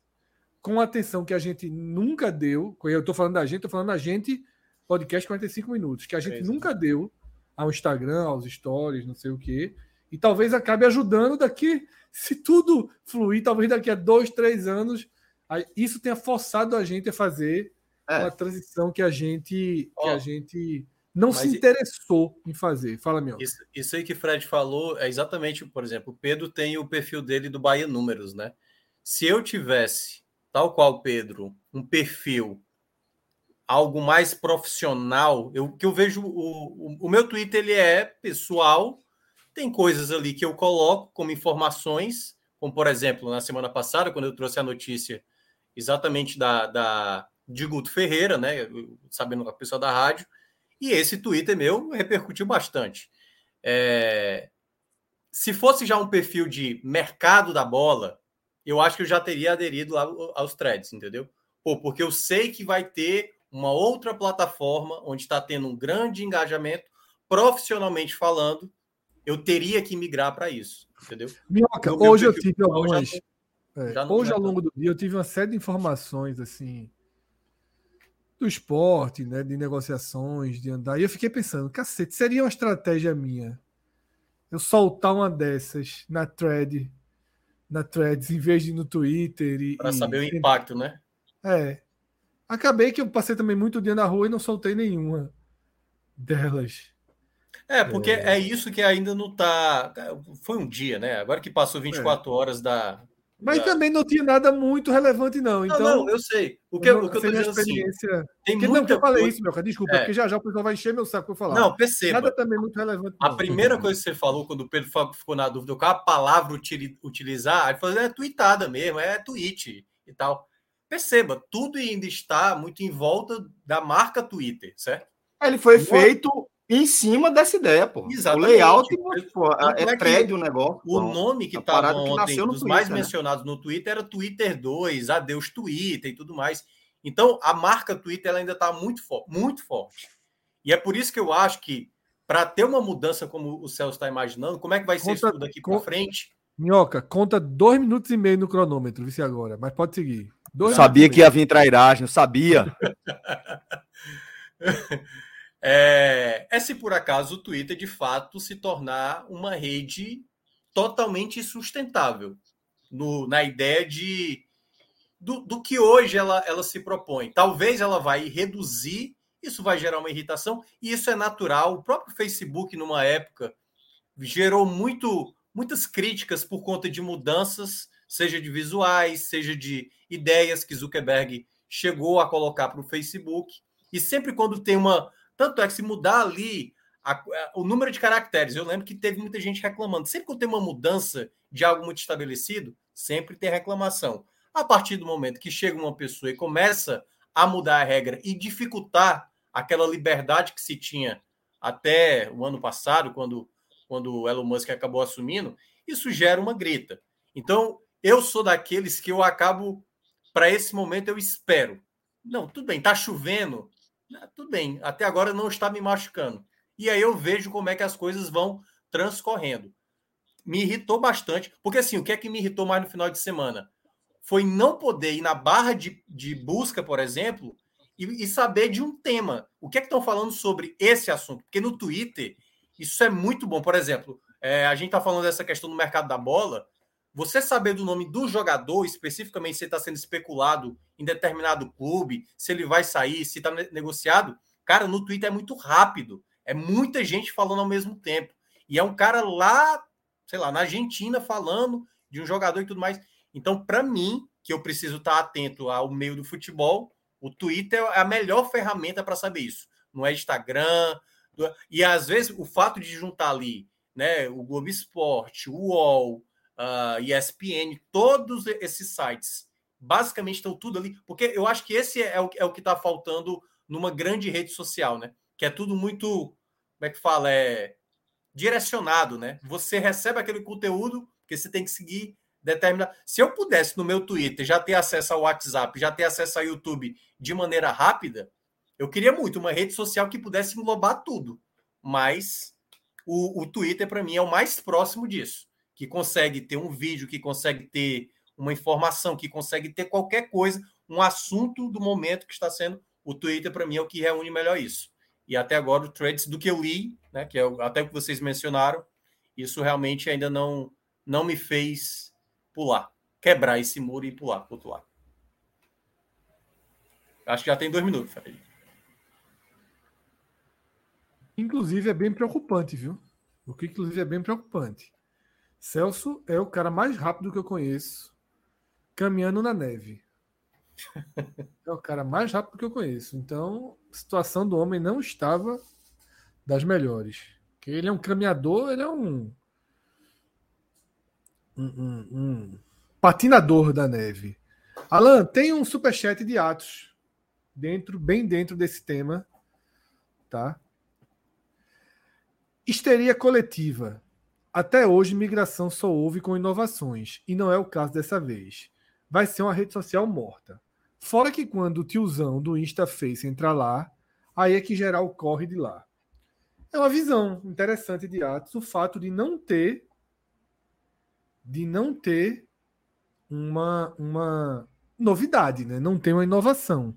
com a atenção que a gente nunca deu. Eu estou falando da gente, estou falando da gente, podcast 45 minutos, que a gente é nunca deu ao Instagram, aos stories, não sei o quê. E talvez acabe ajudando daqui, se tudo fluir, talvez daqui a dois, três anos, isso tenha forçado a gente a fazer é. uma transição que a gente, que a gente não se interessou em fazer. Fala, meu. Isso, isso aí que Fred falou é exatamente, por exemplo, o Pedro tem o perfil dele do Bahia Números, né? Se eu tivesse tal qual Pedro, um perfil algo mais profissional, eu que eu vejo o, o, meu Twitter ele é pessoal, tem coisas ali que eu coloco como informações, como por exemplo, na semana passada, quando eu trouxe a notícia exatamente da, da de Guto Ferreira, né, sabendo a pessoa da rádio, e esse Twitter meu repercutiu bastante. É, se fosse já um perfil de mercado da bola, eu acho que eu já teria aderido lá aos threads, entendeu? Pô, porque eu sei que vai ter uma outra plataforma onde está tendo um grande engajamento, profissionalmente falando, eu teria que migrar para isso, entendeu? Minhoca, hoje eu tive algumas. Já, é, hoje, ao longo do dia, eu tive uma série de informações assim do esporte, né, de negociações, de andar. E eu fiquei pensando, cacete, seria uma estratégia minha eu soltar uma dessas na thread, na threads, em vez de no Twitter. Para saber o impacto, né? É. Acabei que eu passei também muito dia na rua e não soltei nenhuma delas. É, porque é, é isso que ainda não tá. Foi um dia, né? Agora que passou 24 é. horas da. Mas da... também não tinha nada muito relevante, não. Então, não, não eu sei. O que, o que eu tô dizendo assim, experiência... assim. Tem porque, muita não, que eu falei coisa... isso, meu cara. Desculpa, é. porque já já o pessoal vai encher meu saco pra falar. Não, perceba. Nada também muito relevante. Não. A primeira coisa que você falou, quando o Pedro ficou na dúvida qual a palavra utilizar, ele falou: é tweetada mesmo, é tweet e tal. Perceba, tudo ainda está muito em volta da marca Twitter, certo? Ele foi feito em cima dessa ideia, pô. Exatamente. O layout pô, é, é prédio o negócio. O pô. nome que estava ontem, dos Twitter, mais né? mencionados no Twitter, era Twitter 2, Adeus Twitter e tudo mais. Então, a marca Twitter ela ainda está muito, fo muito forte. E é por isso que eu acho que, para ter uma mudança como o Celso está imaginando, como é que vai ser conta, isso daqui para frente? Minhoca, conta dois minutos e meio no cronômetro, vice agora, mas pode seguir. Dois sabia que ia vir trairagem, sabia. é, é se por acaso o Twitter de fato se tornar uma rede totalmente sustentável no, na ideia de do, do, que hoje ela, ela se propõe. Talvez ela vai reduzir, isso vai gerar uma irritação, e isso é natural. O próprio Facebook, numa época, gerou muito, muitas críticas por conta de mudanças seja de visuais, seja de ideias que Zuckerberg chegou a colocar para o Facebook. E sempre quando tem uma. Tanto é que se mudar ali a, a, o número de caracteres, eu lembro que teve muita gente reclamando. Sempre que tem uma mudança de algo muito estabelecido, sempre tem reclamação. A partir do momento que chega uma pessoa e começa a mudar a regra e dificultar aquela liberdade que se tinha até o ano passado, quando, quando o Elon Musk acabou assumindo, isso gera uma grita. Então, eu sou daqueles que eu acabo, para esse momento, eu espero. Não, tudo bem, tá chovendo. Ah, tudo bem, até agora não está me machucando. E aí eu vejo como é que as coisas vão transcorrendo. Me irritou bastante, porque assim, o que é que me irritou mais no final de semana? Foi não poder ir na barra de, de busca, por exemplo, e, e saber de um tema. O que é que estão falando sobre esse assunto? Porque no Twitter, isso é muito bom. Por exemplo, é, a gente está falando dessa questão do mercado da bola você saber do nome do jogador, especificamente se está sendo especulado em determinado clube, se ele vai sair, se está negociado, cara, no Twitter é muito rápido. É muita gente falando ao mesmo tempo. E é um cara lá, sei lá, na Argentina falando de um jogador e tudo mais. Então, para mim, que eu preciso estar tá atento ao meio do futebol, o Twitter é a melhor ferramenta para saber isso. Não é Instagram. E às vezes o fato de juntar ali, né, o Globo Esporte, o UOL, uh, ESPN, todos esses sites basicamente estão tudo ali, porque eu acho que esse é o, é o que está faltando numa grande rede social, né? Que é tudo muito, como é que fala? É direcionado, né? Você recebe aquele conteúdo que você tem que seguir determinado. Se eu pudesse no meu Twitter já ter acesso ao WhatsApp, já ter acesso ao YouTube de maneira rápida, eu queria muito uma rede social que pudesse englobar tudo. Mas o, o Twitter, para mim, é o mais próximo disso que consegue ter um vídeo, que consegue ter uma informação, que consegue ter qualquer coisa, um assunto do momento que está sendo. O Twitter, para mim, é o que reúne melhor isso. E até agora, o Threads, do que eu li, né, que é até o que vocês mencionaram, isso realmente ainda não, não me fez pular, quebrar esse muro e pular para outro lado. Acho que já tem dois minutos, Fred. Inclusive, é bem preocupante, viu? O que, inclusive, é bem preocupante. Celso é o cara mais rápido que eu conheço caminhando na neve. É o cara mais rápido que eu conheço. Então, a situação do homem não estava das melhores. Ele é um caminhador, ele é um. Um, um, um patinador da neve. Alan, tem um superchat de Atos dentro, bem dentro desse tema, tá? Histeria coletiva. Até hoje, migração só houve com inovações, e não é o caso dessa vez. Vai ser uma rede social morta. Fora que quando o tiozão do Insta Face entra lá, aí é que geral corre de lá. É uma visão interessante de Atos, o fato de não ter de não ter uma, uma novidade, né? Não tem uma inovação.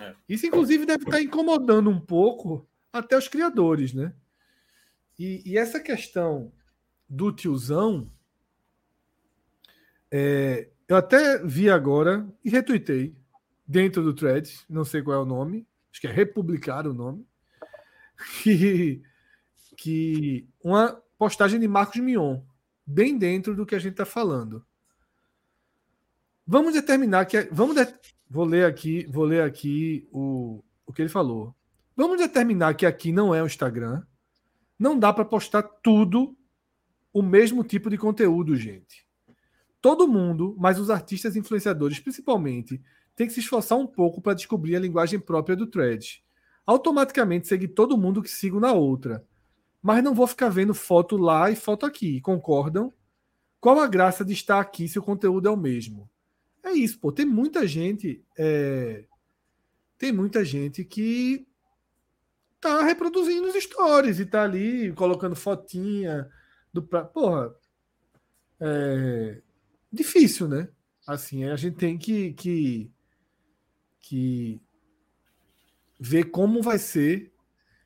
É. Isso, inclusive, deve estar incomodando um pouco até os criadores, né? E, e essa questão do tiozão, é, eu até vi agora e retuitei dentro do thread, não sei qual é o nome, acho que é Republicar o nome, que, que uma postagem de Marcos Mion, bem dentro do que a gente está falando. Vamos determinar que. Vamos de, vou ler aqui, vou ler aqui o, o que ele falou. Vamos determinar que aqui não é o Instagram. Não dá para postar tudo o mesmo tipo de conteúdo, gente. Todo mundo, mas os artistas influenciadores principalmente, tem que se esforçar um pouco para descobrir a linguagem própria do thread. Automaticamente seguir todo mundo que sigo na outra. Mas não vou ficar vendo foto lá e foto aqui, concordam? Qual a graça de estar aqui se o conteúdo é o mesmo? É isso, pô. Tem muita gente. É... Tem muita gente que tá reproduzindo os stories e tá ali colocando fotinha do pra... porra é difícil né assim a gente tem que, que que ver como vai ser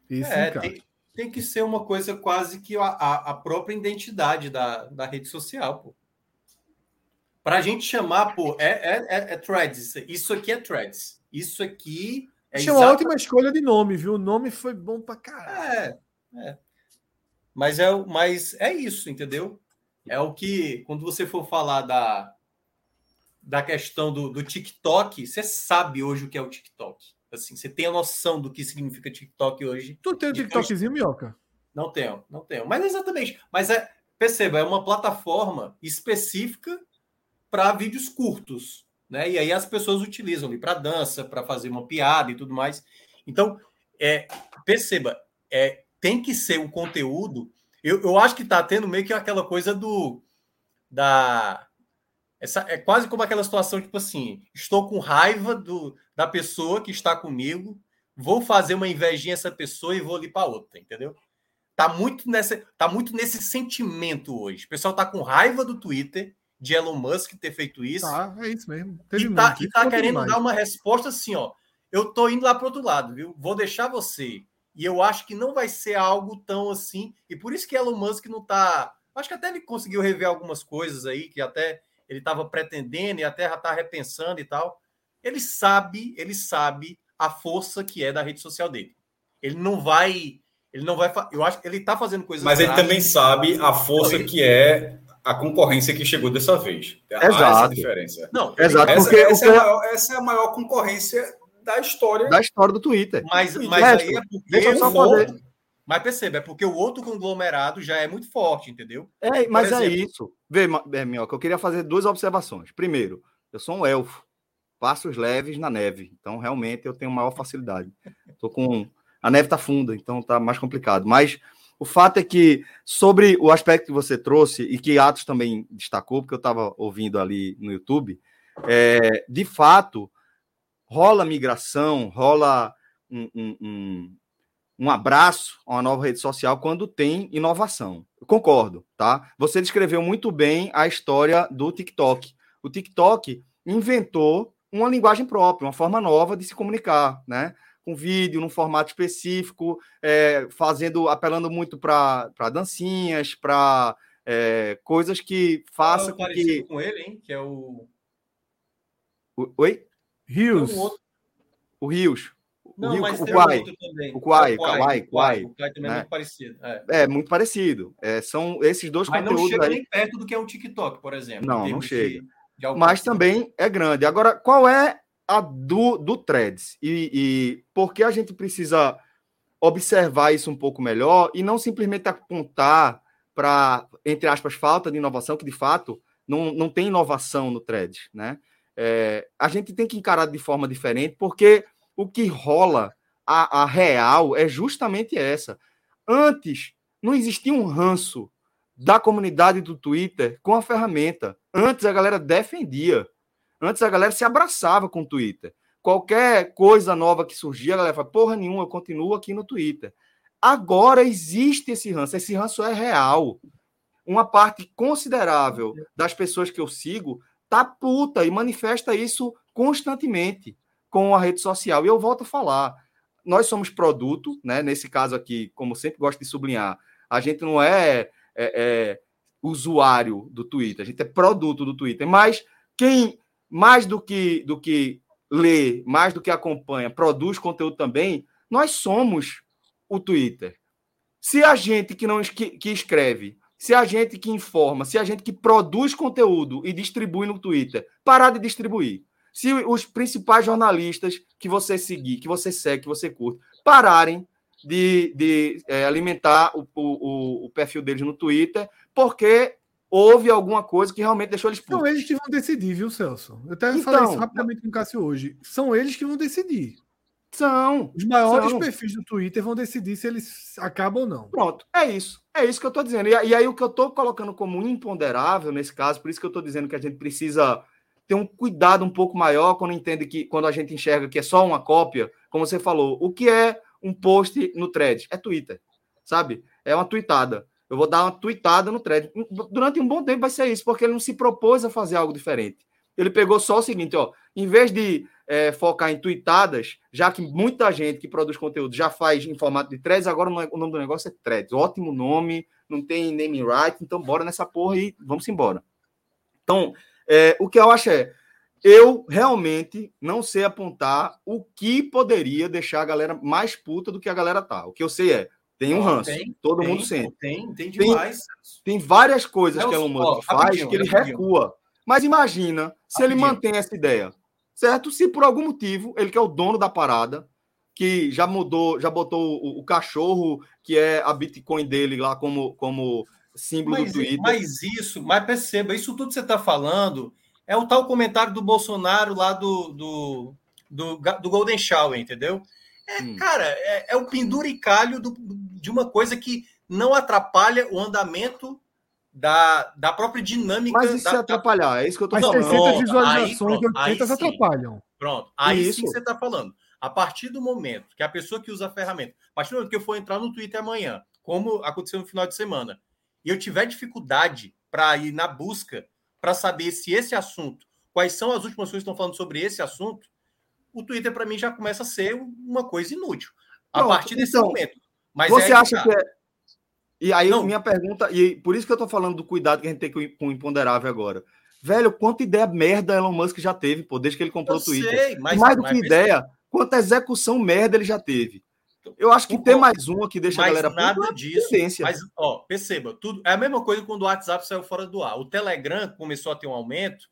esse é, tem, tem, que ser uma coisa quase que a, a própria identidade da, da rede social pô. Para a gente chamar, pô, é, é, é, é, threads. Isso aqui é threads. Isso aqui é. Achei uma ótima escolha de nome, viu? O nome foi bom pra caralho. É, é. Mas é, mas é isso, entendeu? É o que, quando você for falar da, da questão do, do TikTok, você sabe hoje o que é o TikTok. Assim, você tem a noção do que significa TikTok hoje. Tu tem o TikTokzinho, Minhoca? Não tenho, não tenho. Mas exatamente. Mas é, perceba, é uma plataforma específica para vídeos curtos, né? E aí as pessoas utilizam ali para dança, para fazer uma piada e tudo mais. Então, é, perceba, é, tem que ser um conteúdo. Eu, eu acho que está tendo meio que aquela coisa do. da essa, é quase como aquela situação, tipo assim, estou com raiva do, da pessoa que está comigo, vou fazer uma invejinha essa pessoa e vou ali para outra, entendeu? Tá muito, nessa, tá muito nesse sentimento hoje. O pessoal tá com raiva do Twitter, de Elon Musk ter feito isso. Ah, é isso mesmo. Teve e tá, e tá querendo demais. dar uma resposta assim, ó. Eu tô indo lá pro outro lado, viu? Vou deixar você e eu acho que não vai ser algo tão assim. E por isso que Elon Musk não está. Acho que até ele conseguiu rever algumas coisas aí que até ele estava pretendendo e até já está repensando e tal. Ele sabe, ele sabe a força que é da rede social dele. Ele não vai. Ele não vai. Eu acho que ele está fazendo coisas. Mas ele também sabe a força que é a concorrência que chegou dessa vez. Exato. Essa diferença. Não, exato. Essa, porque essa, é a maior, essa é a maior concorrência da história. Da história do Twitter. Mas, mas aí é porque. Deixa eu só fazer. Mas perceba, é porque o outro conglomerado já é muito forte, entendeu? É, mas é exemplo... é isso. Vê, é, Minhoca, eu queria fazer duas observações. Primeiro, eu sou um elfo, passos leves na neve, então realmente eu tenho maior facilidade. Tô com a neve tá funda, então tá mais complicado. Mas o fato é que sobre o aspecto que você trouxe e que Atos também destacou, porque eu estava ouvindo ali no YouTube, é, de fato rola migração, rola um, um, um, abraço a uma nova rede social quando tem inovação. Eu concordo, tá? Você descreveu muito bem a história do TikTok. O TikTok inventou uma linguagem própria, uma forma nova de se comunicar, né? Com vídeo, num formato específico, é, fazendo, apelando muito para dancinhas, para é, coisas que façam com que... com ele, hein? Que é o... Oi? Rios. O Rios. Não, o Rio, mas o Quai, o Quai, Quai, Quai. O Quai também é né? muito parecido. É, é muito parecido. É, são esses dois mas conteúdos não chega aí. nem perto do que é um TikTok, por exemplo. Não, não chega. De, de mas também é grande. Agora, qual é a do, do Threads. E, e porque a gente precisa observar isso um pouco melhor e não simplesmente apontar para, entre aspas, falta de inovação, que de fato não, não tem inovação no thread, né? É, a gente tem que encarar de forma diferente, porque o que rola, a, a real, é justamente essa. Antes, não existia um ranço da comunidade do Twitter com a ferramenta. Antes a galera defendia. Antes a galera se abraçava com o Twitter. Qualquer coisa nova que surgia, a galera fala, porra nenhuma, eu continuo aqui no Twitter. Agora existe esse ranço, esse ranço é real. Uma parte considerável das pessoas que eu sigo tá puta e manifesta isso constantemente com a rede social. E eu volto a falar, nós somos produto, né? Nesse caso aqui, como sempre gosto de sublinhar, a gente não é, é, é usuário do Twitter, a gente é produto do Twitter. Mas quem mais do que do que lê, mais do que acompanha, produz conteúdo também, nós somos o Twitter. Se a gente que não que, que escreve, se a gente que informa, se a gente que produz conteúdo e distribui no Twitter, parar de distribuir. Se os principais jornalistas que você seguir, que você segue, que você curte, pararem de, de é, alimentar o, o, o perfil deles no Twitter, porque houve alguma coisa que realmente deixou eles putos. São eles que vão decidir, viu, Celso? Eu até então, falei isso rapidamente com o Cássio hoje. São eles que vão decidir. São. Os maiores são. perfis do Twitter vão decidir se eles acabam ou não. Pronto, é isso. É isso que eu estou dizendo. E, e, aí o que eu estou colocando como imponderável nesse caso, por isso que eu estou dizendo que a gente precisa ter um cuidado um pouco maior quando entende que quando a gente enxerga que é só uma cópia, como você falou, o que é um post no thread? É Twitter, sabe? É uma tweetada. Eu vou dar uma tweetada no thread. Durante um bom tempo vai ser isso, porque ele não se propôs a fazer algo diferente. Ele pegou só o seguinte, ó, em vez de é, focar em tweetadas, já que muita gente que produz conteúdo já faz em formato de threads, agora o nome do negócio é threads. Ótimo nome, não tem name right, então bora nessa porra e vamos embora. Então, é, o que eu acho é, eu realmente não sei apontar o que poderia deixar a galera mais puta do que a galera tá. O que eu sei é, tem um ranço. Tem, todo tem, mundo sente. Tem, tem demais. Tem, tem várias coisas que Elon Musk faz que ele recua. Mas imagina se rapidinho. ele mantém essa ideia, certo? Se por algum motivo ele que é o dono da parada, que já mudou, já botou o, o cachorro que é a Bitcoin dele lá como, como símbolo mas, do Twitter. Mas isso, mas perceba, isso tudo que você está falando é o tal comentário do Bolsonaro lá do, do, do, do Golden Shower, entendeu? É, hum. Cara, é, é, o penduricalho do, de uma coisa que não atrapalha o andamento da, da própria dinâmica. Mas isso da, se atrapalhar, é isso que eu estou falando. 600 visualizações e 800 atrapalham. Pronto, aí isso. sim você está falando. A partir do momento que a pessoa que usa a ferramenta, a partir do momento que eu for entrar no Twitter amanhã, como aconteceu no final de semana, e eu tiver dificuldade para ir na busca para saber se esse assunto, quais são as últimas coisas que estão falando sobre esse assunto, o Twitter para mim já começa a ser uma coisa inútil. A Pronto, partir desse então, momento. Mas você é acha que é. E aí, não. minha pergunta, e por isso que eu tô falando do cuidado que a gente tem com o imponderável agora. Velho, quanta ideia merda Elon Musk já teve, pô, desde que ele comprou eu o Twitter. Sei, mas, mais do que ideia, quanta execução merda ele já teve. Eu acho que tem mais uma que deixa a galera nada é disso. Mas, ó, perceba, tudo é a mesma coisa quando o WhatsApp saiu fora do ar. O Telegram começou a ter um aumento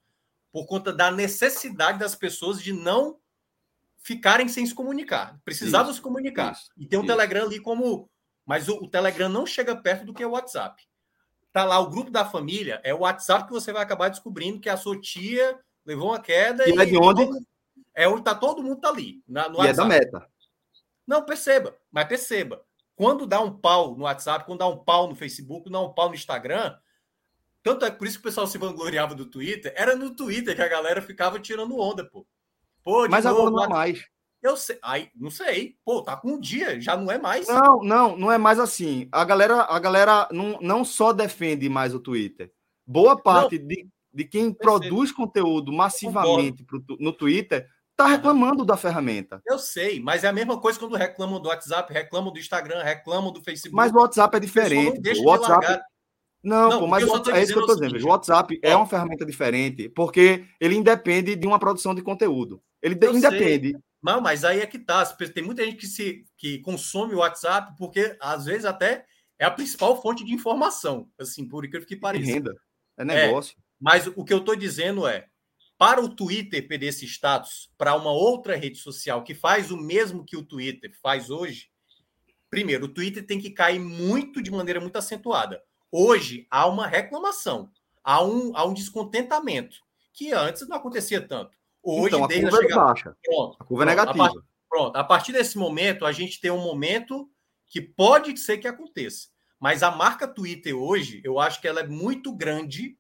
por conta da necessidade das pessoas de não ficarem sem se comunicar. Precisavam se comunicar. Isso, e tem um isso. Telegram ali como. Mas o, o, Telegram não chega perto do que é o WhatsApp. Tá lá o grupo da família, é o WhatsApp que você vai acabar descobrindo que a sua tia levou uma queda. E, e é de onde? É onde tá, todo mundo tá ali. Na, no e WhatsApp. é da meta. Não, perceba, mas perceba. Quando dá um pau no WhatsApp, quando dá um pau no Facebook, dá um pau no Instagram, tanto é por isso que o pessoal se vangloriava do Twitter, era no Twitter que a galera ficava tirando onda, pô. Pô, Mas novo, agora não é mais. Eu sei, aí, não sei. Pô, tá com um dia, já não é mais. Não, não, não é mais assim. A galera, a galera não, não só defende mais o Twitter. Boa parte de, de quem produz conteúdo massivamente pro, no Twitter tá reclamando da ferramenta. Eu sei, mas é a mesma coisa quando reclamam do WhatsApp, reclamam do Instagram, reclamam do Facebook. Mas o WhatsApp é diferente. O WhatsApp não, não pô, mas o, é isso que eu estou dizendo. O WhatsApp é uma ferramenta diferente, porque ele independe de uma produção de conteúdo. Ele eu independe. Sei. Não, mas aí é que tá. Tem muita gente que, se, que consome o WhatsApp porque, às vezes, até é a principal fonte de informação. Assim, por incrível que pareça. Renda. É negócio. É, mas o que eu estou dizendo é: para o Twitter perder esse status para uma outra rede social que faz o mesmo que o Twitter faz hoje, primeiro, o Twitter tem que cair muito de maneira muito acentuada. Hoje há uma reclamação, há um, há um descontentamento, que antes não acontecia tanto. Hoje, então, a curva a é chegada... baixa. Pronto, a curva é negativa. A pronto, a partir desse momento, a gente tem um momento que pode ser que aconteça. Mas a marca Twitter hoje, eu acho que ela é muito grande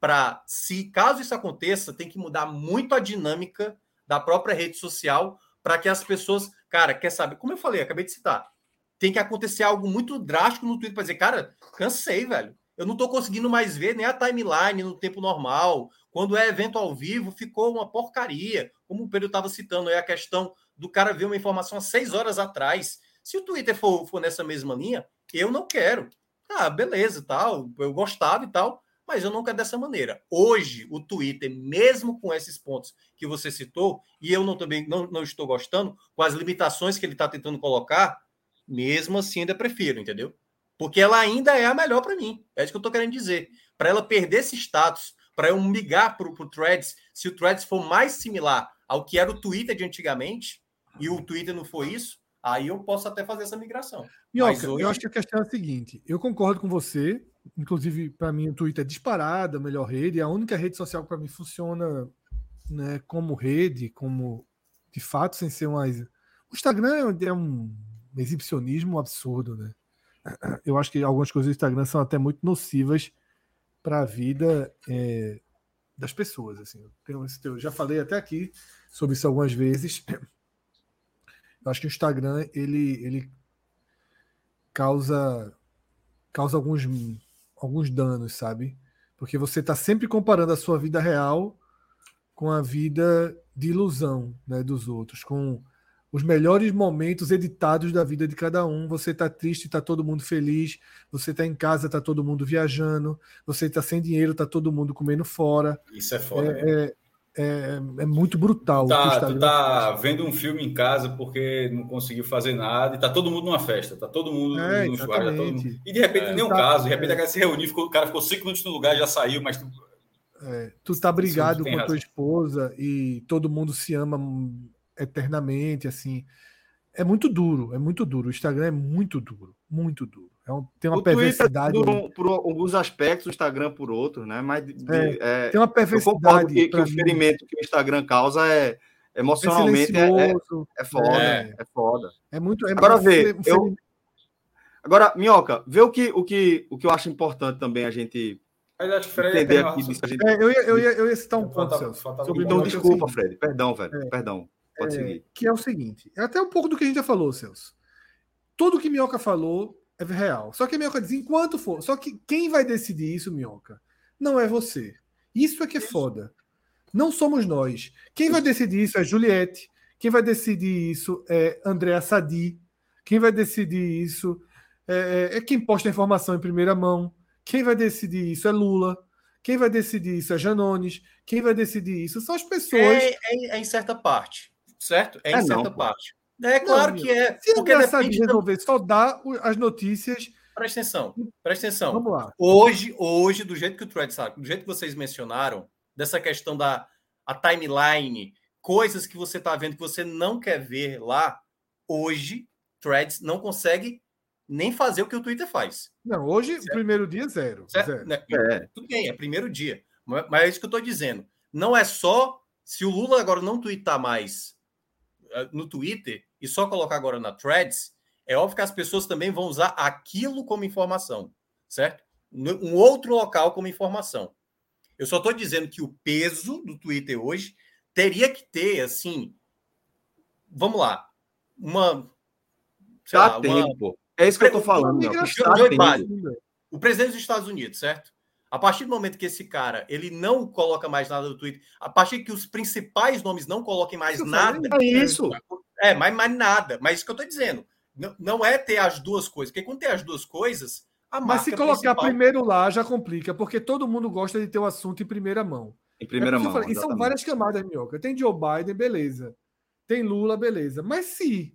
para, se caso isso aconteça, tem que mudar muito a dinâmica da própria rede social para que as pessoas, cara, quer saber? Como eu falei, acabei de citar, tem que acontecer algo muito drástico no Twitter para dizer, cara, cansei, velho. Eu não estou conseguindo mais ver nem a timeline no tempo normal. Quando é evento ao vivo, ficou uma porcaria. Como o Pedro estava citando, é a questão do cara ver uma informação há seis horas atrás. Se o Twitter for, for nessa mesma linha, eu não quero. Ah, beleza, tal. Eu gostava e tal mas eu não quero dessa maneira. Hoje, o Twitter, mesmo com esses pontos que você citou, e eu não, também não, não estou gostando, com as limitações que ele está tentando colocar, mesmo assim ainda prefiro, entendeu? Porque ela ainda é a melhor para mim. É isso que eu estou querendo dizer. Para ela perder esse status, para eu migrar para o Threads, se o Threads for mais similar ao que era o Twitter de antigamente, e o Twitter não foi isso, aí eu posso até fazer essa migração. Minhoca, hoje... eu acho que a questão é a seguinte: eu concordo com você, Inclusive, para mim, o Twitter é disparada, a melhor rede. É a única rede social que para mim funciona né, como rede, como de fato, sem ser mais. O Instagram é um exibicionismo absurdo, né? Eu acho que algumas coisas do Instagram são até muito nocivas para a vida é, das pessoas. Assim. Eu, já falei até aqui sobre isso algumas vezes. Eu acho que o Instagram ele, ele causa causa alguns alguns danos, sabe? Porque você está sempre comparando a sua vida real com a vida de ilusão né, dos outros, com os melhores momentos editados da vida de cada um. Você está triste, está todo mundo feliz. Você está em casa, está todo mundo viajando. Você está sem dinheiro, está todo mundo comendo fora. Isso é foda. É, é, é, é muito brutal. Tá, tu tá vendo um filme em casa porque não conseguiu fazer nada e tá todo mundo numa festa, tá todo mundo é, no churrasco. Tá mundo... E de repente, é, nenhum tá, caso, de repente é. a galera se reuniu, ficou, o cara ficou cinco minutos no lugar, já saiu, mas. Tu, é, tu tá brigado com a tua esposa e todo mundo se ama eternamente, assim. É muito duro, é muito duro. O Instagram é muito duro, muito duro. É um, tem uma o perversidade. Por, por, alguns aspectos, o Instagram por outros, né? Mas de, é, é, tem uma perversidade. Que, que o ferimento que o Instagram causa é emocionalmente é, é, é, foda, é. é, foda. É muito. É agora vê, eu, agora Minhoca, vê o que o que o que eu acho importante também a gente entender aqui disso. Gente... É, eu, ia, eu, ia, eu ia citar um ponto, Celso. Então, desculpa, Fred. Perdão, velho. Perdão. Pode seguir. Que é o seguinte. É até um pouco do que a gente já falou, Celso. Tudo que Minhoca falou é real. Só que a Minhoca diz, enquanto for. Só que quem vai decidir isso, Minhoca, não é você. Isso é que é foda. Não somos nós. Quem vai decidir isso é Juliette. Quem vai decidir isso é Andréa Sadi. Quem vai decidir isso é, é, é quem posta a informação em primeira mão. Quem vai decidir isso é Lula. Quem vai decidir isso é Janones. Quem vai decidir isso são as pessoas. É, é, é em certa parte, certo? É em é certa não, parte. É claro não, que é. Se porque depende resolver só dar as notícias. Presta atenção, presta atenção. Vamos lá. Hoje, hoje, do jeito que o Thread sabe, do jeito que vocês mencionaram, dessa questão da a timeline, coisas que você está vendo que você não quer ver lá, hoje, Threads não consegue nem fazer o que o Twitter faz. Não, hoje, certo? primeiro dia, zero. zero. É. Tudo bem, é primeiro dia. Mas é isso que eu estou dizendo. Não é só se o Lula agora não twittar mais no Twitter, e só colocar agora na Threads, é óbvio que as pessoas também vão usar aquilo como informação, certo? Um outro local como informação. Eu só estou dizendo que o peso do Twitter hoje teria que ter, assim, vamos lá, uma. Dá lá, tempo. Uma... É isso que eu estou falando. O presidente dos Estados Unidos, certo? A partir do momento que esse cara ele não coloca mais nada no Twitter, a partir que os principais nomes não coloquem mais isso nada. É isso. É, mais, mais nada. Mas isso que eu estou dizendo. Não, não é ter as duas coisas. Porque quando tem as duas coisas, a Mas se colocar principal... primeiro lá já complica, porque todo mundo gosta de ter o assunto em primeira mão. Em primeira é mão. e são várias camadas, Minhoca. Tem Joe Biden, beleza. Tem Lula, beleza. Mas se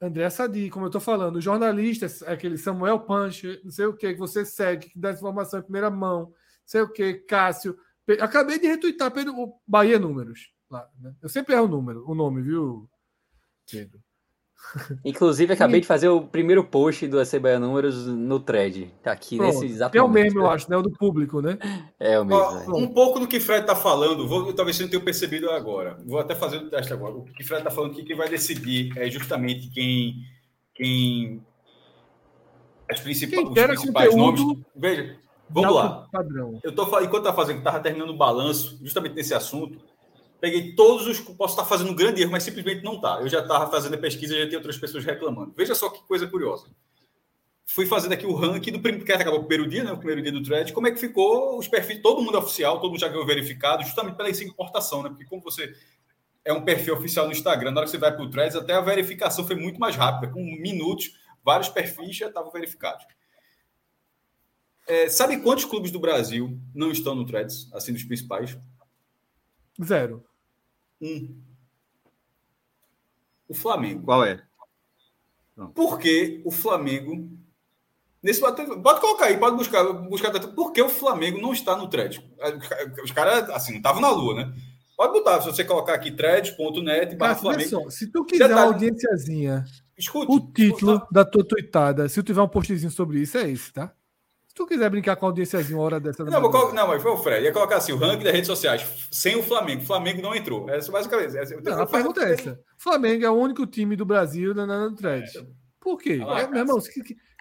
André Sadi, como eu estou falando, jornalistas, aquele Samuel Punch, não sei o que, que você segue, que dá informação em primeira mão, sei o que, Cássio, Acabei de retweetar pelo Bahia Números. Lá, né? Eu sempre erro o número, o nome, viu, Pedro? Inclusive, acabei de fazer o primeiro post do AC Bahia Números no thread. Tá aqui Pronto. nesse exato É o mesmo, eu acho, né? O do público, né? É o mesmo. Ó, um pouco do que Fred tá falando, vou, talvez você não tenha percebido agora. Vou até fazer o teste agora. O que Fred tá falando que quem vai decidir é justamente quem. quem as principais, os principais nomes. Veja, vamos lá. Padrão. Eu tô enquanto tá fazendo, tava terminando o balanço, justamente nesse assunto peguei todos os. Posso estar fazendo um grande erro, mas simplesmente não está. Eu já estava fazendo a pesquisa e já tinha outras pessoas reclamando. Veja só que coisa curiosa. Fui fazendo aqui o ranking do primeiro, que acabou o primeiro dia, né? O primeiro dia do thread, como é que ficou os perfis, todo mundo oficial, todo mundo já ganhou verificado, justamente pela importação, né? Porque como você é um perfil oficial no Instagram, na hora que você vai para o threads, até a verificação foi muito mais rápida, com minutos, vários perfis já estavam verificados. É, sabe quantos clubes do Brasil não estão no threads, assim, dos principais? Zero. Um. O Flamengo. Qual é? Porque o Flamengo. Nesse pode colocar aí, pode buscar, buscar por que o Flamengo não está no thread. Os caras, assim, não estavam na lua, né? Pode botar, se você colocar aqui thread.net barra Flamengo. Só, se tu quiser uma audiênciazinha, escute, o título escuta. da tua tweetada, se tu tiver um postzinho sobre isso, é esse, tá? Se tu quiser brincar com a audiênciazinha uma hora dessa. Não, vou, não, mas foi o Fred. Ia colocar assim: o ranking das redes sociais sem o Flamengo. O Flamengo não entrou. Essa é basicamente. Essa, não, a pergunta é essa: Flamengo é o único time do Brasil na, na thread. É. Por quê? Ah, é, meu irmão, se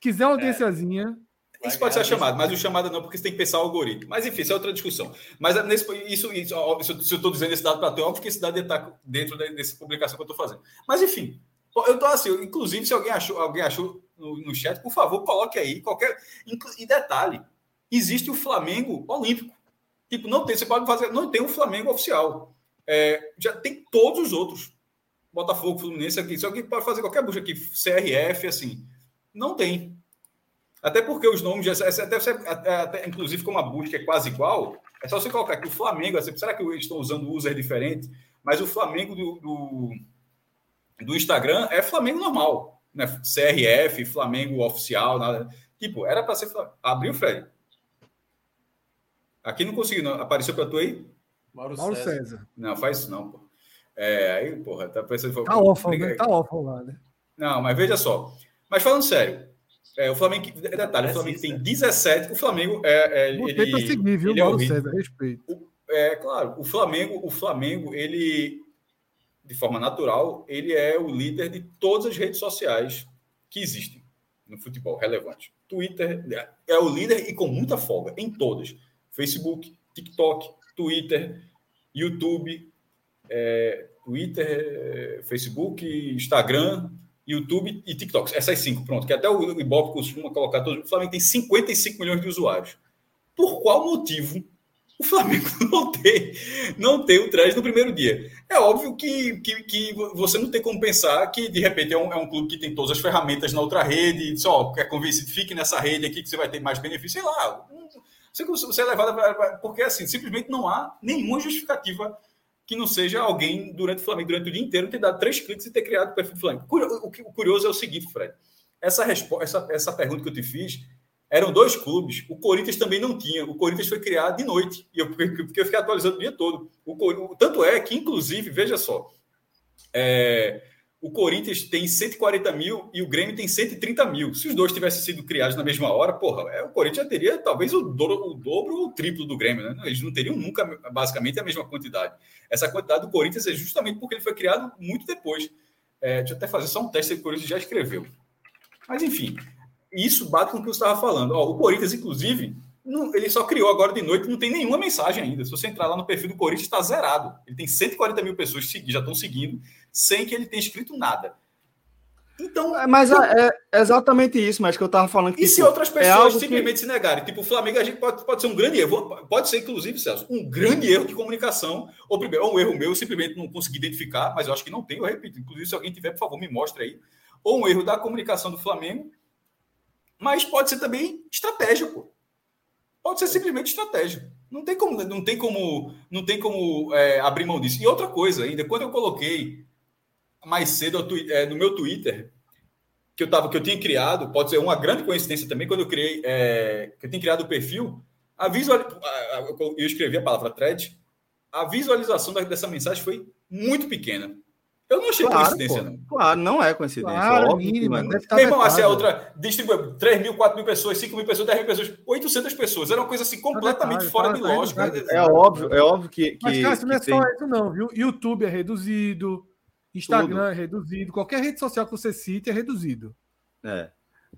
quiser uma audiênciazinha. É. Isso pode ser chamado, mas o chamado não, porque você tem que pensar o algoritmo. Mas enfim, isso é outra discussão. Mas nesse, isso, isso, se eu estou dizendo esse dado para tu, é óbvio que esse dado está dentro dessa publicação que eu estou fazendo. Mas enfim, eu estou assim, inclusive, se alguém achou, alguém achou no, no chat, por favor, coloque aí qualquer. E detalhe: existe o Flamengo Olímpico. Tipo, não tem, você pode fazer, não tem o Flamengo oficial. É, já tem todos os outros. Botafogo, Fluminense aqui. Só que pode fazer qualquer busca aqui, CRF, assim. Não tem. Até porque os nomes, ser, até, até, inclusive, como a busca é quase igual, é só você colocar aqui o Flamengo. Assim, será que eles estão usando user diferente? Mas o Flamengo do, do, do Instagram é Flamengo normal né, CRF, Flamengo oficial, nada. Tipo, era para ser. Abriu, Fred. Aqui não consegui, não. Apareceu para tu aí? Mauro, Mauro César. César. Não, faz isso não, pô. É, aí, porra, tá pensando. Tá órfão, né? Tá órfão lá, né? Não, mas veja só. Mas falando sério, é, o Flamengo, detalhe, o Flamengo tem 17, o Flamengo é. é ele, seguir, viu, ele é Mauro é César, respeito. O, é, claro, o Flamengo, o Flamengo, ele de forma natural, ele é o líder de todas as redes sociais que existem no futebol relevante. Twitter é o líder e com muita folga em todas: Facebook, TikTok, Twitter, YouTube, é, Twitter, Facebook, Instagram, YouTube e TikTok. Essas cinco, pronto. Que até o Ibope costuma colocar todos. O Flamengo tem 55 milhões de usuários. Por qual motivo o Flamengo não tem, não tem o traje no primeiro dia. É óbvio que, que, que, você não tem como pensar que, de repente, é um, é um clube que tem todas as ferramentas na outra rede, só quer convencido, fique nessa rede aqui que você vai ter mais benefício, sei lá. Você, é levado porque, assim, simplesmente não há nenhuma justificativa que não seja alguém durante o Flamengo, durante o dia inteiro, ter dado três cliques e ter criado o perfil do Flamengo. O curioso é o seguinte, Fred. Essa, essa, essa pergunta que eu te fiz eram dois clubes. O Corinthians também não tinha. O Corinthians foi criado de noite. E eu, porque eu fiquei atualizando o dia todo. O, tanto é que, inclusive, veja só. É, o Corinthians tem 140 mil e o Grêmio tem 130 mil. Se os dois tivessem sido criados na mesma hora, porra, é, o Corinthians já teria talvez o dobro, ou o triplo do Grêmio, né? Eles não teriam nunca, basicamente, a mesma quantidade. Essa quantidade do Corinthians é justamente porque ele foi criado muito depois. É, deixa eu até fazer só um teste que o Corinthians já escreveu. Mas, enfim, isso bate com o que você estava falando. Ó, o Corinthians, inclusive, não, ele só criou agora de noite, não tem nenhuma mensagem ainda. Se você entrar lá no perfil do Corinthians, está zerado. Ele tem 140 mil pessoas que já estão seguindo, sem que ele tenha escrito nada. Então, é, mas é, é, exatamente isso, mas que eu estava falando que. E tipo, se outras pessoas é simplesmente que... se negarem? Tipo, o Flamengo a gente pode, pode ser um grande erro, pode ser, inclusive, Celso, um grande erro de comunicação, ou primeiro, ou um erro meu, simplesmente não consegui identificar, mas eu acho que não tem, eu repito. Inclusive, se alguém tiver, por favor, me mostre aí. Ou um erro da comunicação do Flamengo, mas pode ser também estratégia, pô. Pode ser simplesmente estratégia. Não tem como, não tem como, não tem como é, abrir mão disso. E outra coisa ainda, quando eu coloquei mais cedo é, no meu Twitter que eu tava, que eu tinha criado, pode ser uma grande coincidência também, quando eu criei, é, que eu tinha criado o perfil, A visual... Eu escrevi a palavra thread. A visualização dessa mensagem foi muito pequena. Eu não achei claro, coincidência, pô. não. Claro, não é coincidência. Claro, óbvio, mínima. Deve estar Meu irmão, assim, a outra distribui 3 mil, 4 mil pessoas, 5 mil pessoas, 10 mil pessoas, 800 pessoas. Era uma coisa assim completamente tá fora de lógica. É óbvio, é óbvio que. que Mas, Cássio, não é só isso, não, viu? YouTube é reduzido, Instagram Tudo. é reduzido, qualquer rede social que você cite é reduzido. É.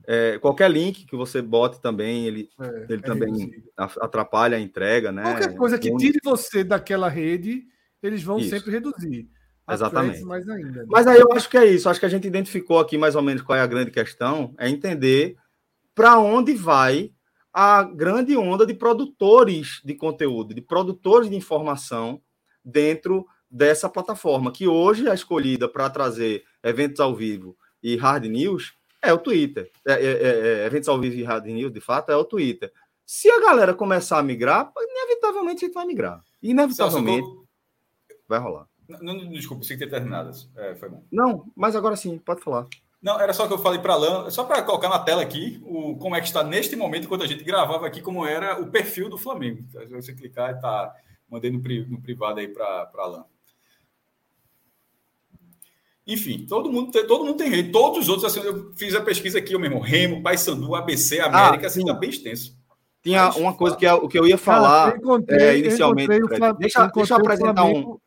É, qualquer link que você bote também, ele, é, ele é também reduzido. atrapalha a entrega, né? Qualquer coisa que tire você daquela rede, eles vão Isso. sempre reduzir. Exatamente. Mais ainda, né? Mas aí eu acho que é isso. Acho que a gente identificou aqui mais ou menos qual é a grande questão, é entender para onde vai a grande onda de produtores de conteúdo, de produtores de informação dentro dessa plataforma, que hoje é escolhida para trazer eventos ao vivo e hard news, é o Twitter. É, é, é, é, eventos ao vivo e hard news, de fato, é o Twitter. Se a galera começar a migrar, inevitavelmente a gente vai migrar. Inevitavelmente Celso, vai rolar. Não, não, desculpa, sei que ter terminado. É, foi bom. Não, mas agora sim, pode falar. Não, era só que eu falei para Alan, só para colocar na tela aqui o, como é que está neste momento, enquanto a gente gravava aqui, como era o perfil do Flamengo. Se você clicar, está mandei no, no privado aí para Alan. Enfim, todo mundo, tem, todo mundo tem rede. Todos os outros, assim, eu fiz a pesquisa aqui, o mesmo Remo, Paysandu, ABC, América, ah, assim, está bem extenso. Tinha Mas, uma coisa que é o que eu ia falar Cara, eu é, inicialmente. Eu deixa, deixa eu apresentar um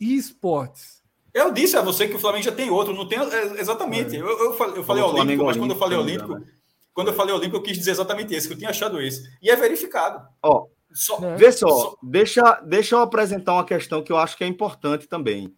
esportes. Eu disse a você que o Flamengo já tem outro, não tem é, exatamente. É. Eu, eu, falei, eu falei Olímpico, mas quando eu falei Olímpico, né? quando eu falei Olímpico, eu quis dizer exatamente esse, que eu tinha achado esse. E é verificado. Ó, só, é. Vê só, só, Deixa, deixa eu apresentar uma questão que eu acho que é importante também.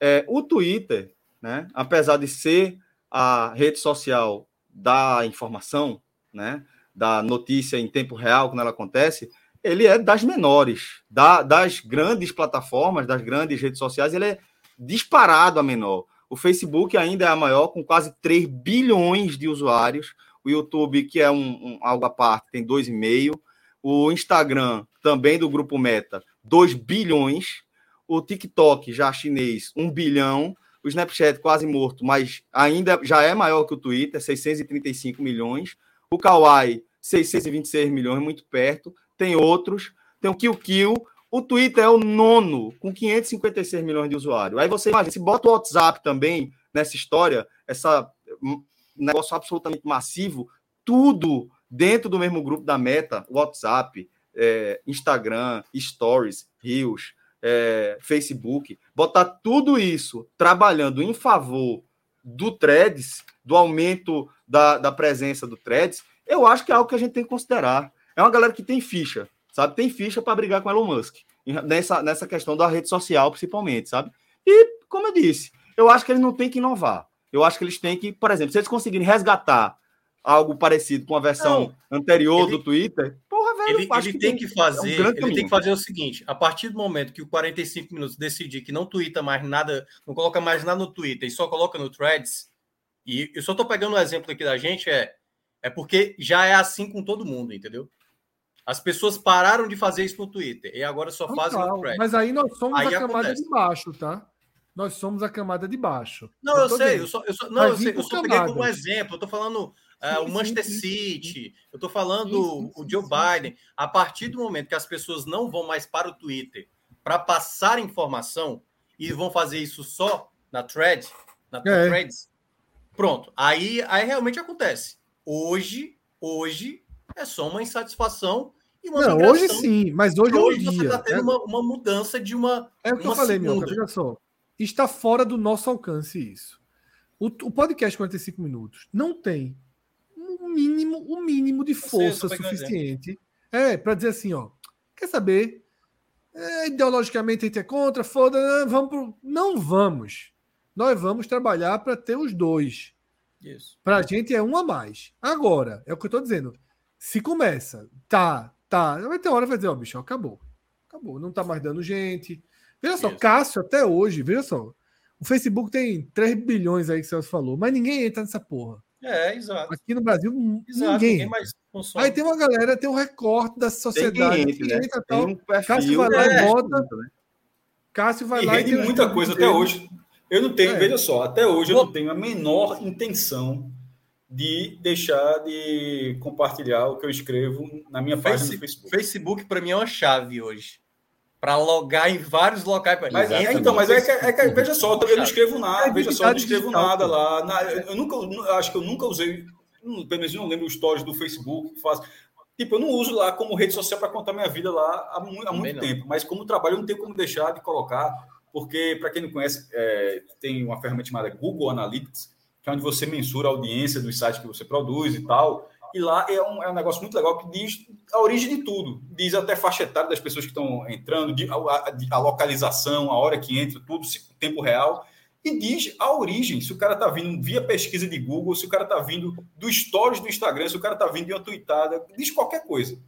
É, o Twitter, né, apesar de ser a rede social da informação, né, da notícia em tempo real, quando ela acontece, ele é das menores. Da, das grandes plataformas, das grandes redes sociais, ele é disparado a menor. O Facebook ainda é a maior, com quase 3 bilhões de usuários. O YouTube, que é um, um algo à parte, tem 2,5. O Instagram, também do grupo Meta, 2 bilhões. O TikTok, já chinês, 1 bilhão. O Snapchat, quase morto, mas ainda já é maior que o Twitter, 635 milhões. O Kawaii, 626 milhões, muito perto tem outros, tem o Kill, o Twitter é o nono, com 556 milhões de usuários. Aí você imagina, se bota o WhatsApp também nessa história, essa um negócio absolutamente massivo, tudo dentro do mesmo grupo da Meta, WhatsApp, é, Instagram, Stories, Reels, é, Facebook, botar tudo isso trabalhando em favor do Threads, do aumento da, da presença do Threads, eu acho que é algo que a gente tem que considerar é uma galera que tem ficha, sabe? Tem ficha para brigar com Elon Musk nessa, nessa questão da rede social, principalmente, sabe? E, como eu disse, eu acho que eles não têm que inovar. Eu acho que eles têm que, por exemplo, se eles conseguirem resgatar algo parecido com a versão não, anterior ele, do Twitter, porra, velho, ele, ele tem que, fazer, é um ele tem que fazer o seguinte, a partir do momento que o 45 minutos decidir que não twitta mais nada, não coloca mais nada no Twitter e só coloca no Threads, e eu só tô pegando um exemplo aqui da gente é é porque já é assim com todo mundo, entendeu? As pessoas pararam de fazer isso no Twitter e agora só fazem no Threads. Mas aí nós somos aí a camada acontece. de baixo, tá? Nós somos a camada de baixo. Não, eu, eu sei, eu só, eu só, não, eu, sei, eu só peguei como exemplo. Eu tô falando uh, o Manchester sim, City, eu tô falando o Joe Biden. A partir do momento que as pessoas não vão mais para o Twitter para passar informação e vão fazer isso só na thread, na é. threads, pronto. Aí, aí realmente acontece. Hoje, hoje é só uma insatisfação e uma Não, hoje sim, mas hoje, é hoje dia. Você está tendo é... uma, uma, mudança de uma. É o que eu falei, meu. Olha só. Está fora do nosso alcance isso. O, o podcast 45 minutos não tem o um mínimo, o um mínimo de força suficiente. É, para dizer assim, ó. Quer saber? É, ideologicamente a gente é contra, foda, vamos pro... Não vamos. Nós vamos trabalhar para ter os dois. Para a gente é um a mais. Agora, é o que eu estou dizendo. Se começa, tá, tá, vai ter hora que vai dizer, ó, bicho, acabou. Acabou, não tá mais dando gente. Veja só, Isso. Cássio, até hoje, veja só. O Facebook tem 3 bilhões aí que você falou, mas ninguém entra nessa porra. É, exato. Aqui no Brasil, exato, ninguém. ninguém mais consome. Aí tem uma galera, tem um recorte da sociedade. Tem, que né? entra, tem um perfil, Cássio vai lá é, e bota. Né? Cássio vai e lá e. muita coisa até hoje. Eu não tenho, é. veja só, até hoje eu não tenho a menor intenção de deixar de compartilhar o que eu escrevo na minha página Face, do Facebook. Facebook, para mim, é uma chave hoje. Para logar em vários locais. Mas, é, então, mas é que, é que, veja só, eu não escrevo nada, é veja só, eu não escrevo nada lá. Na, eu nunca, eu acho que eu nunca usei, pelo menos eu não lembro os stories do Facebook faço. Tipo, eu não uso lá como rede social para contar minha vida lá há, muito, há muito tempo, mas como trabalho, eu não tenho como deixar de colocar, porque, para quem não conhece, é, tem uma ferramenta chamada Google Analytics, que é onde você mensura a audiência dos sites que você produz e tal. E lá é um, é um negócio muito legal que diz a origem de tudo. Diz até faixa etária das pessoas que estão entrando, a, a, a localização, a hora que entra, tudo, tempo real e diz a origem, se o cara está vindo via pesquisa de Google, se o cara está vindo do stories do Instagram, se o cara está vindo de uma tweetada, diz qualquer coisa.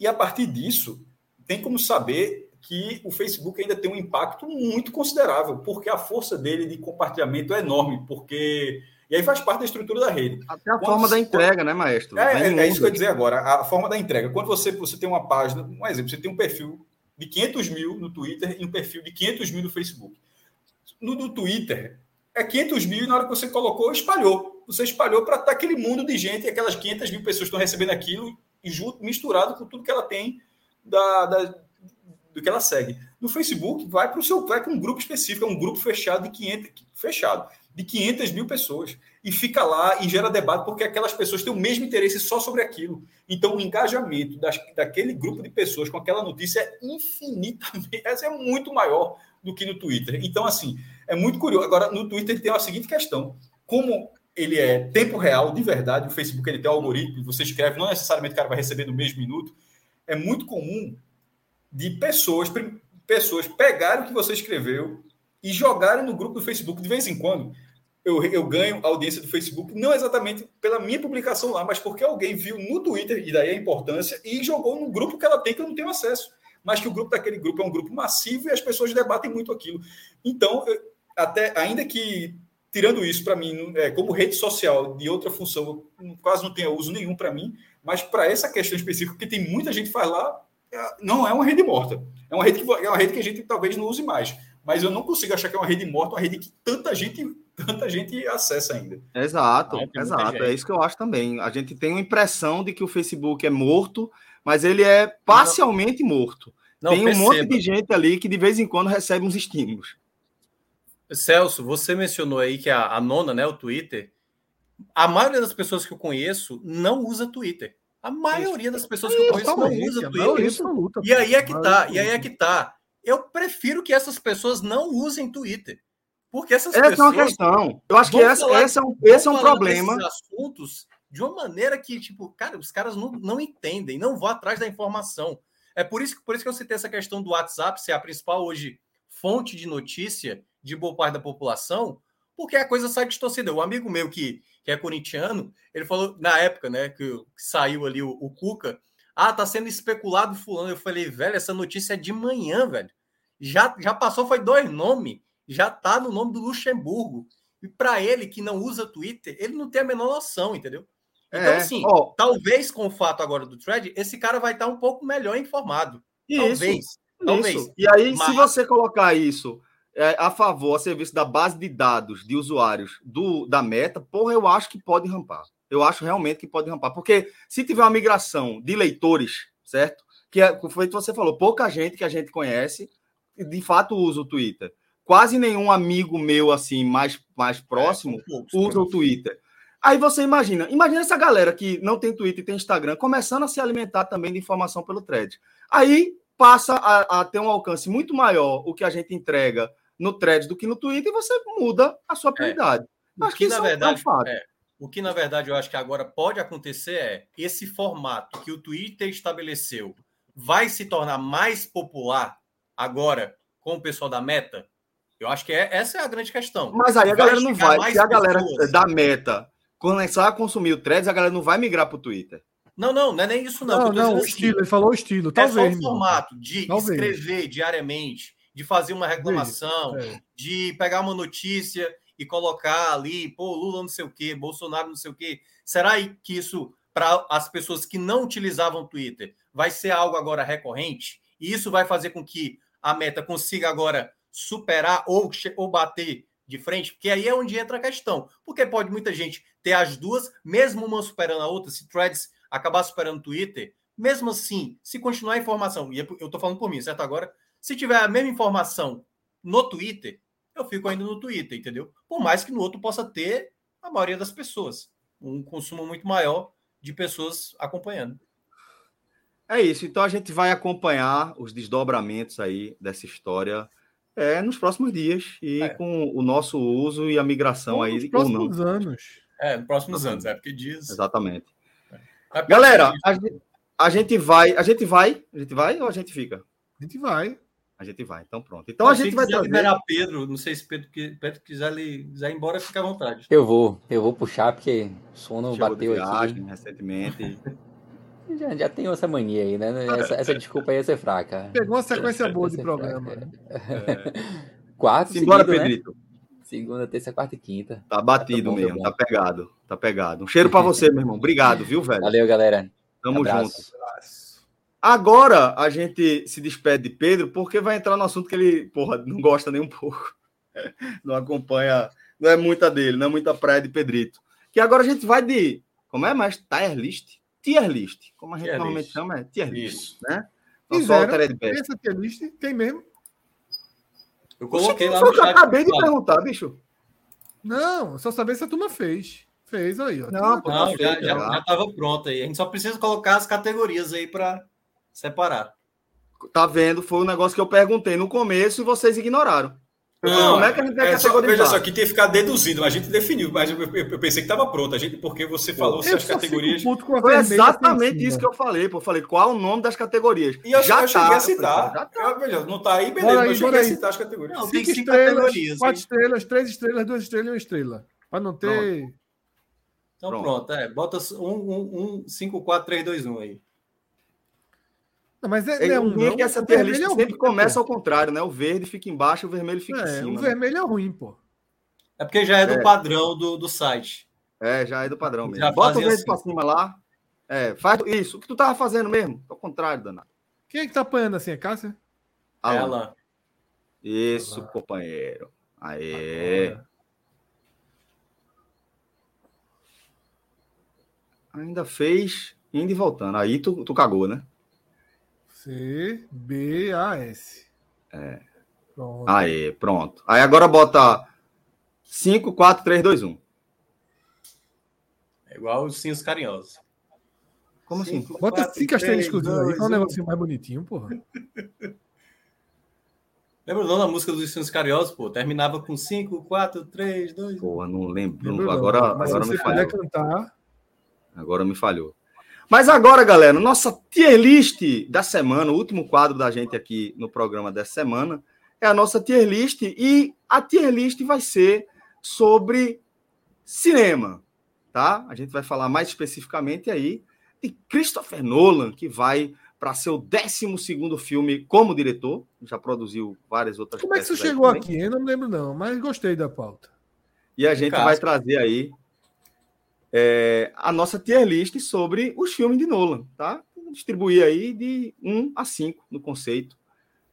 E a partir disso, tem como saber que o Facebook ainda tem um impacto muito considerável, porque a força dele de compartilhamento é enorme, porque e aí faz parte da estrutura da rede. Até a Quando forma da entrega, né, maestro? É, é, é, isso que eu ia dizer agora, a forma da entrega. Quando você, você tem uma página, um exemplo, você tem um perfil de 500 mil no Twitter e um perfil de 500 mil no Facebook no do Twitter é 500 mil e na hora que você colocou, espalhou. Você espalhou para estar tá aquele mundo de gente, aquelas 500 mil pessoas estão recebendo aquilo e junto, misturado com tudo que ela tem da, da do que ela segue. No Facebook, vai para o seu vai para um grupo específico, é um grupo fechado de 500, fechado, de 500 mil pessoas. E fica lá e gera debate, porque aquelas pessoas têm o mesmo interesse só sobre aquilo. Então, o engajamento das, daquele grupo de pessoas com aquela notícia é infinitamente, é muito maior do que no Twitter. Então, assim, é muito curioso. Agora, no Twitter tem a seguinte questão: como ele é tempo real, de verdade, o Facebook ele tem um algoritmo, você escreve, não necessariamente o cara vai receber no mesmo minuto. É muito comum de pessoas, pessoas pegarem o que você escreveu e jogarem no grupo do Facebook de vez em quando. Eu, eu ganho audiência do Facebook, não exatamente pela minha publicação lá, mas porque alguém viu no Twitter, e daí a importância, e jogou no grupo que ela tem que eu não tenho acesso mas que o grupo daquele grupo é um grupo massivo e as pessoas debatem muito aquilo. Então, até ainda que tirando isso para mim, é, como rede social de outra função, quase não tenha uso nenhum para mim, mas para essa questão específica, que tem muita gente que faz lá, não é uma rede morta. É uma rede que é uma rede que a gente talvez não use mais. Mas eu não consigo achar que é uma rede morta, uma rede que tanta gente tanta gente acessa ainda. Exato, exato. É isso que eu acho também. A gente tem uma impressão de que o Facebook é morto, mas ele é parcialmente morto. Não, Tem um perceba. monte de gente ali que de vez em quando recebe uns estímulos. Celso, você mencionou aí que a, a nona, né, o Twitter, a maioria das pessoas que eu conheço não usa Twitter. A maioria das pessoas que eu conheço não usa Twitter. E aí é que tá, e aí é que tá. Eu prefiro que essas pessoas não usem Twitter. Porque essas essa pessoas. Essa é uma questão. Eu acho que essa, essa é um, esse é um problema. assuntos de uma maneira que, tipo, cara, os caras não, não entendem, não vão atrás da informação. É por isso, por isso que eu citei essa questão do WhatsApp ser a principal hoje fonte de notícia de boa parte da população, porque a coisa sai distorcida. O amigo meu que, que é corintiano, ele falou, na época, né, que, que saiu ali o, o, Cuca, ah, tá sendo especulado fulano. Eu falei, velho, essa notícia é de manhã, velho. Já, já passou, foi dois nomes, já tá no nome do Luxemburgo. E para ele que não usa Twitter, ele não tem a menor noção, entendeu? Então, é. assim, oh. talvez com o fato agora do thread, esse cara vai estar um pouco melhor informado. Isso, talvez. Isso. Talvez. E aí, Mas... se você colocar isso é, a favor, a serviço da base de dados de usuários do, da meta, porra, eu acho que pode rampar. Eu acho realmente que pode rampar. Porque se tiver uma migração de leitores, certo? Que é, foi o que você falou, pouca gente que a gente conhece, de fato, usa o Twitter. Quase nenhum amigo meu, assim, mais, mais é, próximo, é, poucos, usa o Twitter. Aí você imagina, imagina essa galera que não tem Twitter e tem Instagram começando a se alimentar também de informação pelo thread. Aí passa a, a ter um alcance muito maior o que a gente entrega no thread do que no Twitter e você muda a sua é. prioridade. É. Acho que, que na verdade, é, é o que na verdade eu acho que agora pode acontecer é esse formato que o Twitter estabeleceu vai se tornar mais popular agora com o pessoal da Meta. Eu acho que é, essa é a grande questão. Mas aí a vai galera não vai. Se a galera da Meta começar a consumir o Threads, a galera não vai migrar para o Twitter. Não, não, não é nem isso, não. Não, não, o assim, estilo, ele falou o estilo. Talvez, é só o formato de talvez. escrever diariamente, de fazer uma reclamação, é. de pegar uma notícia e colocar ali, pô, Lula não sei o quê, Bolsonaro não sei o quê. Será que isso, para as pessoas que não utilizavam o Twitter, vai ser algo agora recorrente? E isso vai fazer com que a meta consiga agora superar ou, ou bater de frente, porque aí é onde entra a questão. Porque pode muita gente ter as duas, mesmo uma superando a outra, se Threads acabar superando o Twitter, mesmo assim, se continuar a informação, e é eu estou falando por mim, certo? Agora, se tiver a mesma informação no Twitter, eu fico ainda no Twitter, entendeu? Por mais que no outro possa ter a maioria das pessoas, um consumo muito maior de pessoas acompanhando. É isso. Então a gente vai acompanhar os desdobramentos aí dessa história é, nos próximos dias e é. com o nosso uso e a migração Ou aí. Nos próximos anos. É, nos próximos anos, é porque diz. Exatamente. É. Galera, a gente, a gente vai, a gente vai, a gente vai ou a gente fica? A gente vai. A gente vai, então pronto. Então a gente vai trazer... liberar Pedro, não sei se Pedro, Pedro quiser, quiser ir embora, fica à vontade. Eu vou, eu vou puxar, porque o sono Chegou bateu viagem, aqui. recentemente. Já, já tem essa mania aí, né? Essa, essa desculpa aí ia ser fraca. Pegou uma sequência boa de programa. É. Quarto, Simbora, seguido, né? Pedrito. Né? Segunda, terça, quarta e quinta. Tá batido tá bom, mesmo, tá pegado, tá pegado. Um cheiro para você, meu irmão. Obrigado, viu, velho? Valeu, galera. Tamo Abraço. junto. Agora a gente se despede de Pedro, porque vai entrar no assunto que ele, porra, não gosta nem um pouco. Não acompanha, não é muita dele, não é muita praia de Pedrito. Que agora a gente vai de. Como é mais? Tier list? Tier list. Como a gente tier normalmente list. chama, é tier list. Isso. Né? Então, Fizeram, essa tier list tem mesmo. Eu coloquei lá no chat. acabei de perguntar, bicho. Não, só saber se a turma fez. Fez aí, ó. Não, não, não já, já, já tava pronto aí. A gente só precisa colocar as categorias aí para separar. Tá vendo? Foi um negócio que eu perguntei no começo e vocês ignoraram. Não, Como é que a gente vai é só, Veja só, que tem que ficar deduzido, a gente definiu, mas eu, eu, eu pensei que estava pronto, a gente, porque você falou se as categorias. Foi exatamente isso que eu falei, pô. Eu falei qual é o nome das categorias. E eu, já eu tá, cheguei a citar. Já tá. veja, não está aí, beleza, aí, mas eu cheguei a citar as categorias. Não, cinco, cinco estrelas, categorias. Quatro hein? estrelas, três estrelas, duas estrelas e uma estrela. Para não ter. Pronto. Então pronto, pronto é. Bota um, um, um, 5, 4, 3, 2, 1 aí. Não, mas é, é um não, que essa tier list é sempre ruim, começa pô. ao contrário, né? O verde fica embaixo, o vermelho fica é, em cima. O né? vermelho é ruim, pô. É porque já é do é. padrão do, do site. É, já é do padrão mesmo. Já Bota o verde assim. pra cima lá. É, faz isso. O que tu tava fazendo mesmo? Ao contrário, danado. Quem é que tá apanhando assim? É Cássia? Ela. Isso, Ela. companheiro. Aê. Ainda fez indo e voltando. Aí tu, tu cagou, né? C-B-A-S. É. Pronto. Aí, pronto. Aí agora bota 5, 4, 3, 2, 1. É igual os cinhos carinhosos. Como assim? Cinco, bota 5 asteriscos aí, que é um negocinho mais bonitinho, porra. Lembra o nome da música dos Cinhos Carinhosos, pô? Terminava com 5, 4, 3, 2. Porra, não lembro. Lembro agora Mas agora se me você falhou. cantar. Agora me falhou. Mas agora, galera, nossa tier list da semana, o último quadro da gente aqui no programa dessa semana, é a nossa tier list. E a tier list vai ser sobre cinema, tá? A gente vai falar mais especificamente aí de Christopher Nolan, que vai para seu 12 filme como diretor, já produziu várias outras Como é que você chegou também. aqui? Eu não lembro, não, mas gostei da pauta. E a gente vai trazer aí é, a nossa tier list sobre os filmes de Nolan, tá? Distribuir aí de 1 a 5 no conceito.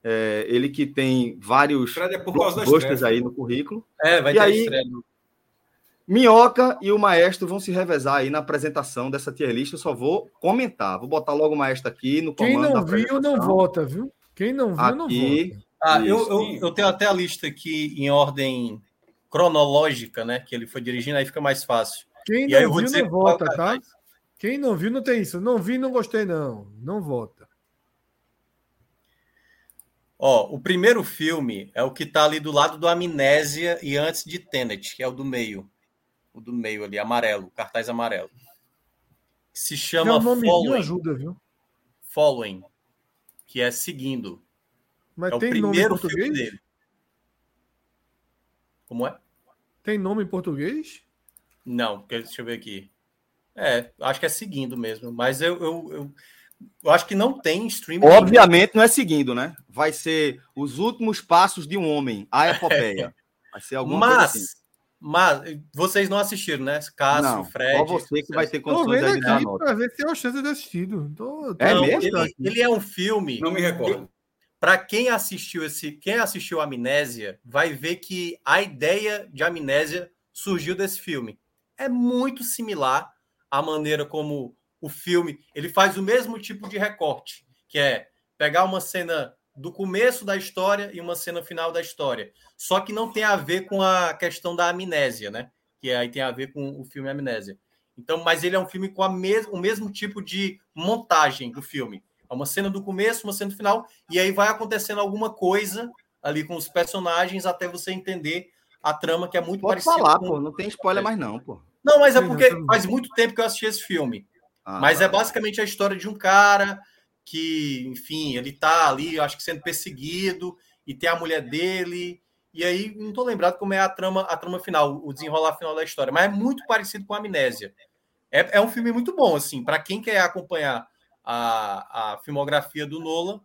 É, ele que tem vários é aí no currículo. É, vai e ter aí, estreia. Minhoca e o Maestro vão se revezar aí na apresentação dessa tier list. Eu só vou comentar. Vou botar logo o Maestro aqui no comando Quem não viu, não vota, viu? Quem não viu, aqui, não vota. Ah, eu, eu, eu, tenho até a lista aqui em ordem cronológica, né? Que ele foi dirigindo, aí fica mais fácil. Quem e não viu, não vota, tá? Quem não viu, não tem isso. Não vi, não gostei, não. Não vota. Ó, o primeiro filme é o que tá ali do lado do Amnésia e antes de Tenet, que é o do meio. O do meio ali, amarelo, cartaz amarelo. Se chama o nome Following. ajuda, viu? Following, que é seguindo. Mas é tem o primeiro nome em português? dele. Como é? Tem nome em português? Não, deixa eu ver aqui. É, acho que é seguindo mesmo, mas eu, eu, eu, eu acho que não tem streaming. Obviamente não é seguindo, né? Vai ser os últimos passos de um homem, a epopeia. Vai ser alguma mas, coisa assim. Mas vocês não assistiram, né? Cássio, não, Fred. Só você que vai ter condições de dar Para ver se tem uma chance de assistido. Tô, tô é mesmo? Ele, ele, é um filme. Não me recordo. para quem assistiu esse, quem assistiu Amnésia, vai ver que a ideia de Amnésia surgiu desse filme. É muito similar à maneira como o filme, ele faz o mesmo tipo de recorte, que é pegar uma cena do começo da história e uma cena final da história. Só que não tem a ver com a questão da amnésia, né? Que aí tem a ver com o filme Amnésia. Então, mas ele é um filme com a mes o mesmo tipo de montagem do filme. É uma cena do começo, uma cena do final, e aí vai acontecendo alguma coisa ali com os personagens até você entender a trama que é muito Pode parecida. falar, com... pô, não tem spoiler mais não, pô. Não, mas é porque faz muito tempo que eu assisti esse filme. Ah, mas é basicamente a história de um cara que, enfim, ele tá ali, acho que sendo perseguido, e tem a mulher dele. E aí, não tô lembrado como é a trama, a trama final, o desenrolar final da história, mas é muito parecido com a Amnésia. É, é um filme muito bom, assim, para quem quer acompanhar a, a filmografia do Nolan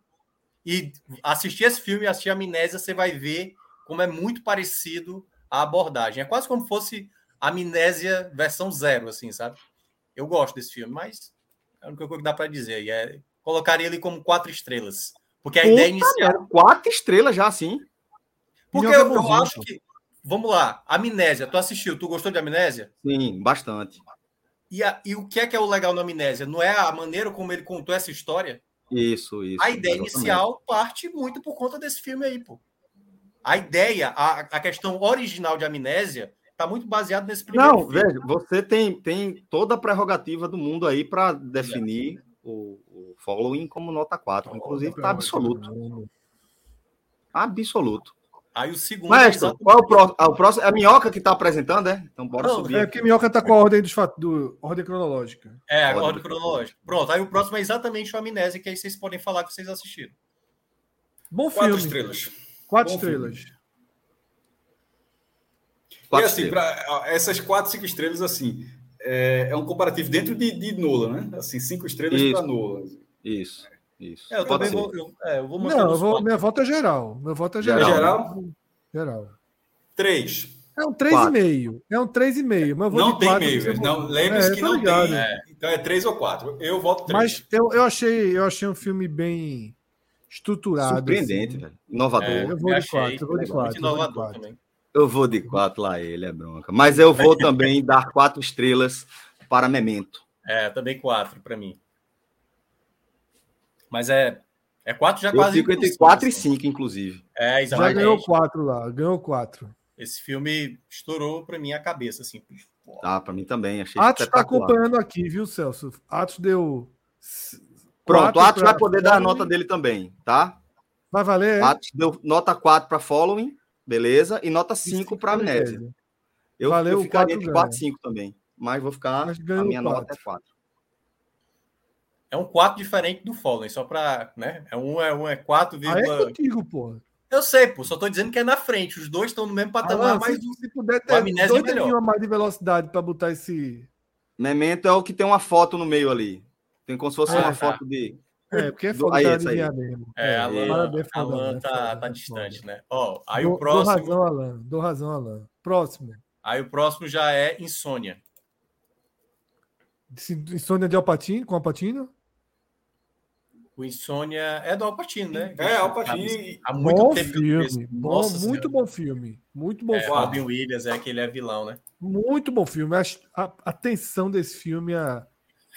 e assistir esse filme e assistir a Amnésia, você vai ver como é muito parecido a abordagem. É quase como fosse Amnésia versão zero, assim, sabe? Eu gosto desse filme, mas é a única coisa que dá para dizer. E é, colocaria ele como quatro estrelas. Porque a Puta ideia inicial. merda, Quatro estrelas já, assim. Porque eu, eu acho que. Vamos lá, Amnésia. Tu assistiu? Tu gostou de Amnésia? Sim, bastante. E, a- e o que é que é o legal na Amnésia? Não é a maneira como ele contou essa história? Isso, isso. A ideia exatamente. inicial parte muito por conta desse filme aí, pô. A ideia, a, a questão original de Amnésia, tá muito baseada nesse primeiro Não, filme. velho, você tem, tem toda a prerrogativa do mundo aí para definir o, o following como nota 4. Inclusive, tá absoluto. Absoluto. Aí o segundo. Maestro, exatamente- qual é o próximo? Ah, o próximo é a minhoca que tá apresentando, é? Então bora Não, subir. É porque Minhoca tá com a ordem dos fatos, do, ordem cronológica. É, a Ordem ordem cronológica. Pronto, aí o próximo é exatamente o Amnésia, que aí vocês podem falar que vocês assistiram. Bom Quatro filme. estrelas. Quatro Bom filme. Quatro e assim, essas quatro, cinco estrelas, assim, é, é um comparativo dentro de, de Nolan, né? Assim, cinco estrelas para Nolan. Isso, isso. É, eu Pode também ser. vou. Eu, é, eu vou Não, eu vou, minha volta é geral. Meu voto é Geral. geral. Geral? Geral. Três. É um Quatro. 3,5. É um 3,5. Mas Não de tem quatro, meio. Não, Lembre-se É, que não ligado. tem. é. Então é três ou quatro. Eu voto três. Mas eu, eu, achei, eu achei um filme bem estruturado. Surpreendente, assim. velho. Inovador. É, Eu vou de achei quatro, eu vou de muito quatro, eu vou de inovador quatro. também. Eu vou de quatro lá, ele é bronca. Mas eu vou também dar quatro estrelas para Memento. É, também quatro para mim. Mas é. É quatro já Eu quase. fico entre quatro e assim. cinco, inclusive. É, Já exatamente. ganhou quatro lá. Ganhou quatro. Esse filme estourou para mim a cabeça, assim. Pô, Tá, para mim também. Achei Atos está acompanhando aqui, viu, Celso? Atos deu. Pronto, Atos pra vai poder dar a nota dele também, tá? Vai valer? é? Atos deu nota 4 para Following, beleza? E nota 5 para Amnésia. Eu, Valeu, eu ficaria entre ganha. 4 e 5 também. Mas vou ficar. Mas A minha nota quatro. é 4. É um 4 diferente do Fallen, só para. Né? É um é, um é 4, Ah, é contigo, pô. Eu sei, pô, só tô dizendo que é na frente. Os dois estão no mesmo patamar, Alan, mas se, se puder ter Amnésia dois é melhor. dedinhos a mais de velocidade para botar esse. Memento é o que tem uma foto no meio ali. Tem como se fosse Ah, uma tá. foto de. É, porque é Do- foda aí, adivinhar mesmo. É, Alan, parabéns, foda, Alan né? tá, tá né? distante, né? Ó, aí Dou- o próximo, Dou razão, Alan. Dou razão, Alan. Próximo. aí o próximo já é Insônia. Insônia de Alpatino, com Alpatino. O Insônia é do Alpatino, né? É, Alpatino. Há muito Bom tempo filme. Bom, Nossa muito Senhora. bom filme. Muito bom É, filme. Robin Williams é que ele é vilão, né? Muito bom filme. A, a, a tensão desse filme é.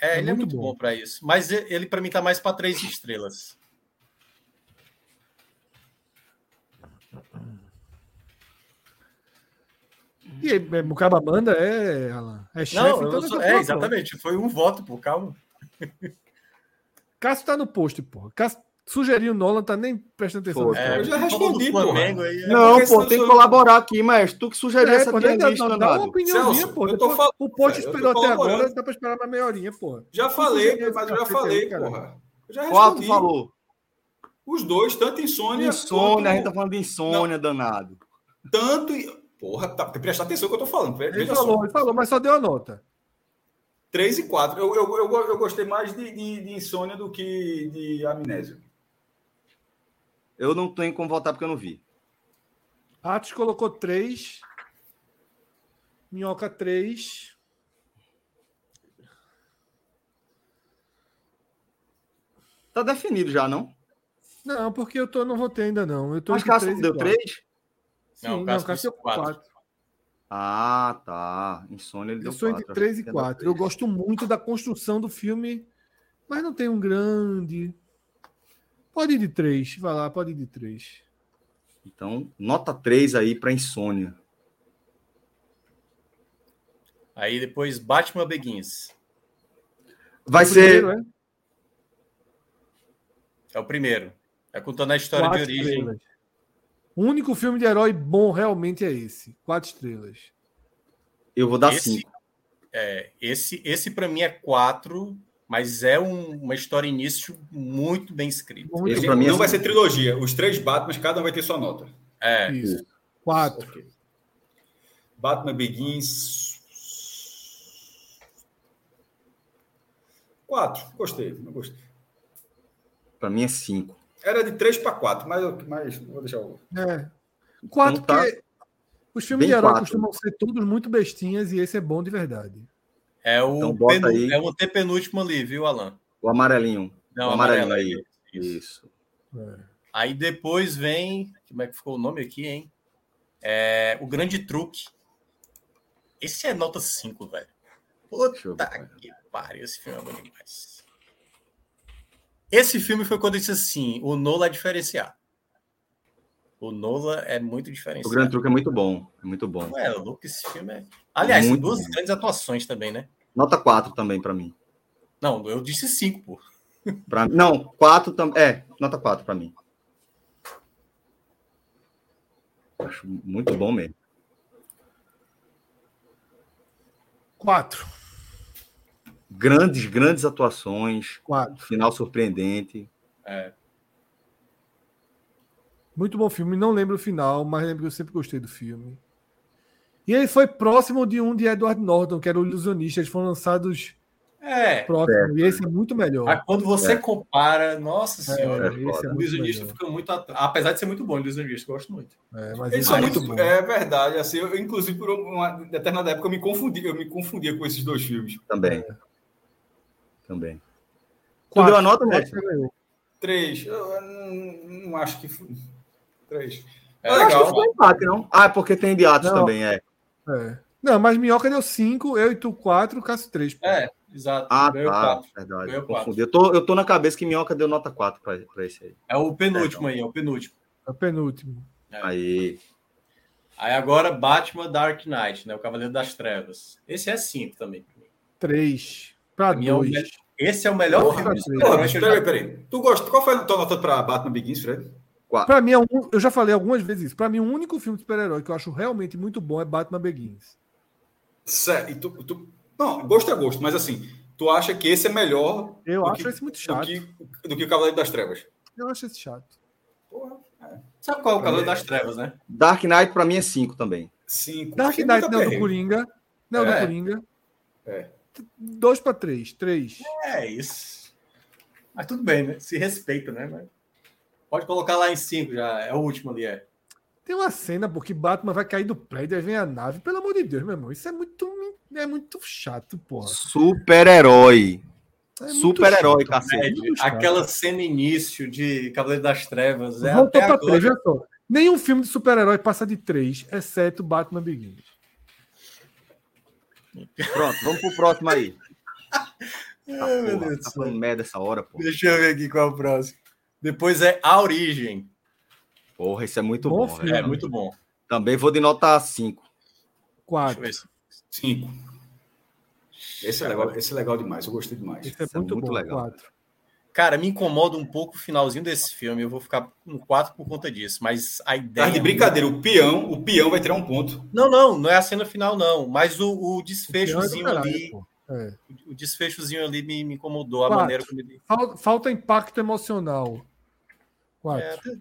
É, É ele é muito muito bom. bom para isso. Mas ele, para mim, tá mais para três estrelas. E aí, é, Mucaba Manda é, Alan. É chefe. Não, então sou- é, pouco, exatamente. Foi um voto, pô, calma. Cássio tá no post, porra. Cássio sugeriu o Nolan, tá nem prestando atenção. É, Eu já do respondi, Flamengo porra. aí. é- Não, porque pô, tem que colaborar aqui, mas tu que sugeriu É, essa pô, tier list, dá, uma opiniãozinha, Celso, pô. eu tô fal- O tô esperou até agora, dá pra esperar uma meia horinha, porra. Já falei, mas eu já falei, cara? porra. Eu já Qual tu respondi. falou? Os dois, tanto insônia. Insônia, a gente tá quanto- falando de insônia, danado. Tanto. Porra, tá, tem que prestar atenção no que eu tô falando. Ele Veja falou, só. ele falou, mas só deu a nota. 3 e 4. Eu, eu, eu, eu gostei mais de, de, de insônia do que de amnésia. Eu não tenho como votar porque eu não vi. Atos colocou 3. Minhoca 3. Tá definido já, não? Não, porque eu tô, não votei ainda não. Eu tô Mas Cássio três e deu quatro. 3? Sim, Não, não, o Cássio, deu quatro. 4. Ah, tá. Insônia ele Eu deu sou 4. entre 3 e 4. Eu gosto muito da construção do filme, mas não tem um grande. Pode ir de 3, vai lá, pode ir de 3. Então, nota 3 aí pra Insônia. Aí depois Batman Begins. Vai ser. Primeiro, é? É o primeiro. É contando a história Quatro de origem. estrelas. O único filme de herói bom realmente é esse. Quatro estrelas. Eu vou dar Esse- 5. É, esse, esse para mim é quatro, mas é um- uma história início muito bem escrita. Muito Esse bom. pra mim é não vai assim. ser trilogia. Os três Batmans, cada um vai ter sua nota. É, Isso. Quatro. Ok. Batman Begins. Quatro. Gostei. Não gostei. Pra mim é 5. Era de três para quatro, mas, mas vou deixar o. É. Quatro, Então tá porque os filmes bem de herói quatro. costumam ser todos muito bestinhas e esse é bom de verdade. É o Então bota aí. é o antepenúltimo ali, viu, Alan? O amarelinho. Não, o amarelo amarelinho aí. aí. Isso. Isso. É. Aí depois vem. Como é que ficou o nome aqui, hein? É, o Grande Truque. Esse é nota 5, velho. Puta que pariu, esse filme é bom demais. Esse filme foi quando eu disse assim: o Nola é diferenciado. O Nola é muito O diferenciado. Grande Truque é muito bom. É muito bom. Não é louco esse filme é. Aliás, Muito duas bom. grandes atuações também, né? Nota 4 também pra mim. Não, eu disse cinco, pô. Pra... Não, 4 também. É, nota 4 pra mim. Acho muito bom mesmo. Quatro. Grandes, grandes atuações. Quatro. Final surpreendente. É. Muito bom filme. Não lembro o final, mas lembro que eu sempre gostei do filme. E ele foi próximo de um de Edward Norton, que era o Ilusionista. Eles foram lançados É. próximo. E esse é muito melhor. Mas quando você É. compara, nossa senhora. É, esse é o Ilusionista fica muito atrás. Apesar de ser muito bom, o Ilusionista, eu gosto muito. É, mas Eles são é muito. bom. É verdade. Assim, eu, inclusive, por uma determinada época, eu me confundi. Eu me confundia com esses dois filmes. Também. É. Também. Tu Quatro. deu a nota. Três. Eu, não, não acho que. foi- Três. É É Eu acho que legal. foi empate, não? Ah, é porque tem de Atos Não. também, é. É. Não, mas Minhoca deu 5, eu e tu 4, Cássio 3. É, exato. Ah, Ganhou tá. quatro. Verdade. Ganhou Confundi. quatro. Eu tô, eu tô na cabeça que Minhoca deu nota 4 pra, pra esse aí. É o penúltimo aí, é o penúltimo. É o penúltimo. É. Aí. Aí agora Batman Dark Knight, né? O Cavaleiro das Trevas. Esse é cinco também. 3. Pra Pra mim é o 2. me- Esse é o melhor Porra, filme peraí, peraí. Tu gosta, qual foi a tua nota para Batman Begins, Fred? Pra mim, é um, eu já falei algumas vezes isso. Pra mim, o único filme de super-herói que eu acho realmente muito bom é Batman Begins. Certo. E tu, tu- Não, gosto é gosto, mas assim, tu acha que esse é melhor Eu do acho que, esse muito do chato. que, do que o Cavaleiro das Trevas? Eu acho esse chato. Porra, Sabe qual é o Cavaleiro das Trevas, né? Dark Knight pra mim é 5 também. cinco. Dark Fiquei Knight muito não é o do. Coringa. Não é o do É. Coringa. É. 2 pra 3. 3. É isso. Mas tudo bem, né? Se respeita, né? Mas... Pode colocar lá em cinco já. É o último ali, é. Tem uma cena porque Batman vai cair do prédio e vem a nave. Pelo amor de Deus, meu irmão. Isso é muito, é muito chato, porra. Super-herói. É Super-herói, cacete. é. Aquela cena início de Cavaleiro das Trevas. É Voltou até pra agora. 3, olha só. Nenhum filme de super-herói passa de 3, exceto Batman Begins. Pronto, vamos pro próximo aí. Ai, Tá, meu porra, tá falando merda essa hora, pô. Deixa eu ver aqui qual é o próximo. Depois é A Origem. Porra, isso é muito Bom bom. É muito bom. Também vou de nota 5. Deixa eu 4. ver se- Cinco. Esse é legal, esse é legal demais, eu gostei demais. Esse é Isso é muito, muito bom. legal. 4. Cara, me incomoda um pouco o finalzinho desse filme. Eu vou ficar no 4 por conta disso. Mas a ideia. Tá de brincadeira, o peão, o peão vai tirar um ponto. Não, não, não é a cena final, não. Mas o, o desfechozinho Caralho, ali. pô. É. O desfechozinho ali me, me incomodou. A Quatro. maneira como ele. Fal- Falta impacto emocional. 4. É,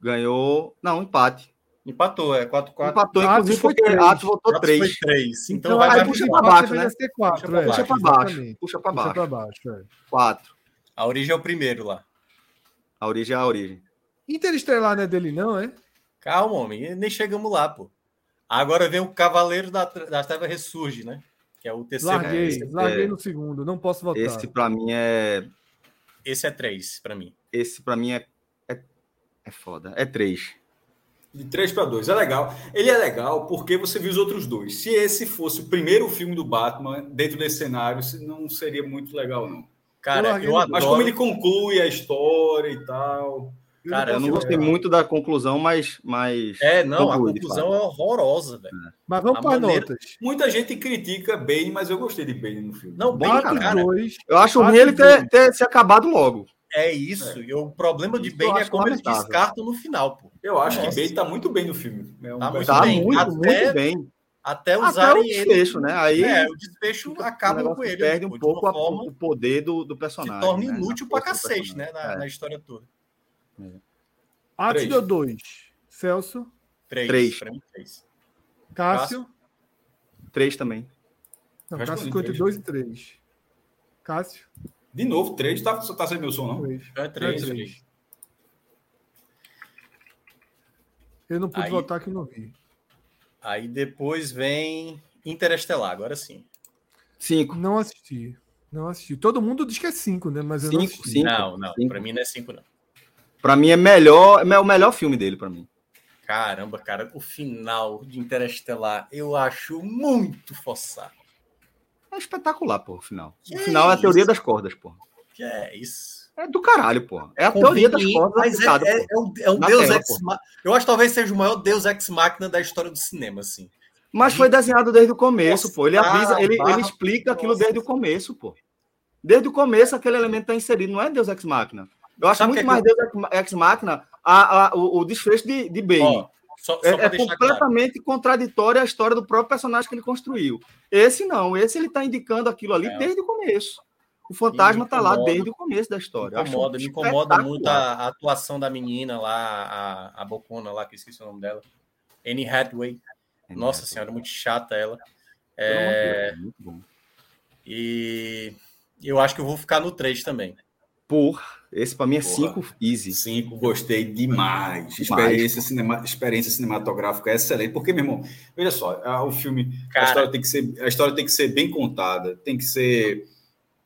Ganhou. Não, empate. empatou, é 4-4. Empatou, Atos inclusive, foi porque três. Atos votou 3. Foi 3. Então, Então, vai aí puxa quatro. baixo, né? Ser 4, Puxa pra é, baixo. Puxa pra baixo. Puxa baixo. é. 4. A origem é o primeiro lá. A origem é a origem. Interestelar não é dele, não, é? Calma, homem, nem chegamos lá, pô. Agora vem o Cavaleiro da, da Treva Ressurge, né? Que é o terceiro. Larguei, é- larguei no segundo, não posso votar. Esse pra mim é. Esse é três para mim. Esse para mim é, é, é foda. É três. De 3 para 2. É legal. Ele é legal porque você viu os outros dois. Se esse fosse o primeiro filme do Batman, dentro desse cenário, não seria muito legal, não. Cara, eu, eu adoro. Mas como ele conclui a história e tal. Cara, eu não gostei muito da conclusão, mas. mas é, não, conclui, a conclusão é horrorosa, velho. É. Mas vamos para maneira... notas. Muita gente critica Bane, mas eu gostei de Bane no filme. Não, Bane, cara. Dois, eu acho ruim ele ter, ter se acabado logo. É isso. É. E o problema de Bane é como eles descartam no final, pô. Eu acho Nossa. que Bane tá muito bem no filme. É um tá muito tá bem. Muito, até, muito bem. Até usarem até o desfecho, ele. né? Aí é, o desfecho acaba com ele. Perde um pouco a, o poder do, do personagem. Se torna né? inútil pra cacete, né? Na, é. na, história toda. Atos deu dois. Celso? Três. Três. três. Cássio? Três também. Não, Cássio ficou entre dois e três. Cássio? De novo, três. Tá, tá sem meu som, não? Três. É três. É três. Eu não pude aí, votar que não vi. Aí depois vem Interestelar, agora sim. Cinco. Não assisti. Não assisti. Todo mundo diz que é cinco, né? Mas eu cinco, não assisti. Cinco, não, não. Cinco. Pra mim não é cinco, não. Pra mim é melhor, é o melhor filme dele, pra mim. Caramba, cara, o final de Interestelar eu acho muito forçado. É espetacular, pô, o final. Que o final é, é a teoria das cordas, pô. Que é isso. É do caralho, pô. É a teoria das cordas. Mas é, é, é, um, é um Deus ex Eu acho que talvez seja o maior Deus ex máquina da história do cinema, assim. Mas foi desenhado desde o começo, Nossa, pô. Ele avisa, ele, ele explica aquilo desde o começo, pô. Desde o começo, aquele elemento está inserido, não é Deus ex máquina. Eu acho Sabe muito mais que... Deus ex máquina a, a, o, o desfecho de, de Bane. Ó, só, só é, é completamente claro. contraditória a história do próprio personagem que ele construiu. Esse não, esse ele está indicando aquilo ali é. desde o começo. O fantasma está lá desde o começo da história. Me incomoda, me incomoda muito a, a, atuação da menina lá, a, a Bocona lá, que esqueci o nome dela. Annie Hathaway. Nossa Hathaway. senhora, muito chata ela. É... Muito bom. E eu acho que eu vou ficar no 3 também. Por esse para mim é 5 easy. 5, gostei demais. demais. Experiência, cinema, experiência cinematográfica é excelente. Porque, meu irmão, veja só, o filme, Cara, a história tem que ser, a história tem que ser bem contada, tem que ser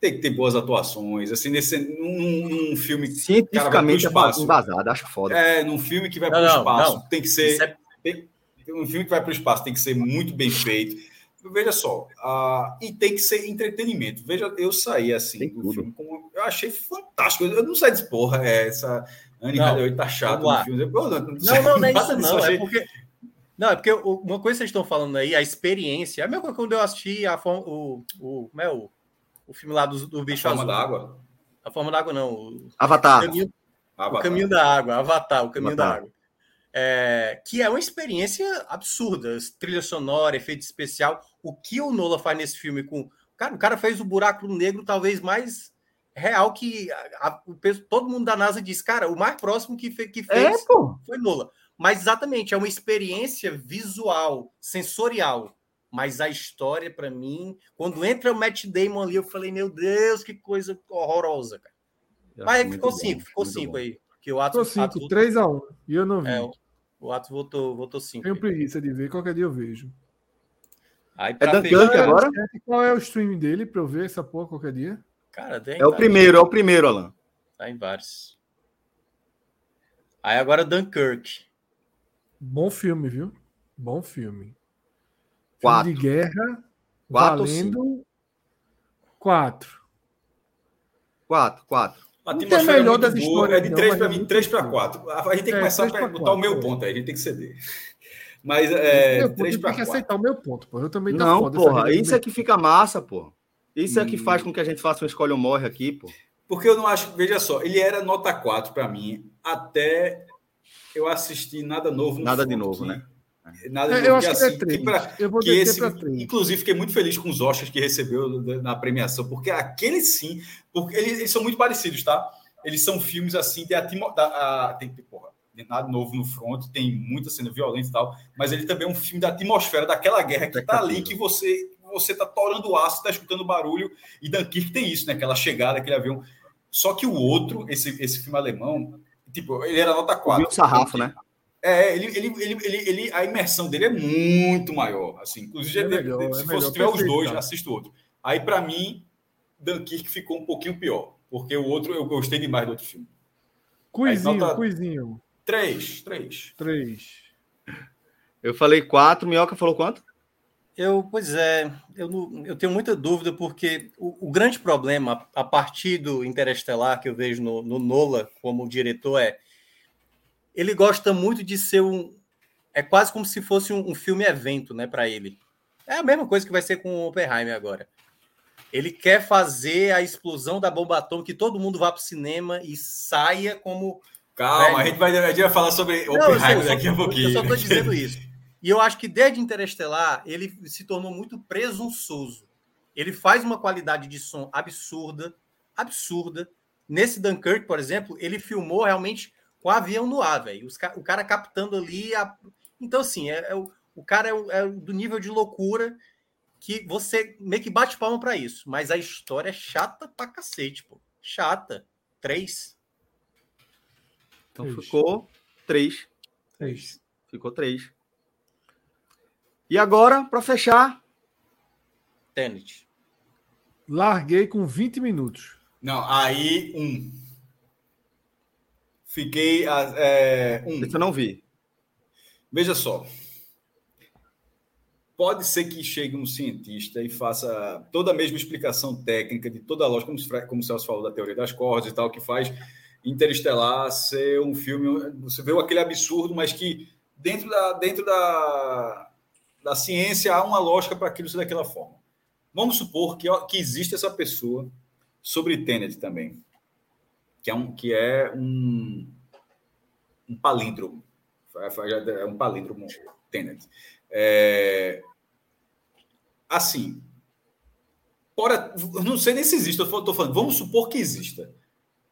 tem que ter boas atuações. Assim, nesse, num, num filme cientificamente espaço, embasado, acho foda. É, num filme que vai para o espaço, não. tem que ser. É... Tem, um filme que vai para o espaço tem que ser muito bem feito. Veja só, uh, e tem que ser entretenimento. Veja, eu saí assim do filme, como, eu achei fantástico. Eu não saí de porra, é, essa Anne Hathaway tá chata no filme. Eu, não, não, não, não, não é isso não. É porque, não, é porque uma coisa que vocês estão falando aí, a experiência. É a mesma coisa quando eu assisti a, o, o, como é o o filme lá do, do bicho a forma azul. da água? A forma da água, não. O, Avatar. O caminho, Avatar. O caminho da água, Avatar, o caminho Avatar. da água. É, que é uma experiência absurda, trilha sonora, efeito especial. O que o Nola faz nesse filme com. Cara, o cara fez o buraco negro talvez mais real que a, a, o, todo mundo da NASA diz, cara, o mais próximo que, fe, que é, fez é, foi Nola. Mas exatamente, é uma experiência visual, sensorial mas a história, para mim, quando entra o Matt Damon ali, eu falei, meu Deus, que coisa horrorosa, cara. Mas ficou cinco, bom, ficou cinco bom. aí. Que o Atos, ficou cinco, 3x1. E eu não vi. É, o Atos votou, votou cinco. Tenho preguiça de ver, qualquer dia eu vejo. Aí, é Dunkirk agora? Qual é o stream dele para eu ver essa porra qualquer dia? Cara, tem, é o primeiro, é o primeiro, Alan. Tá em vários. Aí agora Dunkirk. Bom filme, viu? Bom filme. Quatro. de guerra. Quatro valendo. Quatro. Quatro, quatro. A atmosfera é melhor das histórias. É de três para mim, três para quatro. A gente tem que é, começar a botar o meu ponto aí, a gente tem que ceder. Mas é. Três para quatro. que aceitar o meu ponto, pô. Eu também tá Não, foda, porra, isso é que fica massa, pô. Isso hum. é que faz com que a gente faça um escolha ou morre aqui, pô. Porque eu não acho, veja só, ele era nota 4 para mim até eu assistir nada novo Nada de novo, né? Nada é, eu acho assim, que é assim, três. eu vou que esse, inclusive, fiquei muito feliz com os Oscars que recebeu na premiação, porque aquele sim, porque eles, eles são muito parecidos, tá? Eles são filmes assim, tem, atimo, da, a, tem porra, tem nada novo no front, tem muita cena violenta e tal, mas ele também é um filme da atmosfera daquela guerra que tá ali, que você você tá torando aço, tá escutando barulho, e Dunkirk tem isso, né? Aquela chegada, aquele avião. Só que o outro, esse, esse filme alemão, tipo, ele era nota 4. O sarrafo, né? É, ele, ele, ele, ele, ele, a imersão dele é muito maior. Assim, inclusive, é melhor, se é fosse tiver os dois, assisto outro. Aí, para mim, Dunkirk ficou um pouquinho pior. porque o outro eu gostei demais do outro filme. Cuizinho, nota... cuizinho. Três, três. Três. Eu falei quatro, Minhoca falou quanto? Eu, pois é, eu, eu tenho muita dúvida, porque o, o, grande problema, a partir do Interestelar, que eu vejo no, no Nola como diretor, é ele gosta muito de ser um. É quase como se fosse um, um filme evento, né, para ele. É a mesma coisa que vai ser com o Oppenheimer agora. Ele quer fazer a explosão da bomba atômica, que todo mundo vá para o cinema e saia como. Calma, a gente, vai, a gente vai falar sobre Oppenheimer daqui a pouquinho. Eu só estou dizendo isso. E eu acho que desde Interestelar ele se tornou muito presunçoso. Ele faz uma qualidade de som absurda, absurda. Nesse Dunkirk, por exemplo, ele filmou realmente com o avião no ar, velho. O cara captando ali. A... Então, assim, é, é o, o cara é, é, do nível de loucura que você meio que bate palma para isso. Mas a história é chata pra cacete, pô. Chata. Três. Então três. ficou três. Três. Ficou três. E agora, para fechar. Tenet. Larguei com 20 minutos. Não, aí um. Fiquei. É, um. Esse eu não vi. Veja só. Pode ser que chegue um cientista e faça toda a mesma explicação técnica de toda a lógica, como, como o Celso falou da teoria das cordas e tal, que faz Interestelar ser um filme. Você vê aquele absurdo, mas que dentro da, dentro da, da ciência há uma lógica para aquilo ser daquela forma. Vamos supor que, que existe essa pessoa sobre Tenet também, que é um, que é um, um palíndromo. É um palíndromo Tenet. É, assim, fora, não sei nem se existe, estou falando, vamos supor que exista,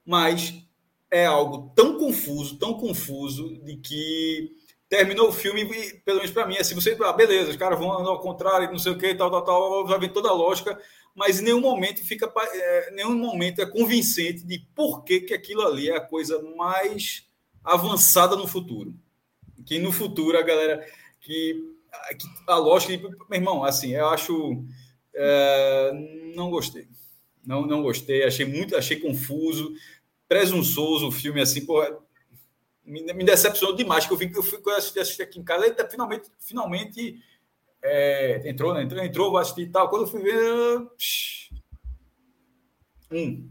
mas é algo tão confuso, tão confuso, de que terminou o filme, e, pelo menos para mim, assim, você, ah, beleza, os caras vão ao contrário, não sei o que, tal, tal, tal, já vem toda a lógica, mas em nenhum momento fica, é, nenhum momento é convincente de por que, que aquilo ali é a coisa mais avançada no futuro. Que no futuro a galera que, que a lógica, meu irmão, assim, eu acho é, não gostei. Não, não gostei, achei muito, achei confuso, presunçoso o filme assim, porra, me, me decepcionou demais, que eu vi que eu fui assistir, assistir aqui em casa, ele tá finalmente, finalmente é, entrou, né? Entrou, entrou, vou assistir e tal. Quando eu fui ver. Um.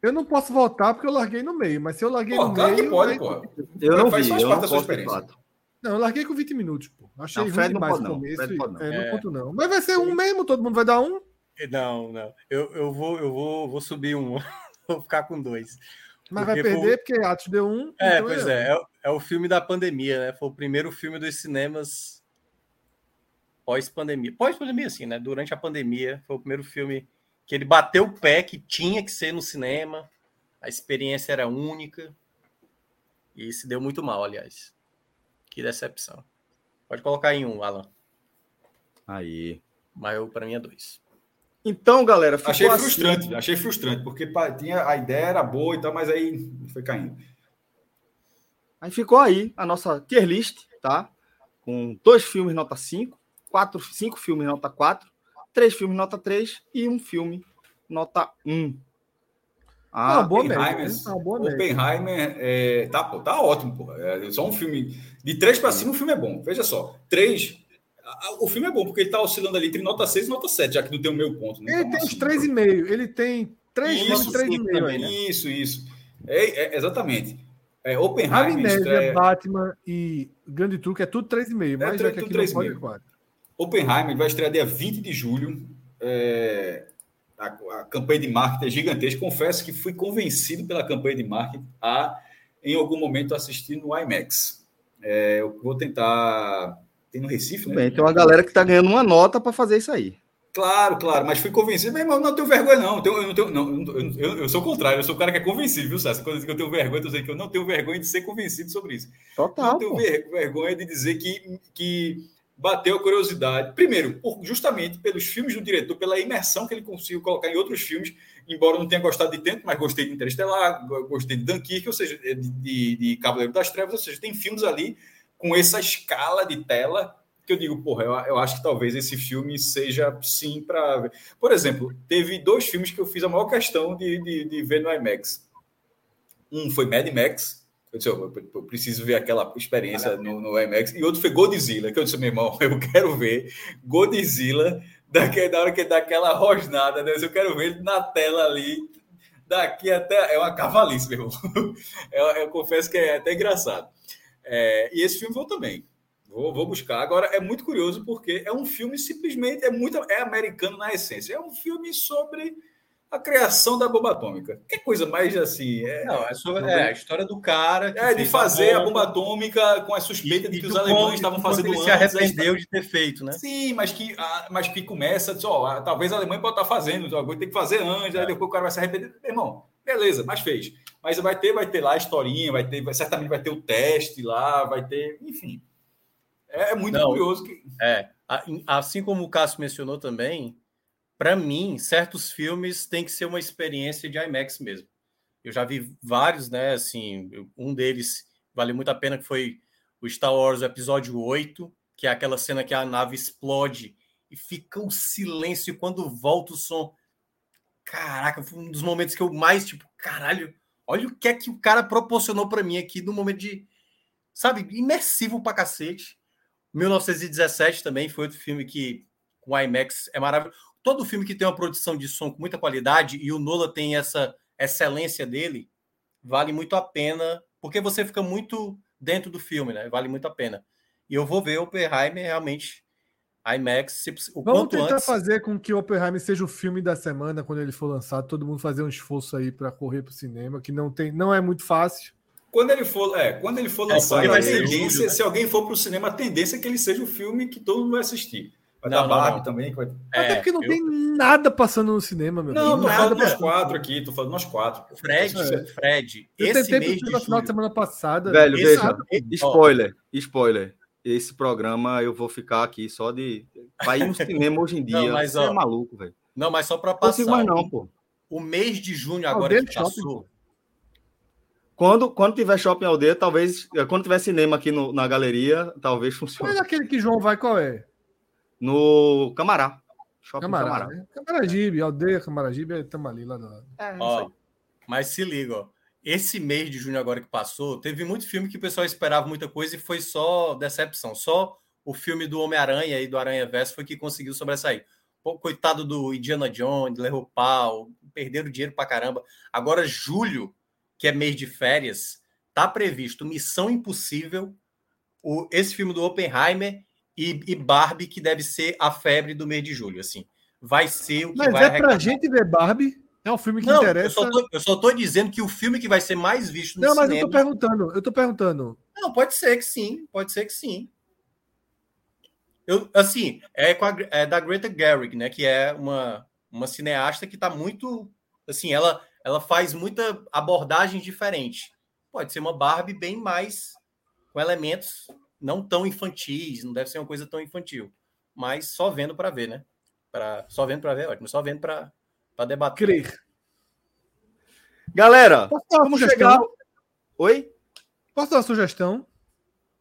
Eu não posso voltar porque eu larguei no meio, mas se eu larguei pô, no claro meio. Pode, pô. Eu não vi, eu não posso experiência. Não, eu larguei com 20 minutos, pô. Achei não, ruim demais no começo. Não, e, não. É, é. não conto, não. Mas vai ser um mesmo, todo mundo vai dar um? Não, não. Eu, eu, vou, eu vou, vou subir um. vou ficar com dois. Mas vai perder foi... porque Atos deu um. É, então pois é. É, é, o filme da pandemia, né? Foi o primeiro filme dos cinemas pós-pandemia. Pós-pandemia, assim, né? Durante a pandemia, foi o primeiro filme que ele bateu o pé que tinha que ser no cinema. A experiência era única. E se deu muito mal, aliás. Que decepção. Pode colocar em um, Alan. Aí. Mas eu, para mim, é dois. Então, galera, achei assim. frustrante, achei frustrante, porque tinha a ideia era boa e tal, mas aí foi caindo. Aí ficou aí a nossa tier list, tá? Com dois filmes nota 5, quatro, cinco filmes nota 4, três filmes nota 3 e um filme nota 1. Ah, boa Oppenheimer, média, né? boa Oppenheimer é, tá, tá ótimo, pô. É só um filme de três para cima, o filme é bom. Veja só, três o filme é bom, porque ele está oscilando ali entre nota 6 e nota 7, já que não tem o meu ponto. Né? Ele então, tem uns 3,5. Ele tem 3 isso, 3,5. Né? Isso, isso. É, é, exatamente. É, Oppenheimer. Amnésia, estreia... Batman e Grande Truque é tudo 3,5. Mas é, já que aqui 3, não pode 4. Oppenheimer vai estrear dia 20 de julho. É, a, a, campanha de marketing é gigantesca. Confesso que fui convencido pela campanha de marketing a, em algum momento, assistir no IMAX. É, eu vou tentar tem no Recife, né? Bem, tem uma galera que está ganhando uma nota para fazer isso aí. Claro, claro, mas fui convencido. Mas irmão, não tenho vergonha, não. Eu, não tenho, não eu, eu, sou o contrário, eu sou o cara que é convencido, viu, César? Quando eu digo que eu tenho vergonha, eu que eu não tenho vergonha de ser convencido sobre isso. Total. Não tenho ver, vergonha de dizer que, que bateu a curiosidade. Primeiro, por, justamente pelos filmes do diretor, pela imersão que ele conseguiu colocar em outros filmes, embora eu não tenha gostado de tanto, mas gostei de Interestelar, gostei de Dunkirk, ou seja, de, de, de Cavaleiro das Trevas, ou seja, tem filmes ali com essa escala de tela que eu digo, porra, eu, eu acho que talvez esse filme seja sim para. Por exemplo, teve dois filmes que eu fiz a maior questão de, de, de ver no IMAX. Um foi Mad Max, eu disse, eu, eu preciso ver aquela experiência no, no IMAX, e outro foi Godzilla, que eu disse, meu irmão, eu quero ver Godzilla daquele, da hora que dá aquela rosnada, né? eu quero ver ele na tela ali, daqui até. É uma cavalice, meu irmão. Eu, eu confesso que é até engraçado. É, e esse filme vou também. Vou, vou, buscar. Agora, é muito curioso porque é um filme simplesmente, é muito é americano na essência. É um filme sobre a criação da bomba atômica. Que coisa mais assim. É, não, é, sobre, é a história do cara. é, de fazer a bomba, a bomba, atômica com a suspeita e, de que os alemães estavam fazendo ele antes. se arrependeu de ter feito, né? Sim, mas que, mas que começa, diz, ó, talvez a Alemanha pode estar fazendo, alguém tem que fazer antes, é. aí depois o cara vai se arrepender. Irmão, beleza, mas fez. Mas vai ter, vai ter lá a historinha, vai ter, vai, certamente vai ter o teste lá, vai ter, enfim. É, é muito Não, curioso que. É, assim como o Cássio mencionou também, para mim, certos filmes têm que ser uma experiência de IMAX mesmo. Eu já vi vários, né? Assim, um deles vale muito a pena, que foi o Star Wars Episódio 8, que é aquela cena que a nave explode e fica um silêncio e quando volta o som. Caraca, foi um dos momentos que eu mais, tipo, caralho, olha o que é que o cara proporcionou para mim aqui no momento de, sabe, imersivo pra cacete. 1917 também foi outro filme que com IMAX é maravilhoso. Todo filme que tem uma produção de som com muita qualidade e o Nola tem essa excelência dele, vale muito a pena, porque você fica muito dentro do filme, né? Vale muito a pena. E eu vou ver Oppenheimer realmente IMAX. O Vamos tentar antes... fazer com que Oppenheimer seja o filme da semana quando ele for lançado. Todo mundo fazer um esforço aí para correr para o cinema, que não tem, não é muito fácil. Quando ele for, é, quando ele for é, lançado, é, a tendência, julho, né? se alguém for para o cinema, a tendência é que ele seja o filme que todo mundo vai assistir. Vai não, dar Barbie também. Vai... Até é, porque não eu... tem nada passando no cinema, meu Não, tô falando nós quatro aqui, tô falando nós quatro. Fred, é. Fred, eu esse mês de final de semana passada. Velho, veja, spoiler, spoiler. Esse programa eu vou ficar aqui só de. Vai ir no cinema hoje em dia. Não, mas, ó, é maluco, velho. Não, mas só para passar. Não mais não, pô. O mês de junho agora que passou. Quando, quando tiver shopping aldeia, talvez. Eh, quando tiver cinema aqui no, na galeria, talvez funcione. Mas aquele que João vai, qual é? No Camará. Shopping Camará. Camará. Né? Camaragibe, aldeia Camaragibe, estamos ali lá do lado. É, ó, mas se liga, ó. Esse mês de junho agora que passou, teve muito filme que o pessoal esperava muita coisa e foi só decepção. Só o filme do Homem-Aranha e do Aranha Verso foi que conseguiu sobressair. Pô, coitado do Indiana Jones, levou pau, perderam dinheiro pra caramba. Agora, julho, que é mês de férias, tá previsto Missão Impossível, o, esse filme do Oppenheimer e, e, Barbie, que deve ser a febre do mês de julho, assim. Vai ser o que Mas vai é pra arrecadar. gente ver Barbie? É um filme que não, interessa. Eu só, tô, eu só tô dizendo que o filme que vai ser mais visto no não, cinema... Não, mas eu tô perguntando, eu tô perguntando. Não, pode ser que sim, pode ser que sim. Eu, assim, é, a, é da Greta Gerwig, né, que é uma, uma cineasta que tá muito, assim, ela ela faz muita abordagem diferente. Pode ser uma Barbie bem mais com elementos não tão infantis, não deve ser uma coisa tão infantil, mas só vendo para ver, né? Pra, só vendo para ver, ótimo, só vendo para debater. Crer. Galera, vamos chegar. Oi? Posso dar uma sugestão?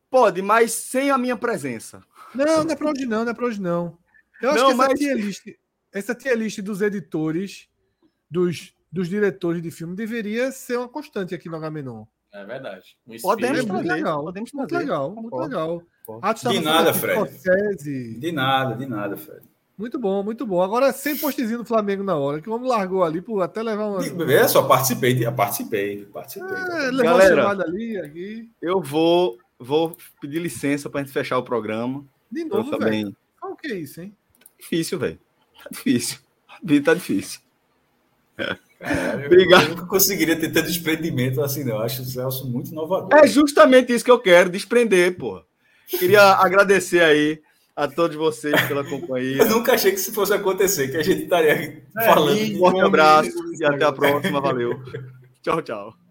Pode, mas sem a minha presença. Não, não é para hoje não, não é para hoje não. Eu acho não, que essa, mas... tier list, essa tier list dos editores, dos dos diretores de filme deveria ser uma constante aqui no Agamenon. É verdade. Um podemos trazer, muito legal, podemos. Muito legal, muito legal. De nada, Fred. De nada, de nada, Fred. Muito bom, muito bom. Agora sem postzinho do Flamengo na hora, que o homem largou ali por até levar uma. É, só participei, participei, participei. É, levou Galera, chamada ali, aqui. Eu vou, vou pedir licença para a gente fechar o programa. De novo, velho. Qual que é isso, hein? Difícil, velho. Tá difícil. A vida tá difícil. Caralho, Obrigado. Eu nunca conseguiria ter tanto desprendimento assim, não. Eu acho o Celso muito inovador. É justamente isso que eu quero, desprender, pô. Queria agradecer aí a todos vocês pela companhia. Eu nunca achei que isso fosse acontecer, que a gente estaria é, falando. Um forte abraço e até a próxima. Valeu. tchau, tchau.